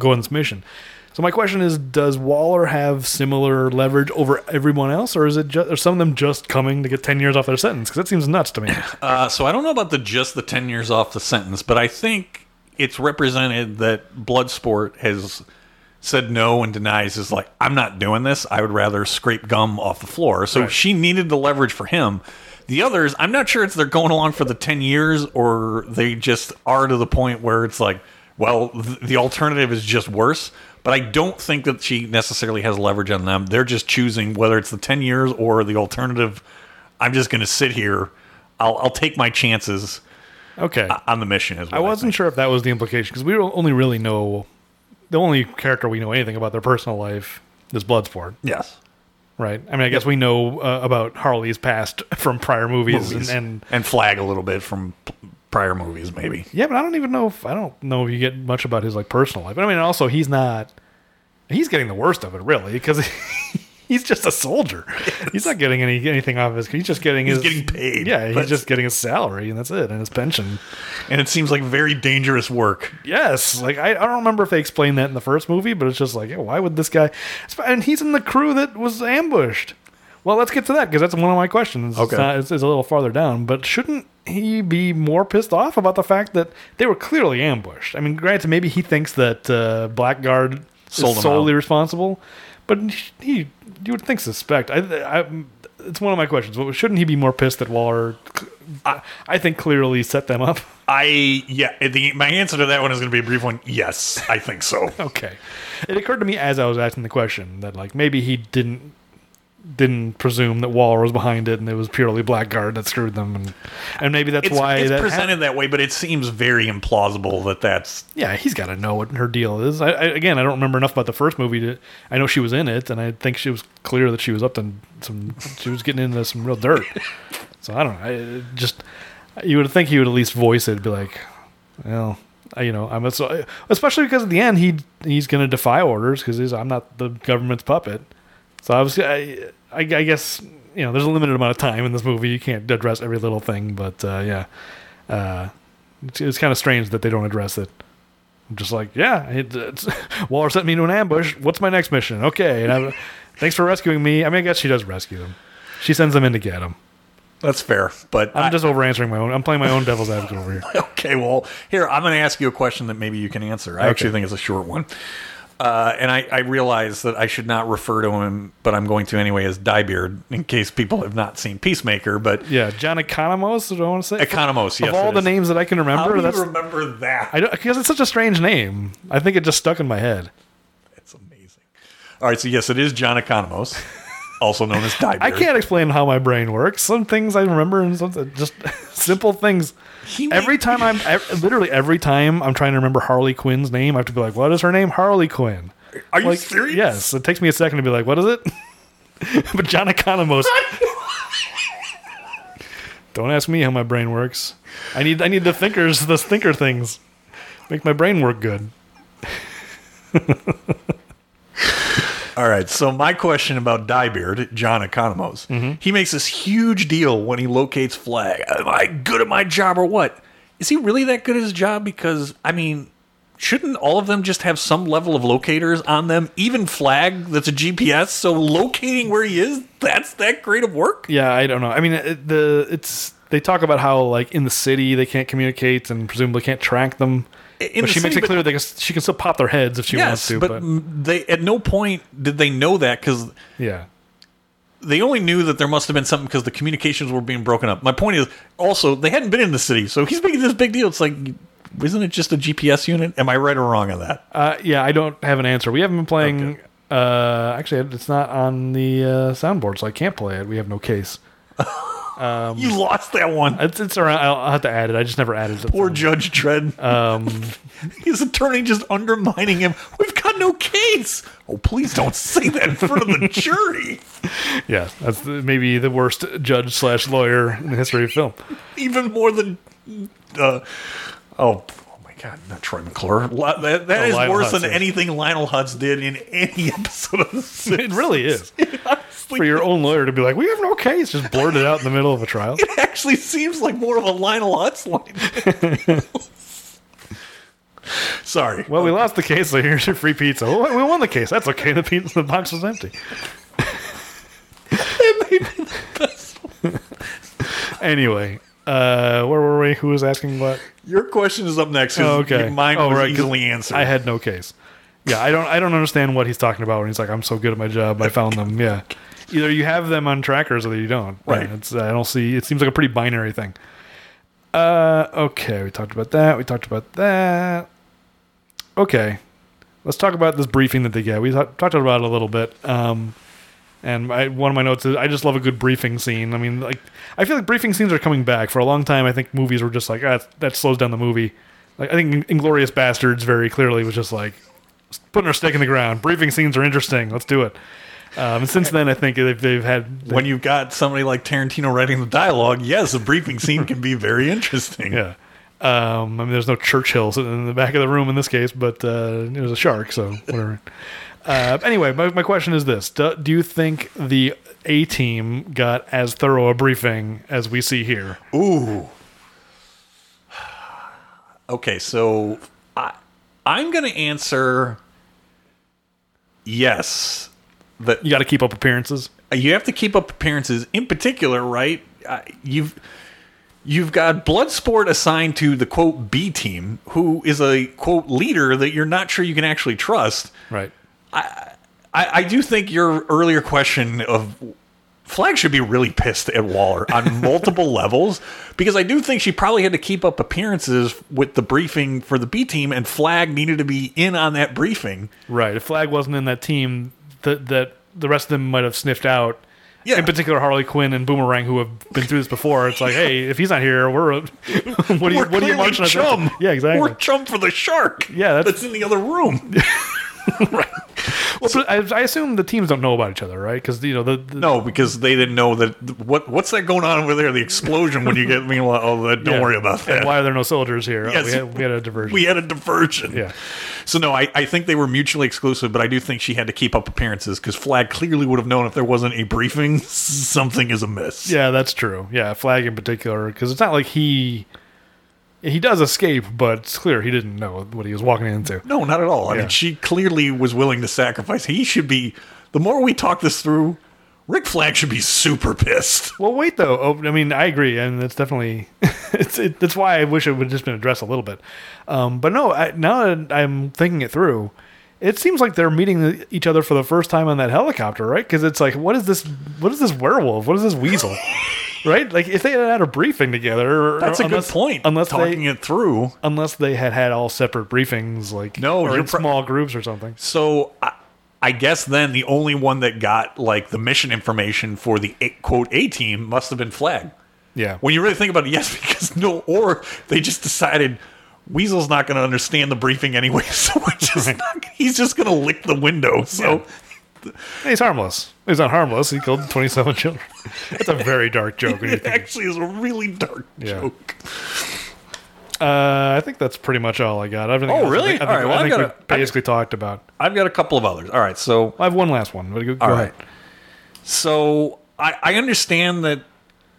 go on this mission. So my question is: Does Waller have similar leverage over everyone else, or is it just, are some of them just coming to get ten years off their sentence? Because that seems nuts to me. Uh, so I don't know about the just the ten years off the sentence, but I think it's represented that Bloodsport has said no and denies is like I'm not doing this. I would rather scrape gum off the floor. So Right. she needed the leverage for him. The others, I'm not sure it's they're going along for the ten years or they just are to the point where it's like, well, th- the alternative is just worse. But I don't think that she necessarily has leverage on them. They're just choosing whether it's the ten years or the alternative. I'm just going to sit here. I'll, I'll take my chances Okay. on the mission. As well I wasn't sure if that was the implication because we only really know the only character we know anything about their personal life is Bloodsport, Yes. right? I mean, I guess we know uh, about Harley's past from prior movies, Movies. And, and and flag a little bit from p- prior movies, maybe. yeah, but I don't even know if I don't know if you get much about his like personal life. But I mean, also he's not he's getting the worst of it really because. He's just a soldier. He's not getting any anything off his. He's just getting He's his. getting paid. Yeah, he's just getting his salary, and that's it, and his pension. And it seems like very dangerous work. Yes, like I, I don't remember if they explained that in the first movie, but it's just like, yeah, why would this guy? And he's in the crew that was ambushed. Well, let's get to that because that's one of my questions. Okay. it's, not, it's, it's a little farther down, but shouldn't he be more pissed off about the fact that they were clearly ambushed? I mean, granted, maybe he thinks that uh, Blackguard Sold is solely out. responsible, but he you would think suspect. I, I, it's one of my questions. Shouldn't he be more pissed that Waller? I, I think clearly set them up. I yeah. The, my answer to that one is going to be a brief one. Yes, I think so. Okay. It occurred to me as I was asking the question that like maybe he didn't didn't presume that Waller was behind it and it was purely Blackguard that screwed them and and maybe that's It's, why it's that presented that way, but it seems very implausible that that's yeah he's got to know what her deal is. I, I again I don't remember enough about the first movie to I know she was in it and I think she was clear that she was up to some she was getting into some real dirt. So I don't know. I just you would think he would at least voice it, be like, well, I- you know, I'm a, so, especially because at the end he he's going to defy orders because I'm not the government's puppet. So I was, I, I, I guess you know, there's a limited amount of time in this movie. You can't address every little thing, but uh, yeah, uh, it's, it's kind of strange that they don't address it. I'm just like, yeah, it, it's, Waller sent me to an ambush. What's my next mission? Okay, and I, thanks for rescuing me. I mean, I guess she does rescue them. She sends them in to get him. that's fair. But I'm I- just over answering my own. I'm playing my own devil's advocate over here. okay. Well, here I'm going to ask you a question that maybe you can answer. I Okay. actually think it's a short one. Uh, and I, I realize that I should not refer to him, but I'm going to anyway as Dyebeard in case people have not seen Peacemaker. But Yeah, John Economos. Do I want to say Economos, yes, Of all the is. names that I can how remember, do you that's remember that? I don't because it's such a strange name. I think it just stuck in my head. It's amazing. All right, so yes, it is John Economos, also known as Dyebeard. I can't explain how my brain works. Some things I remember, and some just simple things. He every made- time I'm literally every time I'm trying to remember Harley Quinn's name, I have to be like, "What is her name?" Harley Quinn. Are you like, serious? Yes. It takes me a second to be like, "What is it?" but John Economos. Don't ask me how my brain works. I need I need the thinkers, the thinker things. Make my brain work good. All right, so my question about Dyebeard, John Economos, Mm-hmm. he makes this huge deal when he locates Flag. Am I good at my job or what? Is he really that good at his job? Because, I mean, shouldn't all of them just have some level of locators on them? Even Flag, that's a GPS, so locating where he is, that's that great of work? Yeah, I don't know. I mean, it, the it's they talk about how like in the city they can't communicate and presumably can't track them. In but she makes city, it clear that she can still pop their heads if she wants to. but, But, they at no point did they know that because yeah, they only knew that there must have been something because the communications were being broken up. My point is also they hadn't been in the city, so he's making this big deal. It's like, isn't it just a GPS unit? Am I right or wrong on that? uh, yeah. I don't have an answer. We haven't been playing. Uh, actually, it's not on the uh, soundboard, so I can't play it. We have no case. you lost that one. It's, it's around. I'll, I'll have to add it. I just never added it. Poor Judge Dredd. Um, His attorney just undermining him. We've got no case. Oh, please don't say that in front of the jury. yeah, that's the, maybe the worst judge slash lawyer in the history of film. Even more than. Uh, oh, oh my God, not Troy McClure. That, that Oh, Lionel worse Hutz, than yeah. anything Lionel Hutz did in any episode of The It really is. Honestly, For your own lawyer to be like, we have no case, just blurt it out in the middle of a trial. It actually seems like more of a Lionel Hutz line. Sorry. Well, we lost the case, so here's your free pizza. Oh, we won the case. That's okay. The pizza, the box was empty. anyway, uh, where were we? Who was asking what? Your question is up next. Oh, okay. Mine oh, was right, easily answered. I had no case. Yeah, I don't. I don't understand what he's talking about when he's like, "I'm so good at my job, I found them." Yeah, either you have them on trackers or you don't. Right. Yeah, it's. I don't see. It seems like a pretty binary thing. Uh, okay. We talked about that. We talked about that. Okay, let's talk about this briefing that they get. We talk, talked about it a little bit. Um, and I, one of my notes is I just love a good briefing scene. I mean, like I feel like briefing scenes are coming back. For a long time, I think movies were just like ah, that slows down the movie. Like I think Inglourious Basterds very clearly was just like putting our stake in the ground. Briefing scenes are interesting. Let's do it. Um, and since then, I think they've, they've had when you've got somebody like Tarantino writing the dialogue, yes, a briefing scene can be very interesting. yeah. Um, I mean, there's no Churchill sitting in the back of the room in this case, but uh, it was a shark, so whatever. uh, anyway, my, my question is this: do, do you think the A team got as thorough a briefing as we see here? Ooh. Okay, so I, I'm going to answer yes. That You got to keep up appearances. you have to keep up appearances. In particular, right? Uh, you've you've got Bloodsport assigned to the quote B team, who is a quote leader that you're not sure you can actually trust. Right. I, I do think your earlier question of Flag should be really pissed at Waller on multiple levels because I do think she probably had to keep up appearances with the briefing for the B team, and Flag needed to be in on that briefing. Right. If Flag wasn't in that team, that that the rest of them might have sniffed out. Yeah. In particular, Harley Quinn and Boomerang, who have been through this before. It's like, hey, if he's not here, we're what are you We're what are you marching chum. Yeah, exactly. We're chum for the shark. Yeah, that's- that's in the other room. Well, but I, I assume the teams don't know about each other, right? Because you know the, the no, because they didn't know that. What what's that going on over there? The explosion when you get me. Oh, that, don't yeah. worry about that. And why are there no soldiers here? Oh, we, had, we had a diversion. We had a diversion. Yeah. So no, I, I think they were mutually exclusive, but I do think she had to keep up appearances because Flag clearly would have known if there wasn't a briefing, something is amiss. yeah, that's true. Yeah, Flag in particular, because it's not like he he does escape, but it's clear he didn't know what he was walking into. No, not at all. I Yeah. mean, she clearly was willing to sacrifice. He should be. The more we talk this through, Rick Flag should be super pissed. Well, wait though. Oh, I mean, I agree, and that's definitely it's it, that's why I wish it would have just been addressed a little bit. Um, but no, I, now that I'm thinking it through, it seems like they're meeting each other for the first time on that helicopter, right? Because it's like, what is this? What is this werewolf? What is this weasel? right? Like if they had had a briefing together, That's a unless- good point. Unless talking they it through. unless they had had all separate briefings, like No, or in pro- small groups or something. So I, I guess then the only one that got like the mission information for the a, quote A team must have been Flag. Yeah. When you really think about it, yes, because no, or they just decided Weasel's not going to understand the briefing anyway, so just not, he's just going to lick the window. So He's harmless. He's not harmless. He killed 27 children. That's a very dark joke. it actually is a really dark Yeah. joke. Uh, I think that's pretty much all I got. Everything Oh, else I really? think- I All think, right, well, I I've think got we a- basically talked about. I've got a couple of others. All right, so I have one last one. But go, All ahead. right. So I, I understand that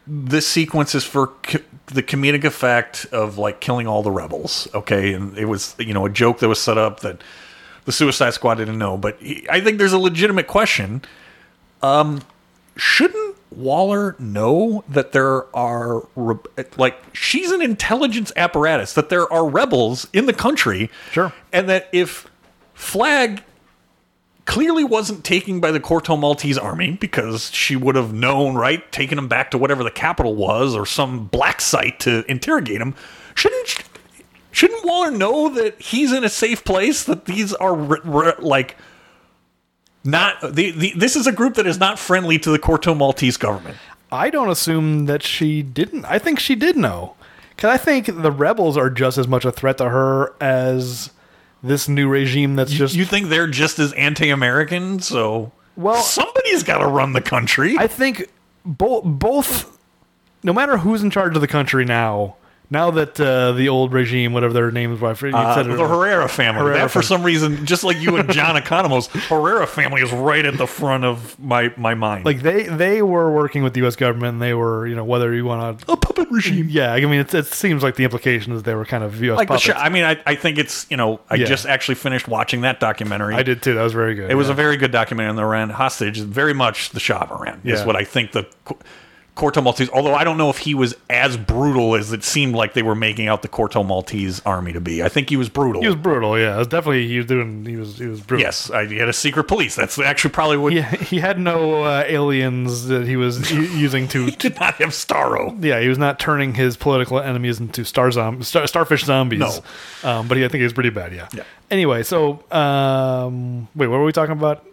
this sequence is for co- the comedic effect of like killing all the rebels. Okay, and it was you know a joke that was set up that the Suicide Squad didn't know. But he- I think there's a legitimate question. Um, shouldn't Waller know that there are re- like she's an intelligence apparatus that there are rebels in the country. Sure. and that if Flag clearly wasn't taken by the Corto Maltese army because she would have known, right? Taking him back to whatever the capital was or some black site to interrogate him. Shouldn't shouldn't Waller know that he's in a safe place? That these are re- re- like Not the, the this is a group that is not friendly to the Corto Maltese government. I don't assume that she didn't. I think she did know. Because I think the rebels are just as much a threat to her as this new regime that's just. you think they're just as anti-American? So Well- somebody's got to run the country. I think both, both, no matter who's in charge of the country now, now that uh, the old regime, whatever their names were, you Uh, the Herrera family. Herrera that for some reason, just like you and John Economos, Herrera family is right at the front of my my mind. like they they were working with the U.S. government. and They were, you know, whether you want to a puppet regime. Yeah, I mean, it, it seems like the implication is they were kind of U.S. Like puppets. show. I mean, I, I think it's you know I Yeah. just actually finished watching that documentary. I did too. That was very good. It was a very good documentary on the Iran hostage. Very much the Shah of Iran is what I think the Corto Maltese. Although I don't know if he was as brutal as it seemed like they were making out the Corto Maltese army to be. I think he was brutal. He was brutal. Yeah, it was definitely he was doing. He was he was brutal. yes, I, he had a secret police. That's actually probably what He, he had no uh, aliens that he was using to, he did not have Starro. Yeah, he was not turning his political enemies into star zom- star, starfish zombies. No. um, but he, I think he was pretty bad. Yeah. Yeah. Anyway, so um, wait, what were we talking about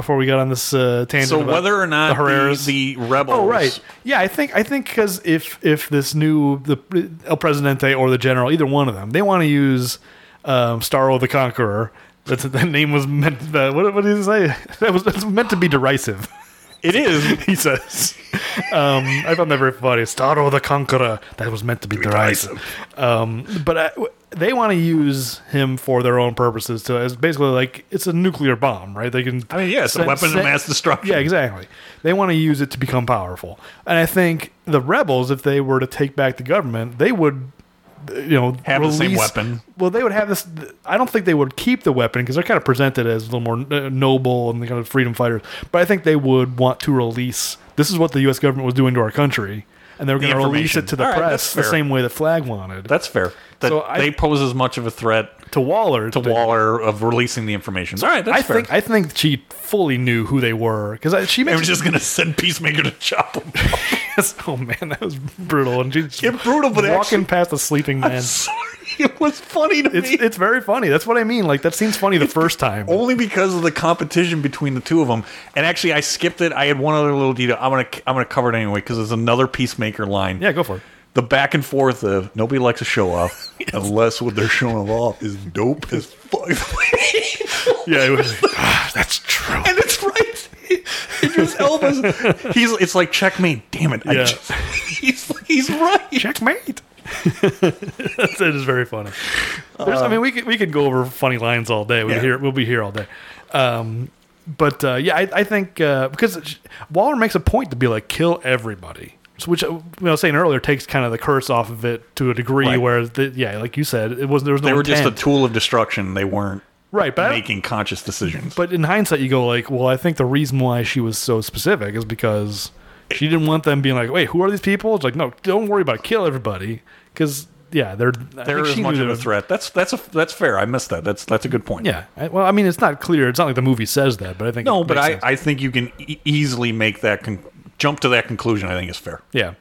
before we got on this uh, tangent? So whether or not the Herreras? the, the rebels, Oh right, yeah. I think I think because if if this new the El Presidente or the General, either one of them, they want to use um, Starro the Conqueror. That's that name was meant. Uh, what, what did he say? That was that's meant to be derisive. it is. He says. Um, I found that very funny. Starro the Conqueror. That was meant to be derisive. Um, but I, they want to use him for their own purposes. To it's basically like it's a nuclear bomb, right? They can. I mean, yeah, it's a weapon of mass destruction. Yeah, exactly. They want to use it to become powerful. And I think the rebels, if they were to take back the government, they would, uh, you know, Have the same weapon. Well, they would have this. I don't think they would keep the weapon because they're kind of presented as a little more uh, noble and the kind of freedom fighters. But I think they would want to release. This is what the U.S. government was doing to our country, and they were going to release it to the All right, press that's the fair. same way the flag wanted. That's fair. That So I- they pose as much of a threat to Waller. to Waller of releasing the information. All right, that's I fair. think I think she fully knew who they were because she mentioned was just gonna send Peacemaker to chop him. Yes. Oh man, that was brutal. And she's brutal, but walking actually- past a sleeping man. Sorry, it was funny to It's me. it's very funny. That's what I mean. Like that seems funny the first time. only because of the competition between the two of them. And actually, I skipped it. I had one other little detail. I'm gonna I'm gonna cover it anyway because there's another Peacemaker line. Yeah, go for it. The back and forth of nobody likes a show off unless what they're showing off is dope as fuck. Yeah, it was. "Ah, that's true. and it's right. It just Elvis. He's it's like checkmate. Damn it. I Yeah. just, he's he's right. Checkmate. It is very funny. There's, I mean, we could we could go over funny lines all day. We'll Yeah. be here. We'll be here all day. Um, but uh, yeah, I, I think uh, because Waller makes a point to be like kill everybody. So which uh, you know, I was saying earlier takes kind of the curse off of it to a degree. Right. Where the, yeah, like you said, it was there was no They were just a tool of destruction. They weren't right, but making conscious decisions. But in hindsight, you go like, well, I think the reason why she was so specific is because she didn't want them being like, wait, who are these people? It's like, no, don't worry about it. kill everybody because yeah, they're They're as much of a threat. That's that's a that's fair. I missed that. That's that's a good point. Yeah, I- well, I mean, it's not clear. It's not like the movie says that, but I think No, but I, sense. I think you can e- easily make that con- jump to that conclusion. I think is fair. yeah.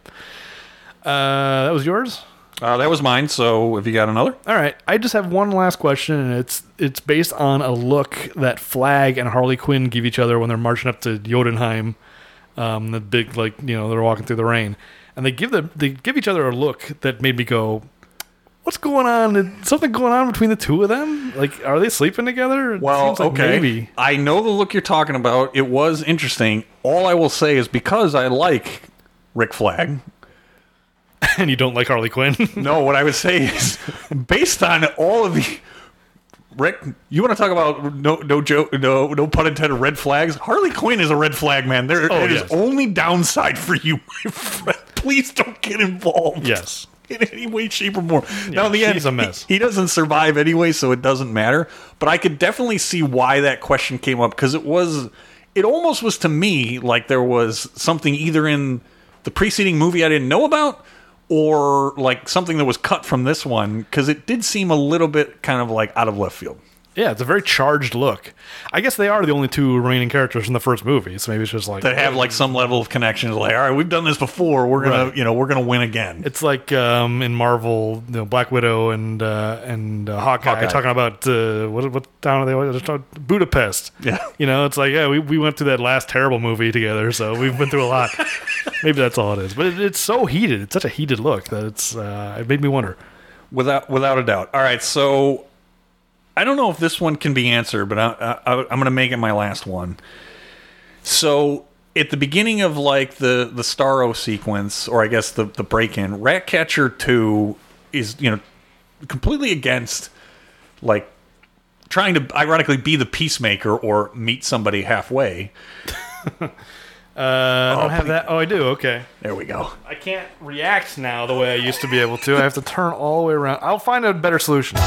Uh, that was yours. Uh, that was mine. So have you got another, All right, I just have one last question, and it's it's based on a look that Flag and Harley Quinn give each other when they're marching up to Jotunheim. Um, the big like you know they're walking through the rain, and they give them they give each other a look that made me go, "What's going on? Is something going on between the two of them? Like, are they sleeping together? It well, seems like okay. maybe. I know the look you're talking about. It was interesting. All I will say is because I like Rick Flag. and you don't like Harley Quinn. No, what I would say is based on all of the Rick, you want to talk about no no joke no no pun intended red flags? Harley Quinn is a red flag, man. There Oh, it is yes. only downside for you, my friend. Please don't get involved. yes. In any way, shape, or form. now, in the end, a mess. He, he doesn't survive anyway, so it doesn't matter. But I could definitely see why that question came up because it was, it almost was to me like there was something either in the preceding movie I didn't know about, or like something that was cut from this one because it did seem a little bit kind of like out of left field. Yeah, it's a very charged look. I guess they are the only two remaining characters from the first movie, so maybe it's just like that have like some level of connection. Like, all right, we've done this before. We're gonna, Right. you know, we're gonna win again. It's like um, in Marvel, you know, Black Widow and uh, and uh, Hawkeye, Hawkeye. talking about uh, what what town are they? They're talking- Budapest. Yeah. you know, it's like yeah, we, we went through that last terrible movie together, so we've been through a lot. Maybe that's all it is, but it, it's so heated. It's such a heated look that it's uh, it made me wonder. without without a doubt. All right, so I don't know if this one can be answered, but I, I, I'm going to make it my last one. So at the beginning of like the the Starro sequence, or I guess the the break in, Ratcatcher Two is you know completely against like trying to ironically be the peacemaker or meet somebody halfway. Uh, I don't Oh, have please. that. Oh, I do. Okay. There we go. I can't react now the way I used to be able to. I have to turn all the way around. I'll find a better solution.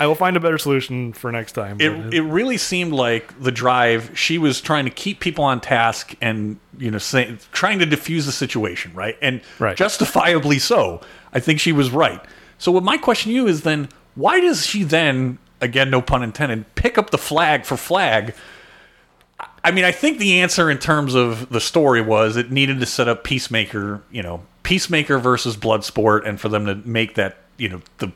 I will find a better solution for next time. it, it really seemed like the drive she was trying to keep people on task and you know say, trying to diffuse the situation right and Right. justifiably so i think she was right so what my question to you is then why does she then again no pun intended pick up the flag for flag I mean, I think the answer in terms of the story was it needed to set up Peacemaker, you know, Peacemaker versus Bloodsport, and for them to make that, you know, the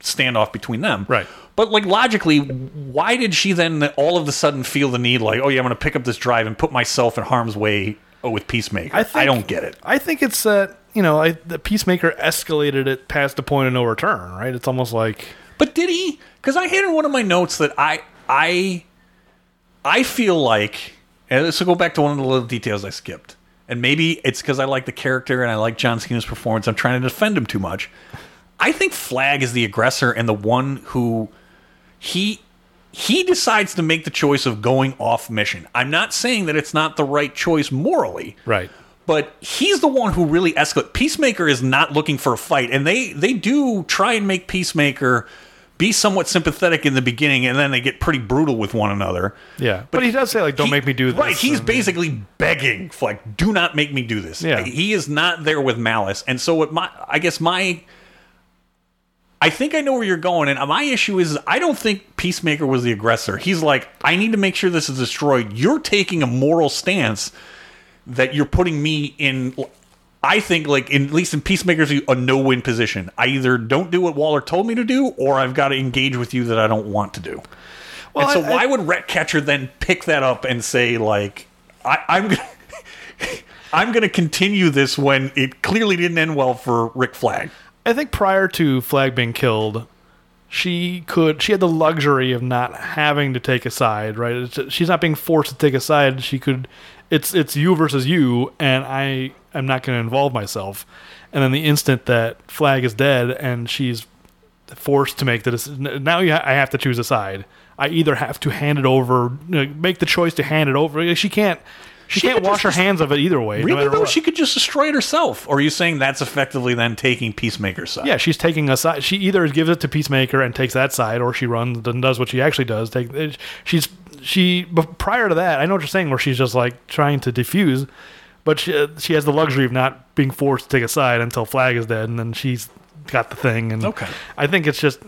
standoff between them. Right. But like logically, why did she then all of a sudden feel the need, like, oh yeah, I'm going to pick up this drive and put myself in harm's way with Peacemaker? I, think, don't get it. I think it's that you know, I, the Peacemaker escalated it past the point of no return. Right? It's almost like But did he? Because I had in one of my notes that I I I feel like, and this will go back to one of the little details I skipped, and maybe it's because I like the character and I like John Cena's performance. I'm trying to defend him too much. I think Flag is the aggressor and the one who he he decides to make the choice of going off mission. I'm not saying that it's not the right choice morally, right. but he's the one who really escalates. Peacemaker is not looking for a fight, and they they do try and make Peacemaker be somewhat sympathetic in the beginning, and then they get pretty brutal with one another. Yeah, but, he does say like, "Don't He- make me do this." Right, he's and- basically begging, like, do not make me do this. Yeah. he is not there with malice, and so what my I guess my I think I know where you're going, and my issue is I don't think Peacemaker was the aggressor. He's like, I need to make sure this is destroyed. You're taking a moral stance that you're putting me in. I think, like, in, at least in Peacemaker's a no-win position. I either don't do what Waller told me to do, or I've got to engage with you that I don't want to do. Well, and so, I- I- why would Ratcatcher then pick that up and say, like, I, I'm gonna, I'm gonna continue this when it clearly didn't end well for Rick Flag? I think prior to Flag being killed, she could she had the luxury of not having to take a side, right? It's, she's not being forced to take a side. She could it's it's you versus you and I am not going to involve myself. And then the instant that Flag is dead and she's forced to make the decision, now ha- I have to choose a side. I either have to hand it over, make the choice to hand it over. She can't she, She can't wash her hands of it either way. no Really matter though, what. she could just destroy it herself. Or are you saying that's effectively then taking Peacemaker's side? Yeah, she's taking a side. She either gives it to Peacemaker and takes that side, or she runs and does what she actually does. Take eh, she's she. But prior to that, I know what you're saying, where she's just like trying to defuse, but she uh, she has the luxury of not being forced to take a side until Flag is dead, and then she's got the thing. And Okay. I think it's just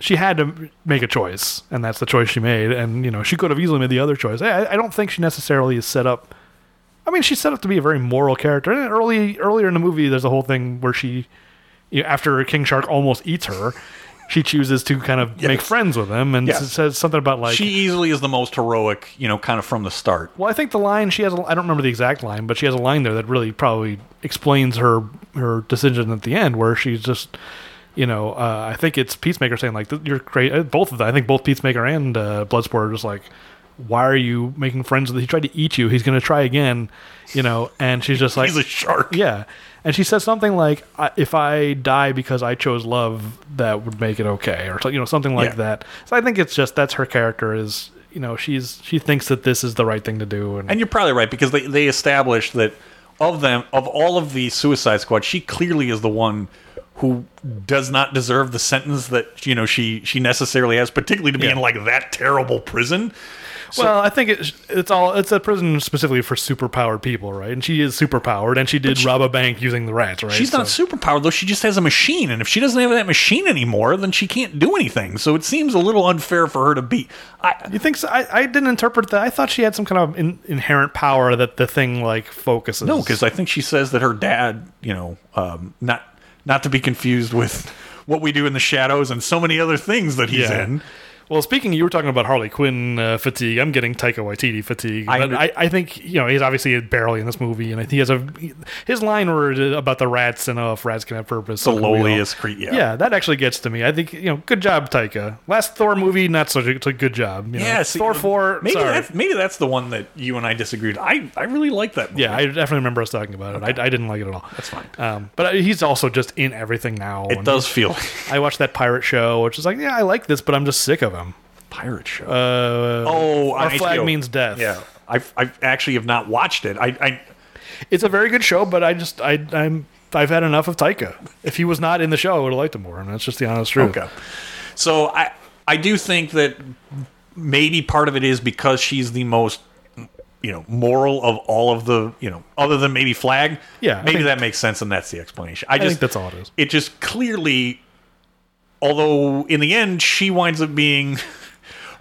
she had to make a choice, and that's the choice she made. And you know, she could have easily made the other choice. I, I don't think she necessarily is set up. I mean, she's set up to be a very moral character. And early earlier in the movie, there's a whole thing where she, you know, after King Shark almost eats her, she chooses to kind of make friends with him, and Yes. says something about like. she easily is the most heroic, you know, kind of from the start. well, I think the line she has—I don't remember the exact line, but she has a line there that really probably explains her her decision at the end, where she's just, you know, uh, I think it's Peacemaker saying like, "You're great." uh, Both of them, I think both Peacemaker and uh, Bloodsport are just like, "Why are you making friends with? He tried to eat you. He's going to try again," you know. And she's just like, He's a shark. yeah. And she says something like, "I- "If I die because I chose love, that would make it okay," or you know, something like Yeah. that. So I think it's just that's her character is, you know, she's she thinks that this is the right thing to do, and, And you're probably right because they, they established that of them, of all of the Suicide Squad, she clearly is the one who does not deserve the sentence that you know she she necessarily has, particularly to be Yeah. in like that terrible prison. well, I think it's it's all it's a prison specifically for superpowered people, right? And she is superpowered, and she did rob a bank using the rats, right? She's not superpowered though. She just has a machine, and if she doesn't have that machine anymore, then she can't do anything. So it seems a little unfair for her to be. I, You think so? I, I didn't interpret that. I thought she had some kind of in, inherent power that the thing like focuses. No, because I think she says that her dad, you know, um, not not to be confused with what we do in the shadows and so many other things that he's Yeah. in. Well, speaking, you were talking about Harley Quinn uh, fatigue. I'm getting Taika Waititi fatigue. I I, I think you know he's obviously barely in this movie, and he has a his line where about the rats and oh, if rats can have purpose, The so can we all. lowliest cre- yeah. yeah, that actually gets to me. I think you know, good job, Taika. Last Thor movie, not such a, such a good job. You know? Yeah, see, Thor four. Maybe sorry. that's maybe that's the one that you and I disagreed. I I really like that. Movie. Yeah, I definitely remember us talking about it. I, I didn't like it at all. That's fine. Um, but he's also just in everything now. it does feel I watched that pirate show, which is like, yeah, I like this, but I'm just sick of him. Pirate show. Uh, oh, our on flag HBO. means death. Yeah, I I actually have not watched it. I, I it's a very good show, but I just I I'm I've had enough of Taika. If he was not in the show, I would have liked him more, and that's just the honest truth. Okay. So I I do think that maybe part of it is because she's the most you know moral of all of the you know other than maybe flag. Yeah, maybe think- that makes sense, and that's the explanation. I I just think that's all it is. It just clearly, although in the end she winds up being.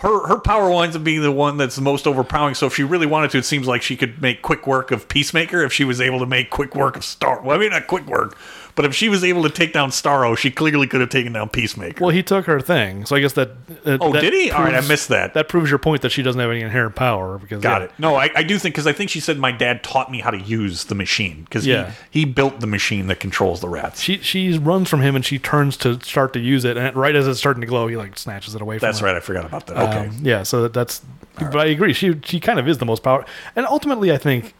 Her, her power winds up being the one that's the most overpowering. So if she really wanted to, it seems like she could make quick work of Peacemaker if she was able to make quick work of Star. Well, I mean not quick work, but if she was able to take down Starro, she clearly could have taken down Peacemaker. Well, he took her thing, so I guess that. Uh, Oh, that did he? All right, I proves- missed that. That proves your point that she doesn't have any inherent power. Because Got yeah. it. No, I, I do think because I think she said my dad taught me how to use the machine because Yeah. he, he built the machine that controls the rats. She she runs from him and she turns to start to use it, and right as it's starting to glow, he like snatches it away from That's her. right. I forgot about that. Okay. Um, yeah, so that's. But I agree. She she kind of is the most power, and ultimately, I think,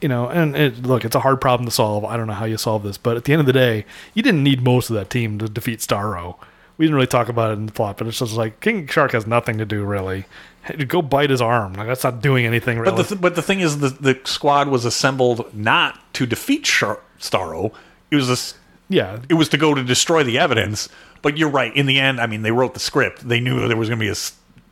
you know, and it, look, it's a hard problem to solve. I don't know how you solve this, but at the end of the day, you didn't need most of that team to defeat Starro. We didn't really talk about it in the plot, but it's just like King Shark has nothing to do really. Hey, Go bite his arm. Like that's not doing anything really. but the th- but the thing is, the the squad was assembled not to defeat Shar- Starro. It was a yeah, it was to go to destroy the evidence. But you're right. In the end, I mean, they wrote the script. They knew there was going to be a.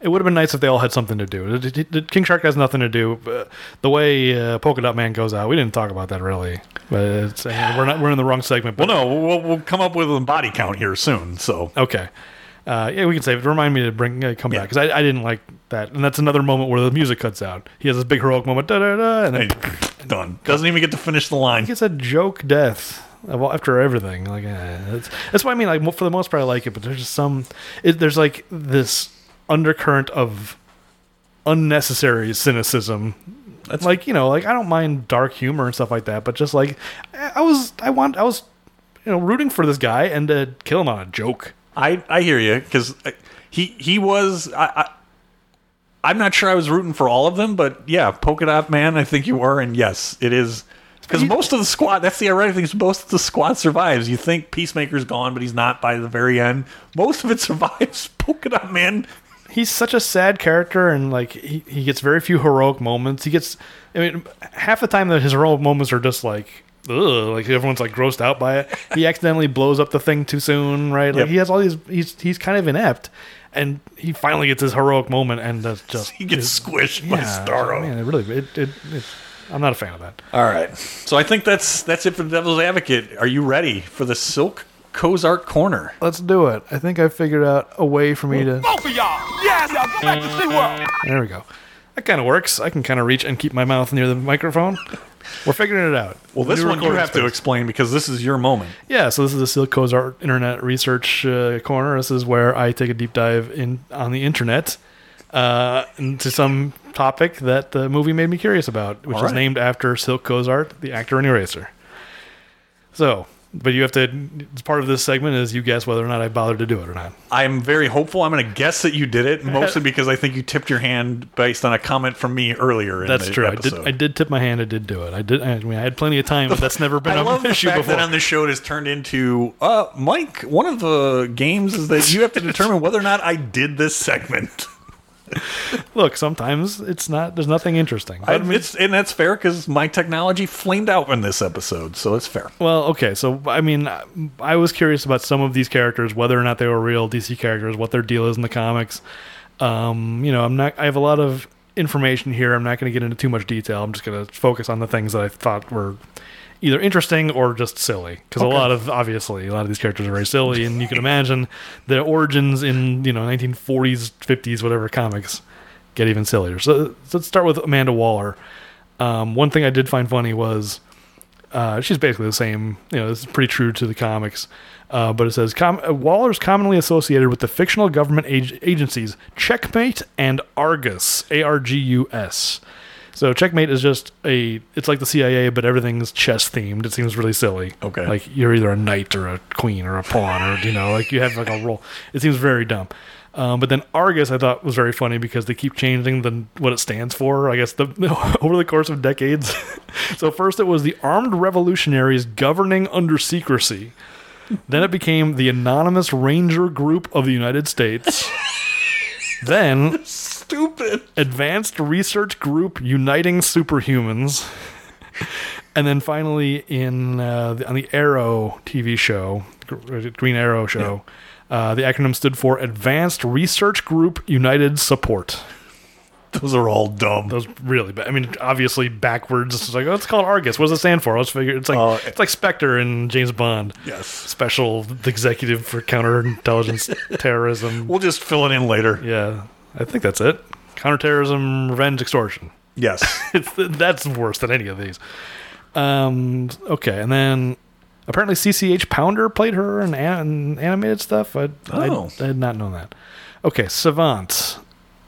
it would have been nice if they all had something to do. King Shark has nothing to do. But the way uh, Polka Dot Man goes out, we didn't talk about that really. But it's, uh, we're not we're in the wrong segment. Well, But no, we'll, we'll come up with a body count here soon. So Okay. Uh, yeah, we can save it. Remind me to bring uh, come Yeah. back because I, I didn't like that, and that's another moment where the music cuts out. He has this big heroic moment, da da da, and then hey, done. Doesn't even get to finish the line. it's a joke death after everything. Like eh, that's, that's what I mean. Like for the most part, I like it, but there's just some. It, there's like this undercurrent of unnecessary cynicism. That's- like you know, like I don't mind dark humor and stuff like that, but just like I was, I want, I was, you know, rooting for this guy and to kill him on a joke. I I hear you because uh, he he was I, I I'm not sure I was rooting for all of them, but yeah, Polka Dot Man, I think you were, and yes, it is because most of the squad. That's the ironic thing is most of the squad survives. You think Peacemaker's gone, but he's not by the very end. Most of it survives. Polka Dot Man. He's such a sad character and like he, he gets very few heroic moments he gets i mean half the time that his heroic moments are just like ugh, like everyone's like grossed out by it he accidentally blows up the thing too soon right like Yep. he has all these he's he's kind of inept and he finally gets his heroic moment and that's just He gets squished by yeah, Starro. man, it really it, it, it i'm not a fan of that All right, so I think that's that's it for the Devil's Advocate. Are you ready for the Silk Cozart Corner? let's do it i think i figured out a way for me to Both of y'all. Yes, y'all. Go back to SeaWorld. there we go that kind of works i can kind of reach and keep my mouth near the microphone we're figuring it out Well, this New one you recording have to explain because this is your moment. Yeah, so this is the Silk Cozart Internet Research uh, Corner. This is where I take a deep dive in on the internet uh, into some topic that the movie made me curious about, which All is named after Silk Cozart, the actor in Eraser. So, but you have to. Part of this segment is you guess whether or not I bothered to do it or not. I'm very hopeful. I'm going to guess that you did it, mostly because I think you tipped your hand based on a comment from me earlier. In That's true. Episode. I did. I did tip my hand. I did do it. I did. I mean, I had plenty of time, but that's never been I an issue before. that on this show it has turned into, uh, Mike. One of the games is that you have to determine whether or not I did this segment. Look, sometimes it's not. There's nothing interesting. I, But- it's and that's fair because my technology flamed out in this episode, so it's fair. Well, okay, so I mean, I was curious about some of these characters, whether or not they were real DC characters, what their deal is in the comics. Um, you know, I'm not. I have a lot of information here. I'm not going to get into too much detail. I'm just going to focus on the things that I thought were either interesting or just silly. Because a lot of obviously a lot of these characters are very silly, and you can imagine their origins in you know 1940s, 50s, whatever comics get even sillier. So, so let's start with Amanda Waller. Um, one thing I did find funny was uh, she's basically the same. You know, this is pretty true to the comics. Uh, but it says Com- uh, Waller's commonly associated with the fictional government ag- agencies Checkmate and Argus, A R G U S. So Checkmate is just a. It's like the CIA, but everything's chess themed. It seems really silly. Okay. like you're either a knight or a queen or a pawn, or you know, like you have like a role. It seems very dumb. Um, but then Argus, I thought was very funny because they keep changing the what it stands for. I guess the over the course of decades. so first it was the Armed Revolutionaries Governing Under Secrecy. Then it became the Anonymous Ranger Group of the United States. then Stupid. Advanced Research Group Uniting Superhumans. And then finally, in uh, the, on the Arrow TV show, Green Arrow show, uh, the acronym stood for Advanced Research Group United Support. Those are all dumb. Those really bad. I mean, obviously backwards. It's like, oh, it's called Argus. What does it stand for? Let's figure. It's like Oh, it's like Spectre and James Bond. Yes. Special executive for counterintelligence terrorism. We'll just fill it in later. Yeah, I think that's it. Counterterrorism, revenge, extortion. Yes. It's that's worse than any of these. Um. Okay, and then apparently CCH Pounder played her in, an, animated stuff. I, Oh. I I had not known that. Okay, Savant.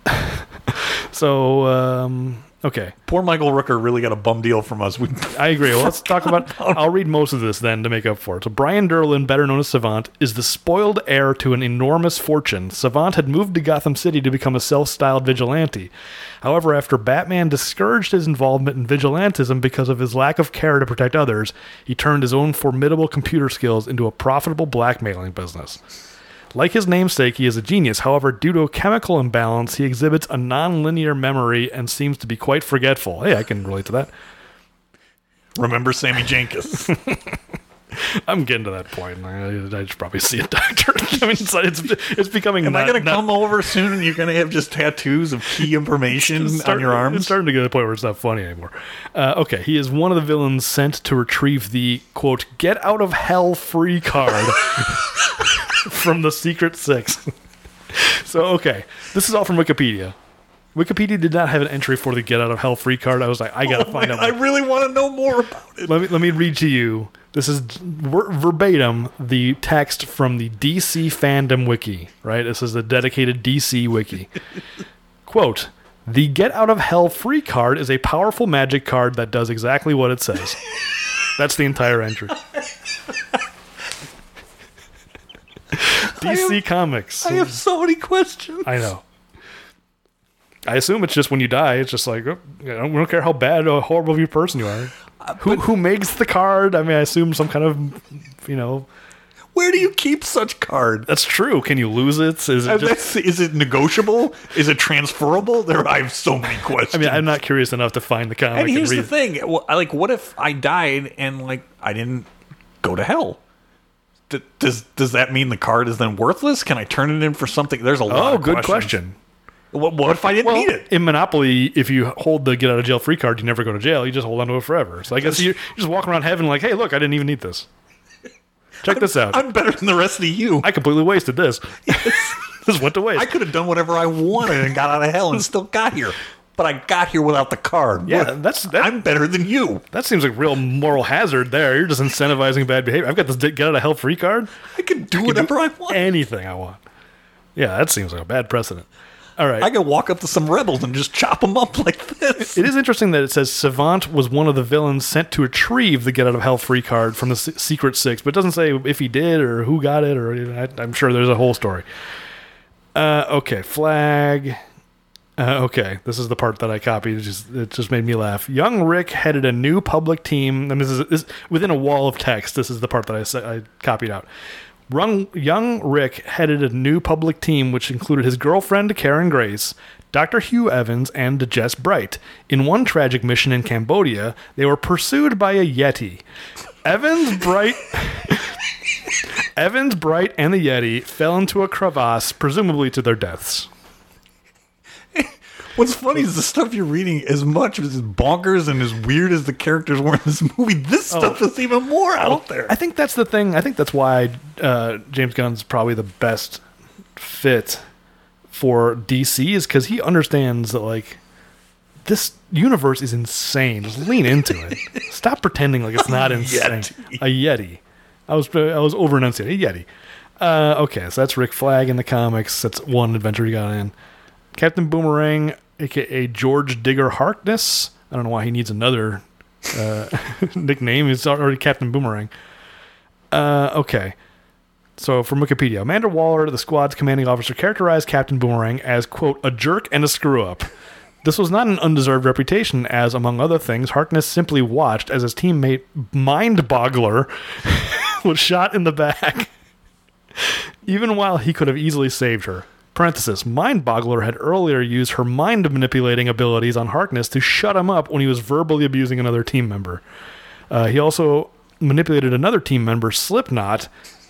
so um. Okay, Poor Michael Rooker really got a bum deal from us. We, I agree. Well, let's talk about. I'll read most of this then to make up for it. So, Brian Durlin, better known as Savant, is the spoiled heir to an enormous fortune. Savant had moved to Gotham City to become a self styled vigilante. However, after Batman discouraged his involvement in vigilantism because of his lack of care to protect others, he turned his own formidable computer skills into a profitable blackmailing business. Like his namesake, he is a genius. However, due to a chemical imbalance, he exhibits a non-linear memory and seems to be quite forgetful. Hey, I can relate to that. remember Sammy Jankis. I'm getting to that point. I, I should probably see a doctor. I mean, it's it's, it's becoming. Am I going to come over soon and you're going to have just tattoos of key information it's on your It's starting to get to the point where it's not funny anymore. Uh, okay, he is one of the villains sent to retrieve the quote "get out of hell free" card from the Secret Six. so okay, this is all from Wikipedia. Wikipedia did not have an entry for the "get out of hell free" card. I was like, I gotta Oh, find out. I really want to know more about it. let me let me read to you. This is ver- verbatim the text from the DC fandom wiki. Right, this is the dedicated DC wiki. Quote: The Get Out of Hell free card is a powerful magic card that does exactly what it says. That's the entire entry. DC Comics. I have so many questions. I know. I assume it's just when you die, it's just like, oh, we don't care how bad or horrible of a person you are. who who makes the card? I mean, I assume some kind of, you know, Where do you keep such card? that's true. Can you lose it? Is Uh, it just? Is it negotiable? Is it transferable? There, I have so many questions. I mean, I'm not curious enough to find the comic and and, here's read. the thing: like, what if I died and like I didn't go to hell? D- does does that mean the card is then worthless? Can I turn it in for something? There's a lot. Oh, of good questions. question. What, what if I didn't Well, need it? in Monopoly, if you hold the get out of jail free card, you never go to jail. You just hold on to it forever. So I guess you're just walking around heaven like, hey, look, I didn't even need this. Check this out. I'm better than the rest of you. I completely wasted this. this went to waste. I could have done whatever I wanted and got out of hell and still got here. But I got here without the card. Yeah, What? that's- that- I'm better than you. That seems like real moral hazard there. You're just incentivizing bad behavior. I've got this get out of hell free card. I can do whatever I want. Anything I want. Yeah, that seems like a bad precedent. All right. I can walk up to some rebels and just chop them up like this. it is interesting that it says Savant was one of the villains sent to retrieve the get out of hell free card from the Se- Secret Six, but it doesn't say if he did or who got it, or I, I'm sure there's a whole story. Uh, okay, flag. Uh, okay, this is the part that I copied. It just, it just made me laugh. Young Rick headed a new public team. And this is this, within a wall of text. This is the part that I, I copied out. Rung, young Rick headed a new public team which included his girlfriend Karin Grace, Dr. Hugh Evans, and Jess Bright. In one tragic mission in Cambodia, they were pursued by a Yeti. Evans, Bright, Evans, Bright, and the Yeti fell into a crevasse, presumably to their deaths. What's funny is the stuff you're reading, as much as bonkers and as weird as the characters were in this movie, this stuff is even more out there. I think that's the thing. I think that's why uh, James Gunn's probably the best fit for DC is because he understands that like this universe is insane. Just lean into it. Stop pretending like it's not insane. A Yeti. I was I was over enunciating. A Yeti. Uh, okay, so that's Rick Flag in the comics. That's one adventure he got in. Captain Boomerang, aka George Digger Harkness. I don't know why he needs another uh, nickname. He's already Captain Boomerang. Uh, okay. So from Wikipedia, Amanda Waller, the squad's commanding officer, characterized Captain Boomerang as, quote, a jerk and a screw up. This was not an undeserved reputation, as, among other things, Harkness simply watched as his teammate Mind Boggler was shot in the back, even while he could have easily saved her. Parenthesis, Mind Boggler had earlier used her mind manipulating abilities on Harkness to shut him up when he was verbally abusing another team member. Uh, he also manipulated another team member, Slipknot,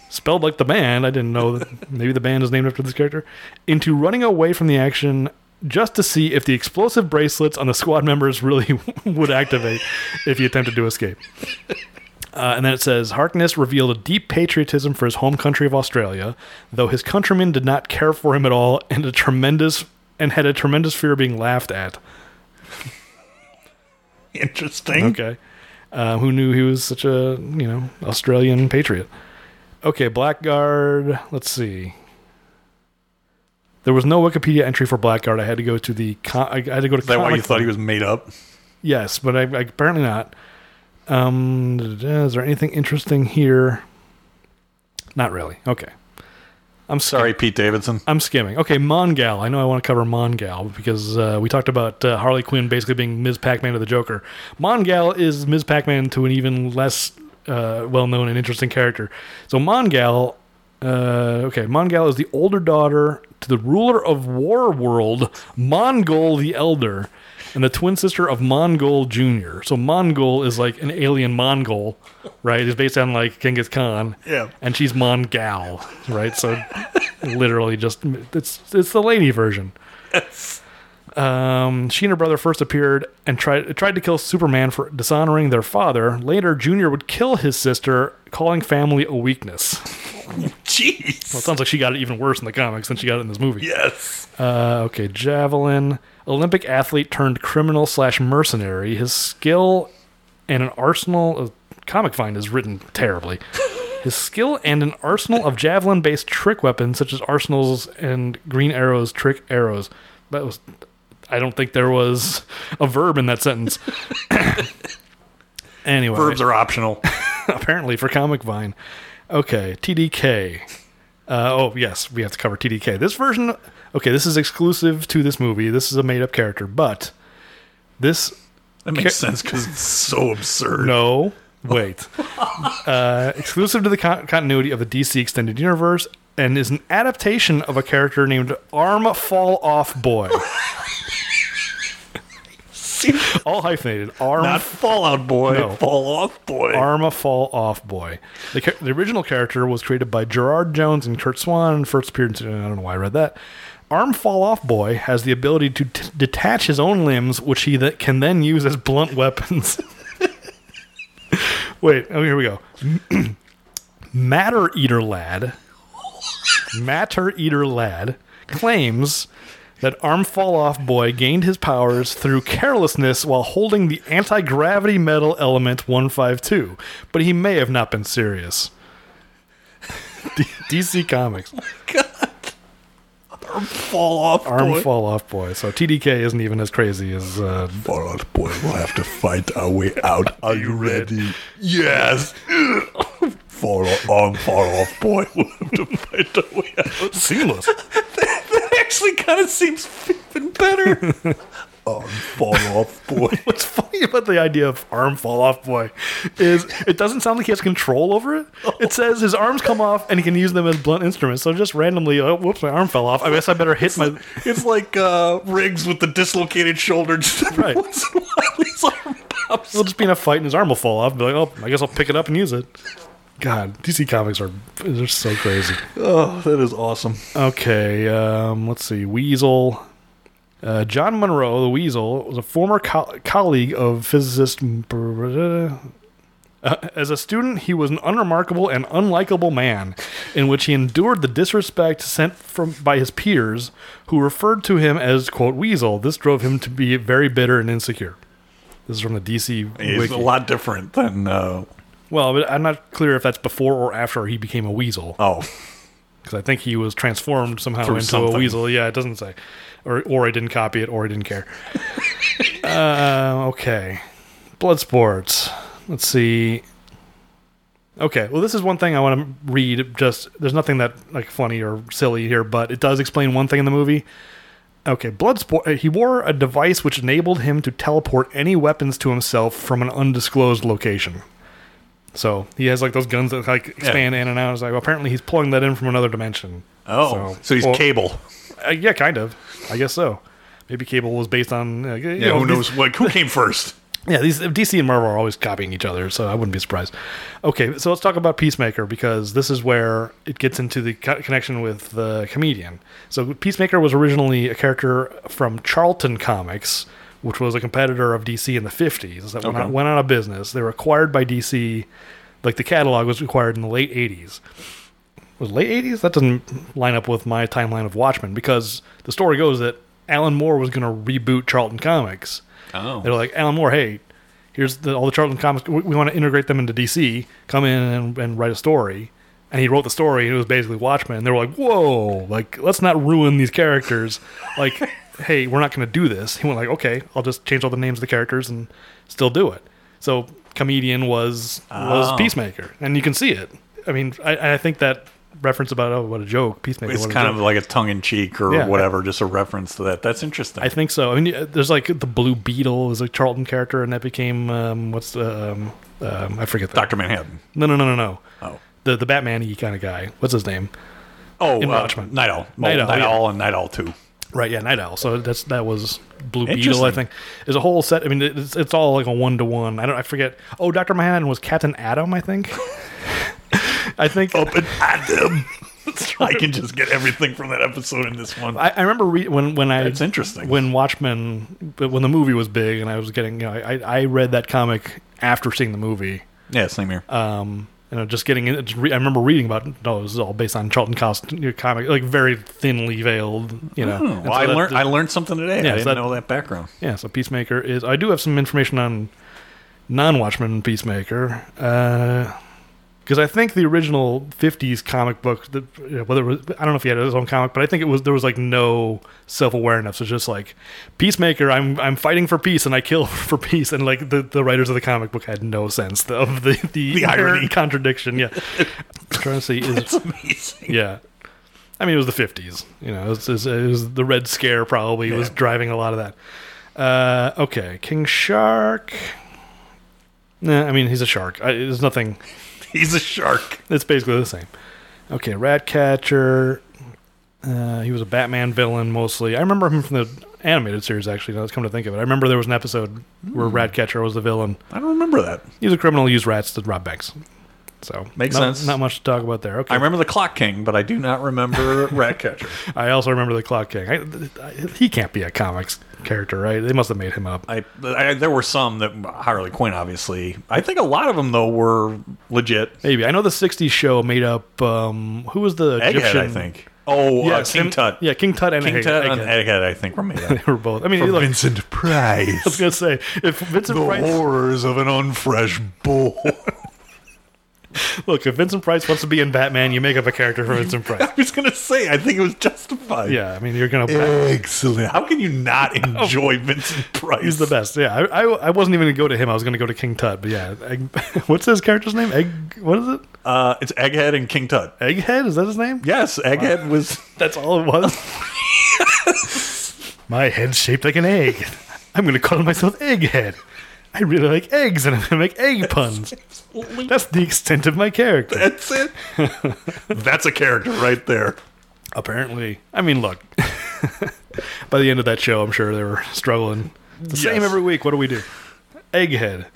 spelled like the band. I didn't know that maybe the band is named after this character, into running away from the action just to see if the explosive bracelets on the squad members really would activate if he attempted to escape. Uh, and then it says Harkness revealed a deep patriotism for his home country of Australia, though his countrymen did not care for him at all, and a tremendous and had a tremendous fear of being laughed at. Interesting. Okay. Uh, who knew he was such a, you know, Australian patriot? Okay, Blackguard. Let's see. There was no Wikipedia entry for Blackguard. I had to go to the. Com- I had to go to. Is that why you thought he was made up? Yes, but I, I apparently not. Um, is there anything interesting here? Not really. Okay. I'm Sorry, Pete Davidson. I'm skimming. Okay, Mongal. I know I want to cover Mongal because uh, we talked about uh, Harley Quinn basically being Ms. Pac-Man to the Joker. Mongal is Ms. Pac-Man to an even less uh, well-known and interesting character. So Mongal, uh, okay, Mongal is the older daughter to the ruler of War World, Mongul the Elder, and the twin sister of Mongul Junior. So Mongul is like an alien Mongol, right? It's based on like Genghis Khan. Yeah. And she's Mongal, right? So literally just it's it's the lady version. Um, she and her brother first appeared and tried tried to kill Superman for dishonoring their father. Later, Junior would kill his sister, calling family a weakness. Jeez. Well, it sounds like she got it even worse in the comics than she got it in this movie. Yes. Uh, okay, Javelin, Olympic athlete turned criminal slash mercenary. His skill and an arsenal of Comic Vine is written terribly. His skill and an arsenal of javelin based trick weapons, such as arsenals and green arrows, trick arrows. That was. I don't think there was a verb in that sentence. anyway, Verbs are optional. apparently for Comic Vine. Okay, TDK. Uh, oh yes, we have to cover TDK. This version, okay, this is exclusive to this movie. This is a made-up character, but this That makes sense because it's so absurd. no wait, uh, exclusive to the con- continuity of the DC extended universe, and is an adaptation of a character named Arm Fall Off Boy. All hyphenated. Arm Not Fallout Boy. No. Fall Off Boy. Arma Fall Off Boy. The, the original character was created by Gerard Jones and Curt Swan and first appeared in, uh, I don't know why I read that. Arm Fall Off Boy has the ability to t- detach his own limbs, which he th- can then use as blunt weapons. Wait, oh, here we go. Matter Eater Lad, Matter Eater Lad claims that Arm Fall Off Boy gained his powers through carelessness while holding the anti gravity metal element 152, but he may have not been serious. D- DC Comics. Oh God. Arm Fall Off Arm Boy. Fall Off Boy. So TDK isn't even as crazy as. Uh, Fall Off Boy. We'll have to fight our way out. Are you ready? Yes. Fall off, arm fall off, boy. We'll have to fight our way out. seamless. Actually kind of seems even better. arm fall off, boy. What's funny about the idea of arm fall off boy is it doesn't sound like he has control over it. It says his arms come off and he can use them as blunt instruments. So just randomly, oh, whoops, my arm fell off. I guess I better hit my. It's like uh, Riggs with the dislocated shoulder. Just Right. once in a while, his arm pops. We'll just be in a fight and his arm will fall off. Be like, oh, I guess I'll pick it up and use it. God, DC comics are they're so crazy. Oh, that is awesome. Okay, um, let's see. Weasel. Uh, John Monroe, the Weasel, was a former co- colleague of physicist. Uh, as a student, he was an unremarkable and unlikable man, in which he endured the disrespect sent from by his peers, who referred to him as "quote Weasel." This drove him to be very bitter and insecure. This is from the DC He's wiki. a lot different than. Uh, Well, but I'm not clear if that's before or after he became a weasel. oh, Because I think he was transformed somehow Through into something. a weasel. Yeah, it doesn't say. Or, or I didn't copy it, or I didn't care. uh, okay. Blood sports. Let's see. Okay, well, this is one thing I want to read. Just there's nothing that like funny or silly here, but it does explain one thing in the movie. Okay, Bloodsport. He wore a device which enabled him to teleport any weapons to himself from an undisclosed location. So he has like those guns that like expand in and out. It's like well, apparently he's pulling that in from another dimension. oh, so, he's or- Cable. Uh, yeah, kind of. I guess so. Maybe Cable was based on. Uh, you Yeah, know, who these- knows? Like, who came first? yeah, these DC and Marvel are always copying each other, so I wouldn't be surprised. Okay, so let's talk about Peacemaker because this is where it gets into the co- connection with the comedian. So Peacemaker was originally a character from Charlton Comics, which was a competitor of DC in the 50s that went, out, went out of business. They were acquired by DC, like the catalog was acquired in the late 80s. Was late 80s? That doesn't line up with my timeline of Watchmen because the story goes that Alan Moore was going to reboot Charlton Comics. Oh, They're like, Alan Moore, hey, here's the, all the Charlton comics. We, we want to integrate them into DC. Come in and, and write a story. And he wrote the story, and it was basically Watchmen. And they were like, whoa, like, let's not ruin these characters. Like, hey, we're not going to do this. He went like, okay, I'll just change all the names of the characters and still do it. So, comedian was was Oh. Peacemaker, and you can see it. I mean, I, I think that reference about oh, what a joke, Peacemaker. it's kind of like a tongue in cheek or Yeah. whatever, just a reference to that. That's interesting. I think so. I mean, uh, there's like the Blue Beetle is a Charlton character, and that became um, what's the um, um, I forget. Doctor Manhattan. No, no, no, no, no. Oh, The the Batman-y kind of guy. What's his name? oh, uh. Night Owl, Night Night Owl, Owl, yeah. And Night Owl Two. Right, yeah, Night Owl. So that's that was Blue Beetle. I think there's a whole set. I mean, it's, it's all like a one to one. I don't. I forget. Oh, Doctor Manhattan was Captain Atom. I think. I think. Up and Adam. I can just get everything from that episode in this one. I, I remember re- when when I it's interesting. when Watchmen when the movie was big and I was getting you know I I read that comic after seeing the movie yeah, same here. um, you know, just getting in. just re- I remember reading about. No, it was all based on Charlton Cost comic, like very thinly veiled. You know, Oh, well, so I that- learned. I learned something today. Yeah, I so didn't that- know that background. yeah, so Peacemaker is. I do have some information on non-Watchmen Peacemaker. Uh, Because I think the original '50s comic book, the, you know, whether it was, I don't know if he had his own comic, but I think it was there was like no self-awareness. It's just like Peacemaker, I'm I'm fighting for peace and I kill for peace, and like the, the writers of the comic book had no sense of the the, The irony. contradiction. Yeah, I'm trying to see. Is, It's amazing. yeah. I mean, it was the 50s. You know, it was, it was- it was the Red Scare probably was driving a lot of that. Uh, okay. King Shark. Nah, I mean, he's a shark. I, there's nothing. He's a shark. It's basically the same. Okay. Ratcatcher. Uh, he was a Batman villain mostly. I remember him from the animated series, actually. Now let's come to think of it. I remember there was an episode where Hmm. Ratcatcher was the villain. I don't remember that. He was a criminal who used rats to rob banks. So Makes not- sense. Not much to talk about there. Okay. I remember the Clock King, but I do not remember Ratcatcher. I also remember the Clock King. I, I, he can't be a comics character, right? They must have made him up. I, I there were some that Harley Quinn, obviously. I think a lot of them though were legit. Maybe I know the '60s show made up. Um, who was the Egghead, Egyptian? I think. Oh, Yeah, uh, King Sim- Tut. Yeah, King Tut and King Egg- Tut and Egghead. Egghead, I think, were made up. They were both. I mean, look, Vincent Price. I was gonna say if Vincent the Price. horrors of an unfresh bull. Look, if Vincent Price wants to be in Batman, you make up a character for Vincent Price. I was gonna say, I think it was justified. Yeah, I mean, you're gonna. Excellent. How can you not enjoy Vincent Price? He's the best. Yeah, I, I, I wasn't even gonna go to him. I was gonna go to King Tut. But yeah, Egg, what's his character's name? Egg. What is it? Uh, it's Egghead and King Tut. Egghead? Is that his name? Yes, Egghead was. That's all it was. My head's shaped like an egg. I'm going to call myself Egghead. I really like eggs and I'm going to make egg puns. That's the extent of my character. That's it. That's a character right there. Apparently. I mean, look. by the end of that show, I'm sure they were struggling. It's the same every week. What do we do? Egghead.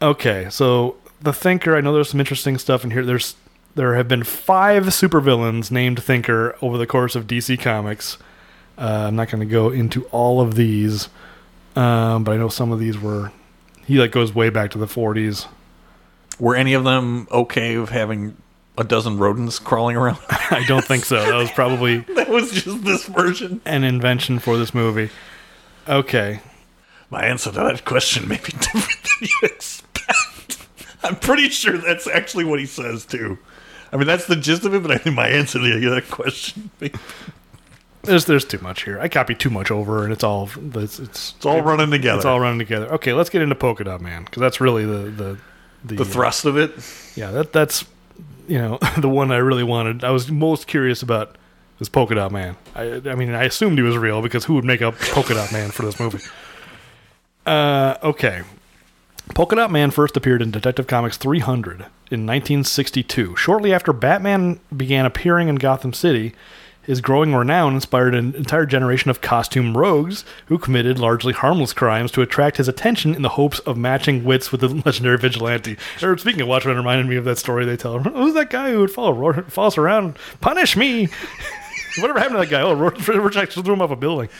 Okay, so the Thinker. I know there's some interesting stuff in here. There's there have been five supervillains named Thinker over the course of DC Comics. Uh, I'm not going to go into all of these, um, but I know some of these were. He like goes way back to the 40s. Were any of them okay with having a dozen rodents crawling around? I don't think so. That was probably that was just this version. an invention for this movie. Okay, My answer to that question may be different than you expect. I'm pretty sure that's actually what he says too. I mean, that's the gist of it, but I think my answer to that question, may- there's there's too much here. I copied too much over, and it's all it's it's, it's all running together. it's all running together. Okay, let's get into Polka Dot Man because that's really the the the, the thrust of it. yeah that that's you know the one I really wanted. I was most curious about was Polka Dot Man. I I mean I assumed he was real because who would make up Polka Dot Man for this movie? Uh, okay. Polka Dot Man first appeared in Detective Comics 300 in 1962. Shortly after Batman began appearing in Gotham City, his growing renown inspired an entire generation of costume rogues who committed largely harmless crimes to attract his attention in the hopes of matching wits with the legendary vigilante. Or speaking of Watchmen, reminded me of that story they tell. Who's that guy who would follow follow around? Punish me! Whatever happened to that guy? Oh, Rorschach threw him off a building.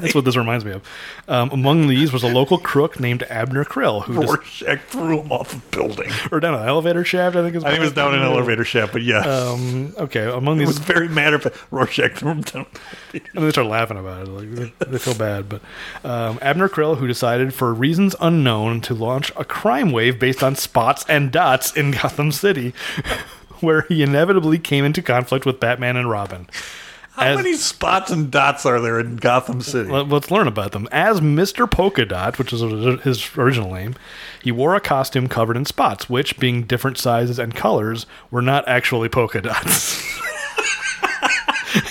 That's what this reminds me of. Um, among these was a local crook named Abner Krill, who dis- Rorschach threw him off a building. or down an elevator shaft. I think is I think it was down an elevator shaft, but yeah, Um, okay, among it these, was very matter of fact. Rorschach threw him down. and they start laughing about it. Like they, they feel bad, but um, Abner Krill, who decided for reasons unknown to launch a crime wave based on spots and dots in Gotham City, where he inevitably came into conflict with Batman and Robin. How As- many spots and dots are there in Gotham City? Let- Let's learn about them. As Mr. Polka Dot, which is his original name, he wore a costume covered in spots, which, being different sizes and colors, were not actually polka dots.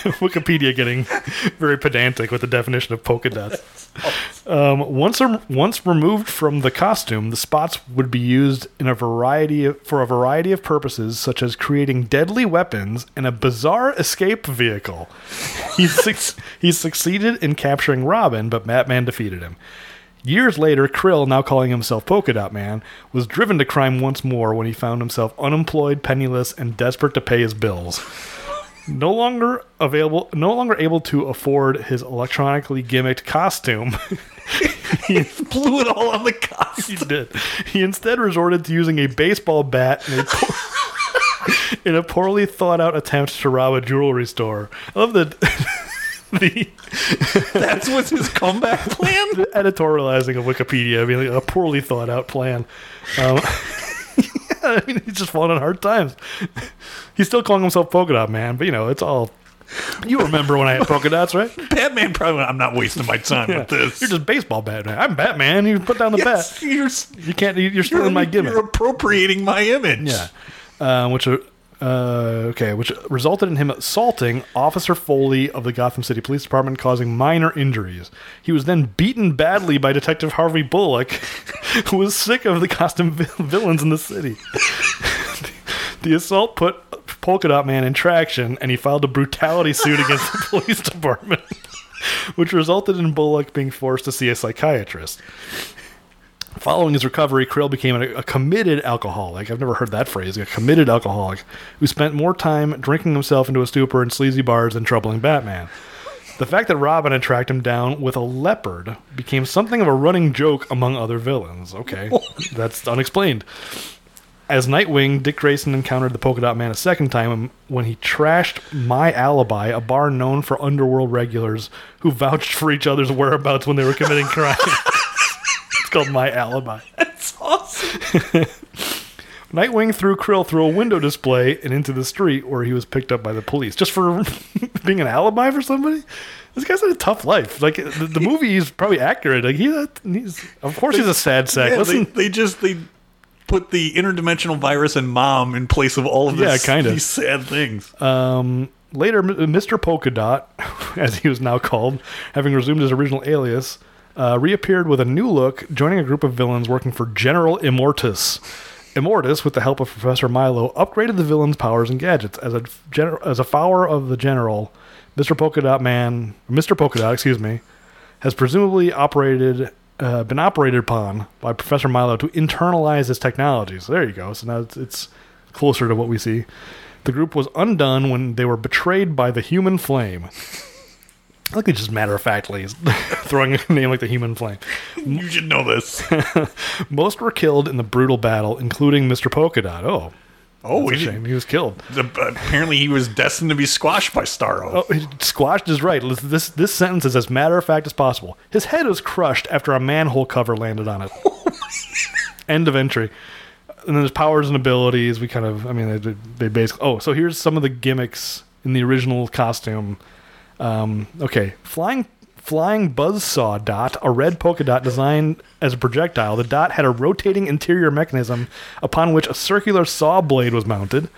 Wikipedia getting very pedantic with the definition of polka dots. Um, once once removed from the costume, the spots would be used in a variety of, for a variety of purposes, such as creating deadly weapons and a bizarre escape vehicle. He suc- he succeeded in capturing Robin, but Batman defeated him. Years later, Krill, now calling himself Polka Dot Man, was driven to crime once more when he found himself unemployed, penniless, and desperate to pay his bills. No longer available, no longer able to afford his electronically gimmicked costume, he Blew it all on the costume. he did. He instead resorted to using a baseball bat in a, in a poorly thought out attempt to rob a jewelry store. I love that the That's what's his comeback plan. the editorializing of Wikipedia, I mean, like a poorly thought out plan. Um, I mean, he's just falling on hard times. He's still calling himself Polka Dot Man, but you know, it's all. You remember when I had polka dots, right? Batman probably. went, I'm not wasting my time with this. You're just baseball Batman. I'm Batman. You put down the Yes, bat. you're, You can't. You're you're, stealing my gimmick. You're appropriating my image. Yeah. Uh, which uh, okay, which resulted in him assaulting Officer Foley of the Gotham City Police Department, causing minor injuries. He was then beaten badly by Detective Harvey Bullock, who was sick of the costume vi- villains in the city. the assault put Polka Dot Man in traction, and he filed a brutality suit against the police department, which resulted in Bullock being forced to see a psychiatrist. Following his recovery, Krill became a, a committed alcoholic. I've never heard that phrase. A committed alcoholic who spent more time drinking himself into a stupor in sleazy bars than troubling Batman. The fact that Robin had tracked him down with a leopard became something of a running joke among other villains. Okay, that's unexplained. As Nightwing, Dick Grayson encountered the Polka Dot Man a second time when he trashed My Alibi, a bar known for underworld regulars who vouched for each other's whereabouts when they were committing crime. Called My Alibi. That's awesome. Nightwing threw Krill through a window display and into the street where he was picked up by the police just for being an alibi for somebody. This guy's had a tough life. Like the, the movie is probably accurate. Like he, he's, of course, he's a sad sack. Yeah, they, Listen, they just they put the interdimensional virus and mom in place of all of Yeah, kinda. these sad things. Um, later, Mr. Polka Dot, as he was now called, having resumed his original alias, uh, reappeared with a new look, joining a group of villains working for General Immortus. Immortus, with the help of Professor Milo, upgraded the villain's powers and gadgets. As a gener- as a follower of the General, Mr. Polka Dot Man, Mr. Polka Dot, excuse me, has presumably operated, uh, been operated upon by Professor Milo to internalize his technology. So there you go. So now it's, it's closer to what we see. The group was undone when they were betrayed by the Human Flame. I like they just matter of factly throwing a name like the Human Flame. You should know this. Most were killed in the brutal battle, including Mr. Polka Dot. Oh, Oh, he. He was killed. apparently he was destined to be squashed by Starro. Oh, squashed is right. This, this this sentence is as matter of fact as possible. His head was crushed after a manhole cover landed on it. Oh End of entry. And then his powers and abilities. We kind of, I mean, they, they basically. Oh, so here's some of the gimmicks in the original costume. Um, okay, flying flying buzzsaw dot, a red polka dot designed as a projectile. The dot had a rotating interior mechanism upon which a circular saw blade was mounted.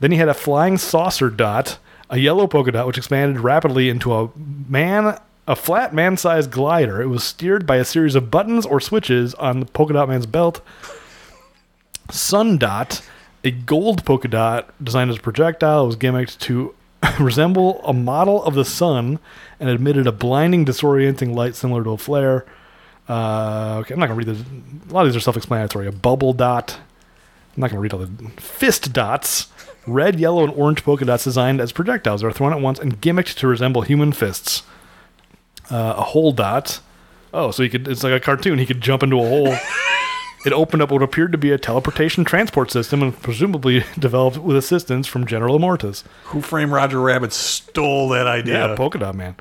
Then he had a flying saucer dot, a yellow polka dot, which expanded rapidly into a man, a flat man-sized glider. It was steered by a series of buttons or switches on the polka dot man's belt. Sun dot, a gold polka dot designed as a projectile, was gimmicked to resemble a model of the sun and emitted a blinding, disorienting light similar to a flare. Uh, okay, I'm not gonna read this. A lot of these are self-explanatory. A bubble dot. I'm not going to read all the fist dots. Red, yellow, and orange polka dots designed as projectiles are thrown at once and gimmicked to resemble human fists. Uh, a hole dot. Oh, so he could. It's like a cartoon. He could jump into a hole. it opened up what appeared to be a teleportation transport system and presumably developed with assistance from General Immortus. Who Framed Roger Rabbit stole that idea. Yeah, polka dot man.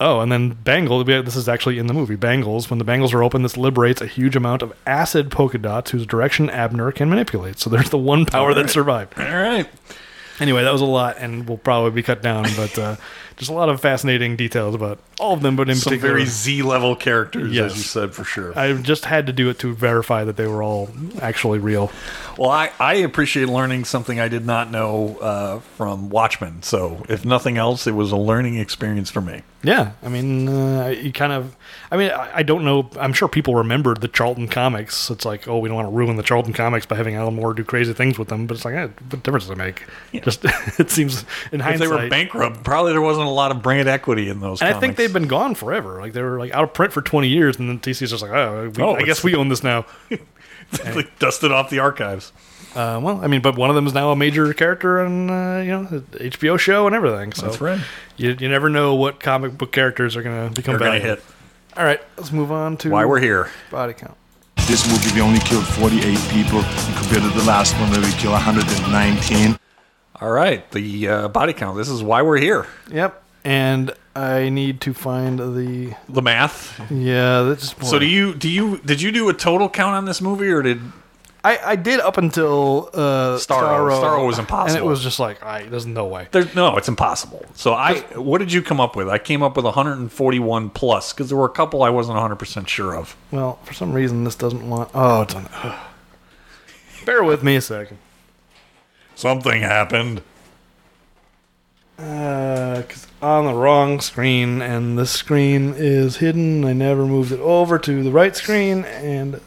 Oh, and then Bangle. yeah, This is actually in the movie. Bangles. When the bangles are open, this liberates a huge amount of acid polka dots whose direction Abner can manipulate. So there's the one power that survived. All right. Anyway, that was a lot, and will probably be cut down. But uh, just a lot of fascinating details about all of them. But in Some particular, very Z level characters, Yes. as you said, for sure. I just had to do it to verify that they were all actually real. Well, I, I appreciate learning something I did not know uh, from Watchmen. So, if nothing else, it was a learning experience for me. Yeah, I mean, uh, you kind of. I mean, I, I don't know. I'm sure people remembered the Charlton comics. It's like, oh, we don't want to ruin the Charlton comics by having Alan Moore do crazy things with them. But it's like, eh, what difference does it make? Just it seems in If hindsight. they were bankrupt, probably there wasn't a lot of brand equity in those. and I think they've been gone forever. Like they were like out of print for 20 years, and then DC's just like, oh, we, Oh, I guess we own this now. like dusted off the archives. Uh, well, I mean, but one of them is now a major character in uh, you know the HBO show and everything. So That's right. You, you never know what comic book characters are going to become They're gonna hit. All right, let's move on to Why we're here. body count. This movie, we only killed 48 people compared to the last one where we killed 119. All right, the uh, body count. This is why we're here. Yep, and I need to find the The math. yeah. That's So, do you do you did you do a total count on this movie, or did I, I did up until uh, Starro. Starro was and impossible. it was just like I there's no way. There's no, it's impossible. So I, what did you come up with? I came up with 141 plus because there were a couple I wasn't 100 percent sure of. Well, for some reason this doesn't want. Oh, it's on. Bear with me a second. Something happened. Uh, cause on the wrong screen, and the screen is hidden. I never moved it over to the right screen, and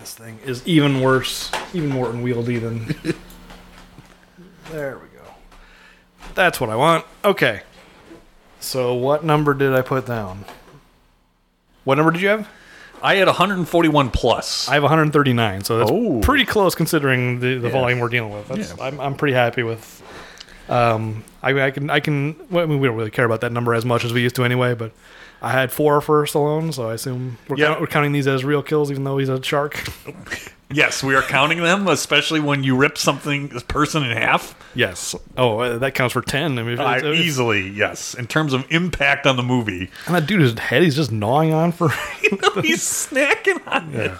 this thing is even worse, even more unwieldy than. there we go. That's what I want. Okay. So, what number did I put down? What number did you have? I had 141 plus. I have 139, so that's Oh. pretty close considering the, the Yeah. volume we're dealing with. That's, Yeah. I'm, I'm pretty happy with. Um, I, I can I can. Well, I mean, we don't really care about that number as much as we used to anyway. But I had four for Stallone, so I assume we're, Yeah. count, we're counting these as real kills, even though he's a shark. yes, we are counting them, especially when you rip something this person in half. yes. Oh, uh, that counts for ten. I mean, if, Uh, if- easily, yes. In terms of impact on the movie, and that dude's head, he's just gnawing on for. he's snacking on it.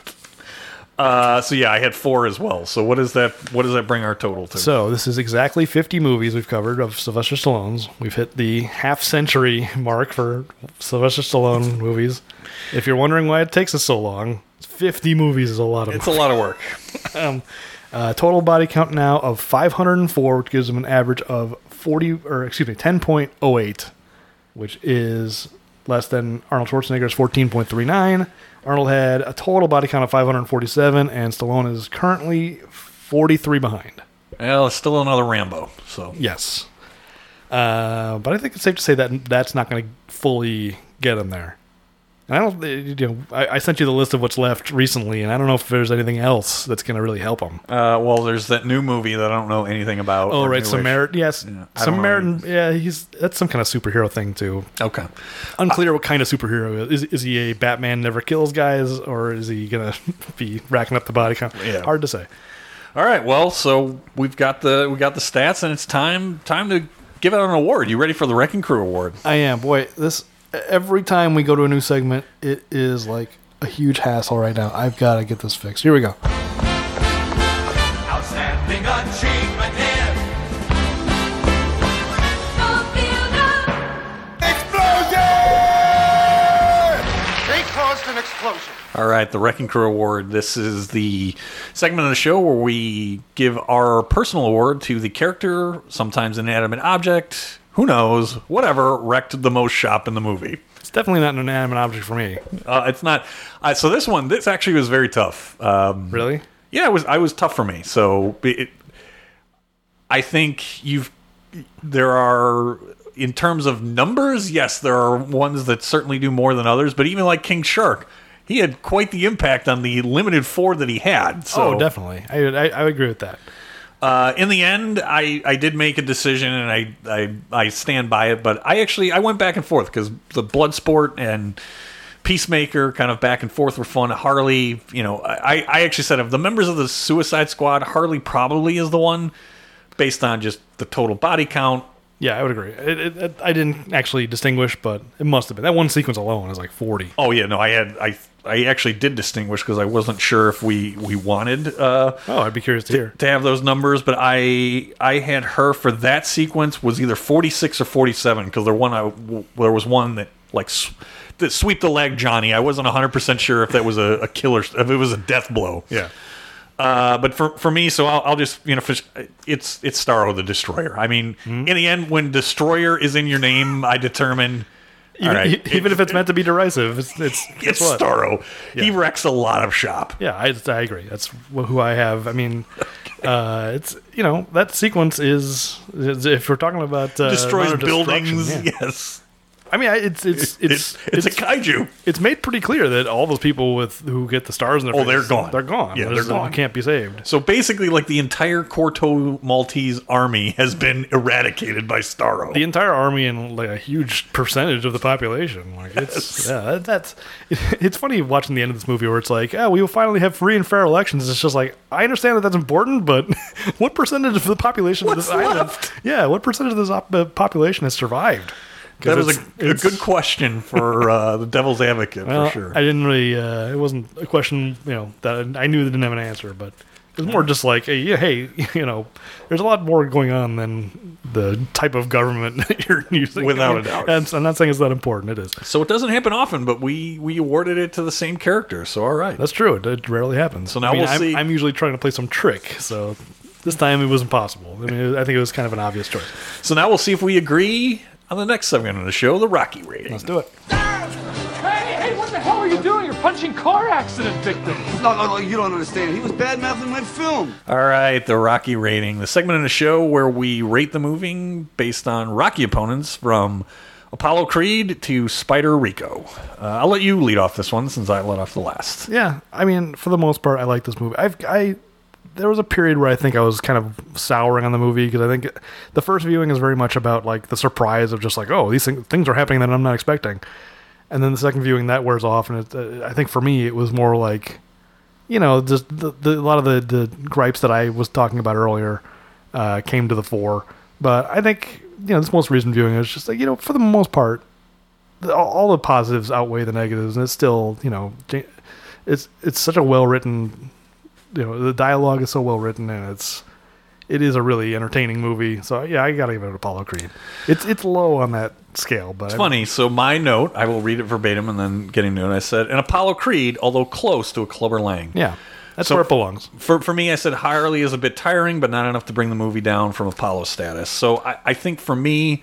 Uh, so yeah, I had four as well. So what is that? What does that bring our total to? So this is exactly 50 movies we've covered of Sylvester Stallone's. We've hit the half century mark for Sylvester Stallone movies. If you're wondering why it takes us so long, 50 movies is a lot of It's a lot of work. Uh, total body count now of 504, which gives him an average of 40, or excuse me, 10.08, which is less than Arnold Schwarzenegger's 14.39. Arnold had a total body count of 547, and Stallone is currently 43 behind. Well, it's still another Rambo. So Yes. Uh, but I think it's safe to say that that's not going to fully get him there. And I don't, uh, you know, I, I sent you the list of what's left recently, and I don't know if there's anything else that's going to really help him. Uh, well, there's that new movie that I don't know anything about. Oh right. Samaritan. Yes, Yeah, Samaritan. Yeah, he's that's some kind of superhero thing too. Okay. Unclear what kind of superhero is. Is he a Batman never kills guys, or is he gonna be racking up the body count? Yeah. Hard to say. All right. Well, so we've got the we got the stats, and it's time time to give out an award. You ready for the Wrecking Crew Award? I am boy. This every time we go to a new segment, it is like a huge hassle right now. I've got to get this fixed. Here we go. Outstanding achievement here. They caused an explosion. All right, the Wrecking Crew Award. This is the segment of the show where we give our personal award to the character, sometimes an inanimate object, who knows, whatever, wrecked the most shop in the movie. It's definitely not an inanimate object for me. Uh, it's not. Uh, so this one, this actually was very tough. Um, Really? yeah, it was. I was tough for me. So it, I think you've. There are, in terms of numbers, yes, there are ones that certainly do more than others. But even like King Shark, he had quite the impact on the limited four that he had. So oh, definitely. I, I I agree with that. Uh, in the end, I, I did make a decision and I, I I stand by it. But I actually I went back and forth because the Bloodsport and Peacemaker kind of back and forth were fun. Harley, you know, I, I actually said of the members of the Suicide Squad, Harley probably is the one based on just the total body count. Yeah, I would agree. It, it, it, I didn't actually distinguish, but it must have been that one sequence alone is like forty. Oh yeah, no, I had I I actually did distinguish because I wasn't sure if we we wanted uh, Oh, I'd be curious to hear. to have those numbers, but I I had her for that sequence was either 46 or 47 because there one I there was one that like s- that sweep the leg Johnny. I wasn't 100 percent sure if that was a, a killer if it was a death blow. Yeah. Uh, but for for me, so I'll, I'll just you know fish, it's it's Starro the Destroyer. I mean, Hmm? in the end, when Destroyer is in your name, I determine. Even, right, even if it's meant to be derisive, it's it's, it's what? Starro. He wrecks a lot of shop. Yeah, I, I agree. That's who I have. I mean, uh, it's you know that sequence is, is if we're talking about uh, Destroys buildings. yeah. Yes, I mean, I- it's it's it's it's, a kaiju. it's made pretty clear that all those people with who get the stars in their Oh, they're gone. They're gone. Yeah, they're gone. Can't be saved. So basically, like the entire Corto Maltese army has been eradicated by Starro. The entire army and like a huge percentage of the population. Like it's yeah, that, that's it's funny watching the end of this movie where it's like, oh, we will finally have free and fair elections. It's just like I understand that that's important, but what percentage of the population What's of this island? left? Yeah, what percentage of this op- uh, population has survived? That was a, a good question for uh, the Devil's Advocate well, for sure. I didn't really. Uh, it wasn't a question, you know, that I knew that didn't have an answer, but it was more just like, hey, yeah, hey, you know, there's a lot more going on than the type of government that you're using. Without a doubt. And I'm not saying it's that important. It is. so it doesn't happen often, but we we awarded it to the same character. So all right, That's true. It, it rarely happens. So now I mean, we'll I'm, see- I'm usually trying to play some trick, so this time it was impossible. I mean, I think it was kind of an obvious choice. so now we'll see if we agree on the next segment of the show, the Rocky rating. Let's do it. Hey, hey, what the hell are you doing? You're punching car accident victims. No, no, no, you don't understand. He was bad mouthing my film. All right, the Rocky rating, the segment in the show where we rate the movie based on Rocky opponents from Apollo Creed to Spider Rico. Uh, I'll let you lead off this one since I let off the last. Yeah, I mean, for the most part, I like this movie. I've I there was a period where I think I was kind of souring on the movie because I think the first viewing is very much about like the surprise of just like oh these things, things are happening that I'm not expecting, and then the second viewing that wears off, and it, uh, I think for me it was more like you know just the, the, a lot of the the gripes that I was talking about earlier uh, came to the fore, but I think you know this most recent viewing is just like you know for the most part the, all, the positives outweigh the negatives, and it's still you know it's it's such a well written you know the dialogue is so well written and it's it is a really entertaining movie. So yeah, I gotta give it an Apollo Creed. It's it's low on that scale, but It's funny. So my note, I will read it verbatim and then getting to it. I said, an Apollo Creed, although close to a Clubber Lang. Yeah, that's So- where it belongs. For for me, I said Harley is a bit tiring, but not enough to bring the movie down from Apollo status. So I, I think for me,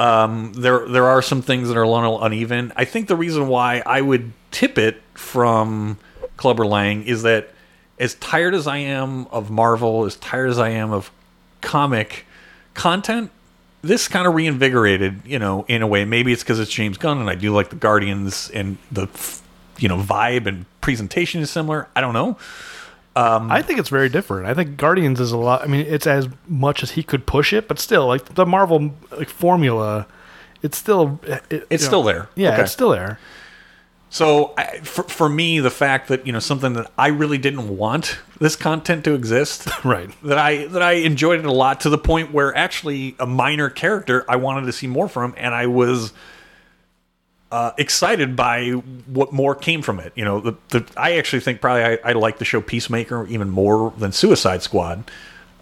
um, there there are some things that are a little uneven. I think the reason why I would tip it from Clubber Lang is that as tired as I am of Marvel, as tired as I am of comic content, this kind of reinvigorated, you know, in a way. Maybe it's because it's James Gunn and I do like the Guardians and the, you know, vibe and presentation is similar. I don't know. Um, I think it's very different. I think Guardians is a lot. I mean, it's as much as he could push it, but still, like the Marvel like formula, it's still it, It's you know, still there. Yeah, Okay. it's still there. So I, for, for me, the fact that you know something that I really didn't want this content to exist, Right. That I that I enjoyed it a lot to the point where actually a minor character I wanted to see more from, and I was uh, excited by what more came from it. You know, the, the I actually think probably I, I like the show Peacemaker even more than Suicide Squad.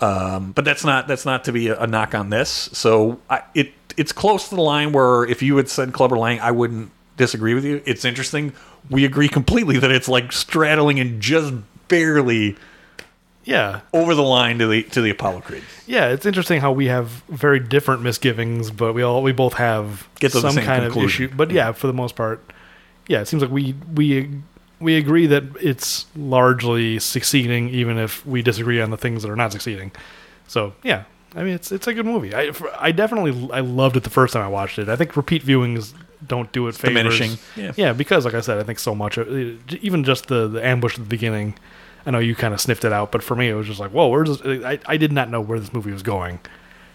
Um, but that's not that's not to be a, a knock on this. So I, it it's close to the line where if you had said Clubber Lang, I wouldn't disagree with you. It's interesting. We agree completely that it's like straddling and just barely Yeah, over the line to the to the Apollo Creed. yeah. It's interesting how we have very different misgivings, but we all we both have Get some kind conclusion. of issue. But yeah, for the most part, yeah, it seems like we we we agree that it's largely succeeding, even if we disagree on the things that are not succeeding. So yeah, I mean it's it's a good movie. I I definitely I loved it the first time I watched it. I think repeat viewings don't do it favors. diminishing. Yeah. Yeah. because like I said, I think so much of uh, even just the the ambush at the beginning. I know you kind of sniffed it out, but for me, it was just like, whoa, where's this? I, I did not know where this movie was going,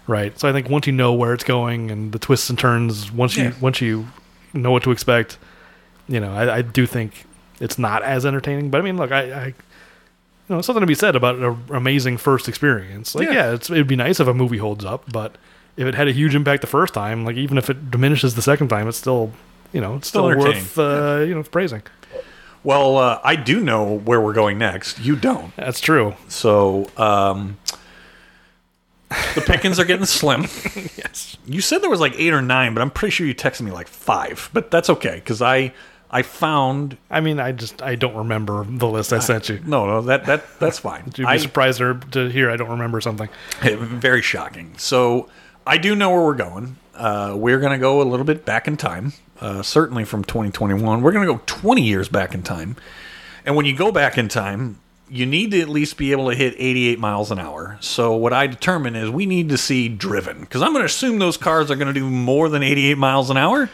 right? So I think once you know where it's going and the twists and turns, once you Yeah. once you know what to expect, you know, I, I do think it's not as entertaining. But I mean, look, I, I you know, something to be said about an amazing first experience. Like, Yeah. yeah, it's, it'd be nice if a movie holds up, but if it had a huge impact the first time, like even if it diminishes the second time, it's still, you know, it's Still still, worth, uh, you know, praising. Well, uh, I do know where we're going next. You don't. That's true. So um, the pickings are getting slim. Yes. You said there was like eight or nine, but I'm pretty sure you texted me like five. But that's okay because I I found I mean, I just I don't remember the list I sent you. no no that that that's fine. You'd be I, surprised to, to hear I don't remember something. very shocking. So I do know where we're going. Uh, we're going to go a little bit back in time, uh, certainly from 2021. We're going to go 20 years back in time. And when you go back in time, you need to at least be able to hit 88 miles an hour. So what I determine is we need to see driven because I'm going to assume those cars are going to do more than 88 miles an hour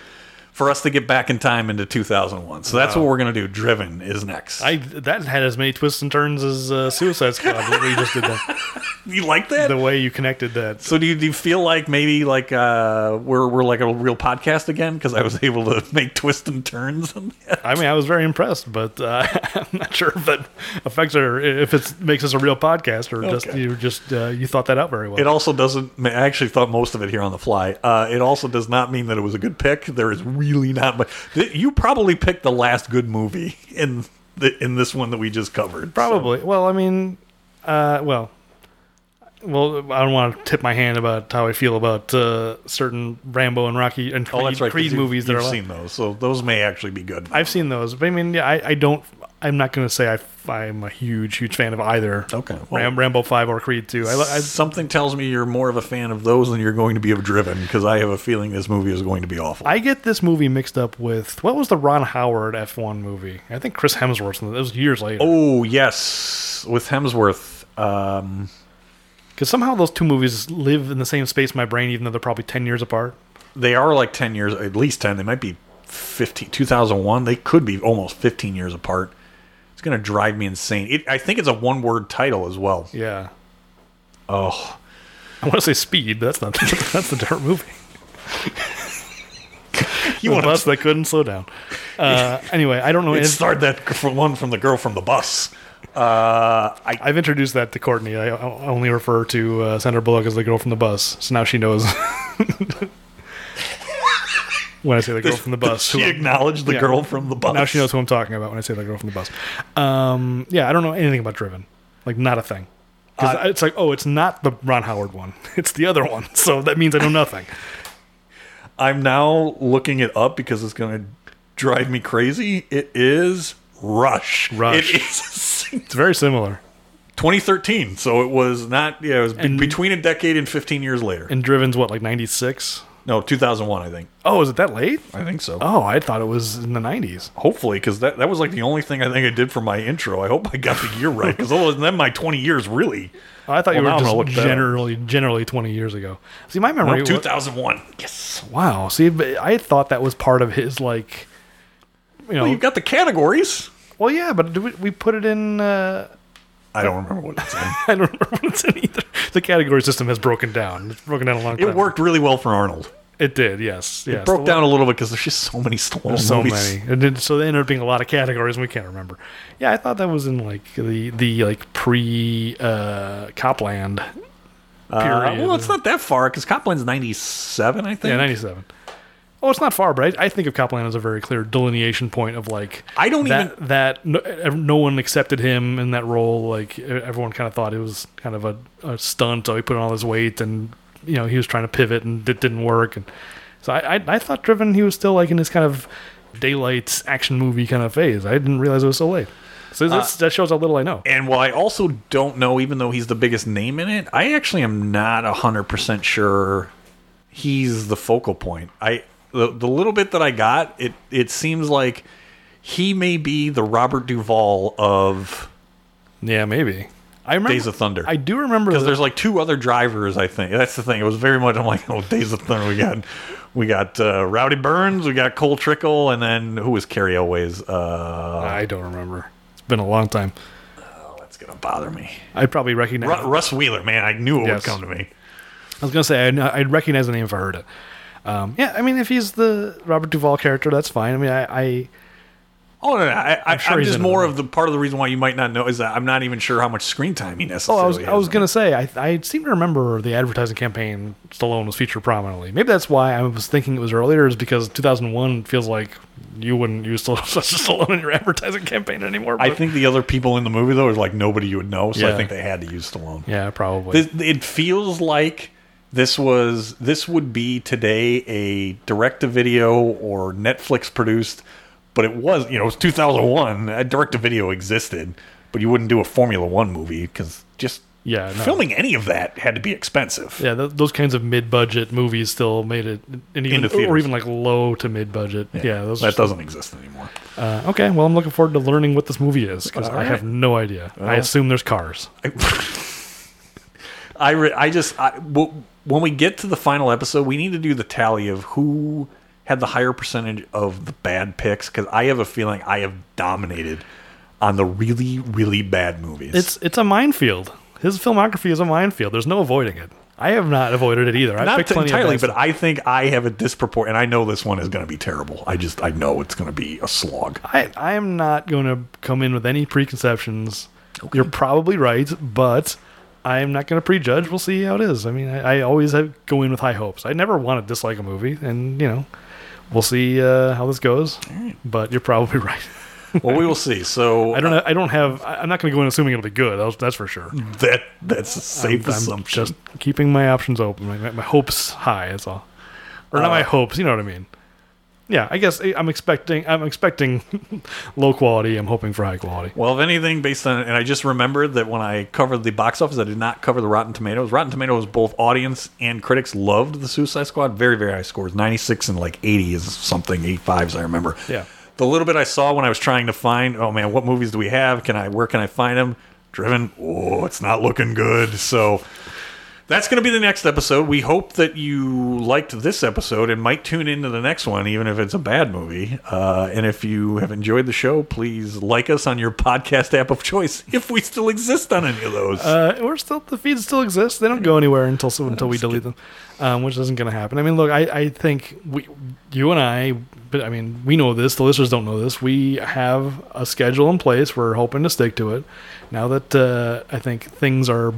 for us to get back in time into 2001. So that's what we're going to do. Driven is next. I that had as many twists and turns as uh, Suicide Squad. that we just did that. you like that? The way you connected that. So do you, do you feel like maybe like uh, we're we're like a real podcast again because I was able to make twists and turns? on that? I mean, I was very impressed, but uh, I'm not sure if that affects or if it makes us a real podcast or just you just uh, you thought that out very well. It also doesn't. I actually thought most of it here on the fly. Uh, it also does not mean that it was a good pick. There is really not much. You probably picked the last good movie in the in this one that we just covered. Probably. Well, I mean, uh, well, well, I don't want to tip my hand about how I feel about uh, certain Rambo and Rocky and So. Creed, Oh, that's right. Creed movies that you've are. seen those, so those may actually be good. I've seen those, but I mean, yeah, I, I don't. I'm not going to say I, I'm a huge, huge fan of either. Okay, well- Ram, Rambo Five or Creed Two. I, I, Something tells me you're more of a fan of those than you're going to be of Driven because I have a feeling this movie is going to be awful. I get this movie mixed up with what was the Ron Howard F1 movie? I think Chris Hemsworth. It was years later. Oh yes, with Hemsworth. Um, Because somehow those two movies live in the same space in my brain, even though they're probably ten years apart. they are like ten years, at least ten. They might be 15, 2001. They could be almost fifteen years apart. It's gonna drive me insane. It, I think it's a one-word title as well. Yeah. Oh, I want to say Speed, but that's not. that's the different movie. you The want bus to that couldn't slow down. Uh, anyway, I don't know. it started that one from the girl from the bus. Uh, I I've introduced that to Courtney. I I only refer to uh, Sandra Bullock as the girl from the bus, so now she knows. when I say the girl from the bus, who she I'm- acknowledged the yeah. girl from the bus. now she knows who I'm talking about when I say the girl from the bus. Um, yeah, I don't know anything about Driven, like not a thing. 'Cause Uh, it's like, oh, it's not the Ron Howard one. It's the other one. So that means I know nothing. I'm now looking it up because it's going to drive me crazy. It is Rush. Rush. It is It's very similar. 2013. So it was not, yeah, it was And- between a decade and 15 years later. And Driven's what, like 96? No, 2001, I think. Oh, is it that late? I think so. Oh, I thought it was in the 90s. Hopefully, because that, that was like the only thing I think I did for my intro. I hope I got the year right, because otherwise, then my 20 years really. Oh, I thought Well, you were just generally generally 20 years ago. See, my memory. No, wa- 2001. Yes. wow. See, I thought that was part of his like. You know, Well, you've got the categories. well, yeah, but do we, we put it in? Uh, I don't remember what it's in. I don't remember what it's in either. The category system has broken down. It's broken down a long time. It worked really well for Arnold. It did. Yes. Yes. It broke down a little bit because there's just so many Stallone so movies. many, and then, so they ended up being a lot of categories, and we can't remember. Yeah, I thought that was in like the the like pre uh, Copland Uh, period. well, it's not that far because Copland's 97, I think. yeah, ninety seven. Oh, it's not far, but I, I think of Copland as a very clear delineation point of like I don't that, even- that no, no one accepted him in that role. Like everyone kind of thought it was kind of a, a stunt. So he put on all his weight, and you know he was trying to pivot, and it didn't work. And so I, I, I thought Driven he was still like in his kind of daylight action movie kind of phase. I didn't realize it was so late. So that's, uh, that shows how little I know. And while I also don't know, even though he's the biggest name in it, I actually am not 100% sure he's the focal point. I the, the little bit that I got, it it seems like he may be the Robert Duvall of Yeah, maybe. I remember Days of Thunder. I do remember because there's like two other drivers. I think that's the thing. It was very much. I'm like, oh, Days of Thunder. We got we got uh, Rowdy Burns. We got Cole Trickle, and then who was Cary Elwes? Uh, I don't remember. It's been a long time. Oh, that's gonna bother me. I'd probably recognize. Ru- Russ Wheeler, man, I knew it Yes. would come to me. I was gonna say I'd, I'd recognize the name if I heard it. Um, yeah, I mean, if he's the Robert Duvall character, that's fine. I mean, I, I Oh no, no I, I'm, sure just more of the part of the reason why you might not know is that I'm not even sure how much screen time he oh, necessarily. I was I was in gonna say I I seem to remember the advertising campaign Stallone was featured prominently. Maybe that's why I was thinking it was earlier, is because 2001 feels like you wouldn't use Stallone, Stallone in your advertising campaign anymore. I think the other people in the movie though is like nobody you would know, so I think they had to use Stallone. yeah, probably. This, it feels like this was this would be today a direct to video or Netflix produced, but it was you know it was 2001. A direct to video existed, but you wouldn't do a Formula One movie because just Yeah, no. filming any of that had to be expensive. yeah, th- those kinds of mid-budget movies still made it, and even or even like low to mid-budget. Yeah, those that are doesn't exist anymore. Uh, okay, well, I'm looking forward to learning what this movie is because All I have no idea. I assume there's cars. I re- I just I, w- when we get to the final episode, we need to do the tally of who had the higher percentage of the bad picks because I have a feeling I have dominated on the really really bad movies. It's it's a minefield. His filmography is a minefield. There's no avoiding it. I have not avoided it either. I not entirely, but I think I have a disproportionate, and I know this one is going to be terrible. I just I know it's going to be a slog. I I am not going to come in with any preconceptions. You're probably right, but I am not going to prejudge. We'll see how it is. I mean, I, I always have, go in with high hopes. I never want to dislike a movie, and you know, we'll see uh, how this goes. But you're probably right. well, we will see. So I don't. I don't have. I'm not going to go in assuming it'll be good. That's, that's for sure. that that's a safe I'm assumption. just keeping my options open. My, my hopes high. That's all. Or not my Uh, hopes. You know what I mean? Yeah. I guess eh, I'm expecting. I'm expecting low quality. I'm hoping for high quality. Well, if anything, based on, and I just remembered that when I covered the box office, I did not cover the Rotten Tomatoes. Rotten Tomatoes, both audience and critics loved the Suicide Squad. Very, very high scores. 96 and like 80 is something, 85s, I remember. Yeah. The little bit I saw when I was trying to find, oh man, what movies do we have? Can I, where can I find them? Driven. Oh, it's not looking good. So that's going to be the next episode. We hope that you liked this episode and might tune into the next one, even if it's a bad movie. Uh, and if you have enjoyed the show, please like us on your podcast app of choice, if we still exist on any of those. Uh, we're still the feeds still exist. They don't go anywhere until until we delete them, um, which isn't going to happen. I mean, look, I, I think we, you and I, but I mean, we know this. The listeners don't know this. We have a schedule in place. We're hoping to stick to it. Now that uh, I think things are,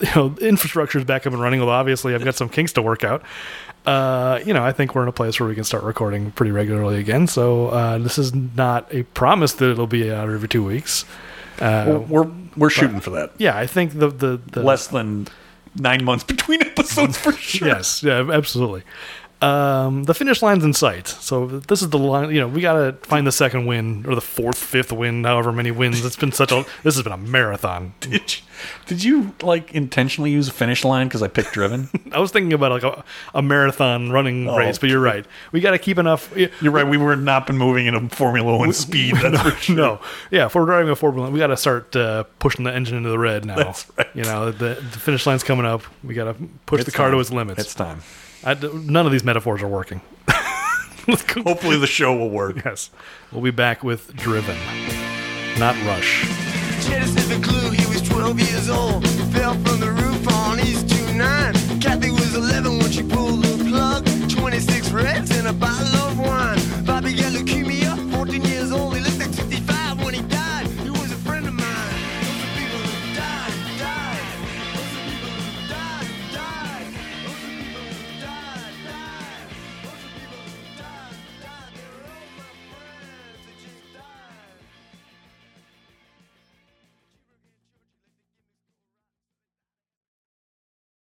you know, infrastructure is back up and running. Although obviously I've got some kinks to work out. Uh, you know, I think we're in a place where we can start recording pretty regularly again. So uh, this is not a promise that it'll be out every two weeks. Uh, we're We're shooting for that. yeah, I think the the, the Less than nine months between episodes for sure. Yes, yeah, absolutely. Um, the finish line's in sight. So this is the line. You know, we gotta find the second win or the fourth, fifth win, however many wins. It's been such a. This has been a marathon. Did you, did you like intentionally use a finish line because I picked driven? I was thinking about like a, a marathon running Oh. race, but you're right. We got to keep enough. You're right. We were not been moving in a Formula One speed. That's for sure. No, yeah. If we're driving a four wheel, we got to start uh, pushing the engine into the red now. That's right. You know, the, the finish line's coming up. We got to push the It's car to its limits. It's time. I, none of these metaphors are working. Hopefully, the show will work. Yes. We'll be back with Driven, not Rush. Is clue. He was 12 years old. He fell from the roof on East 29. Kathy was 11 when she pulled the plug. 26 Reds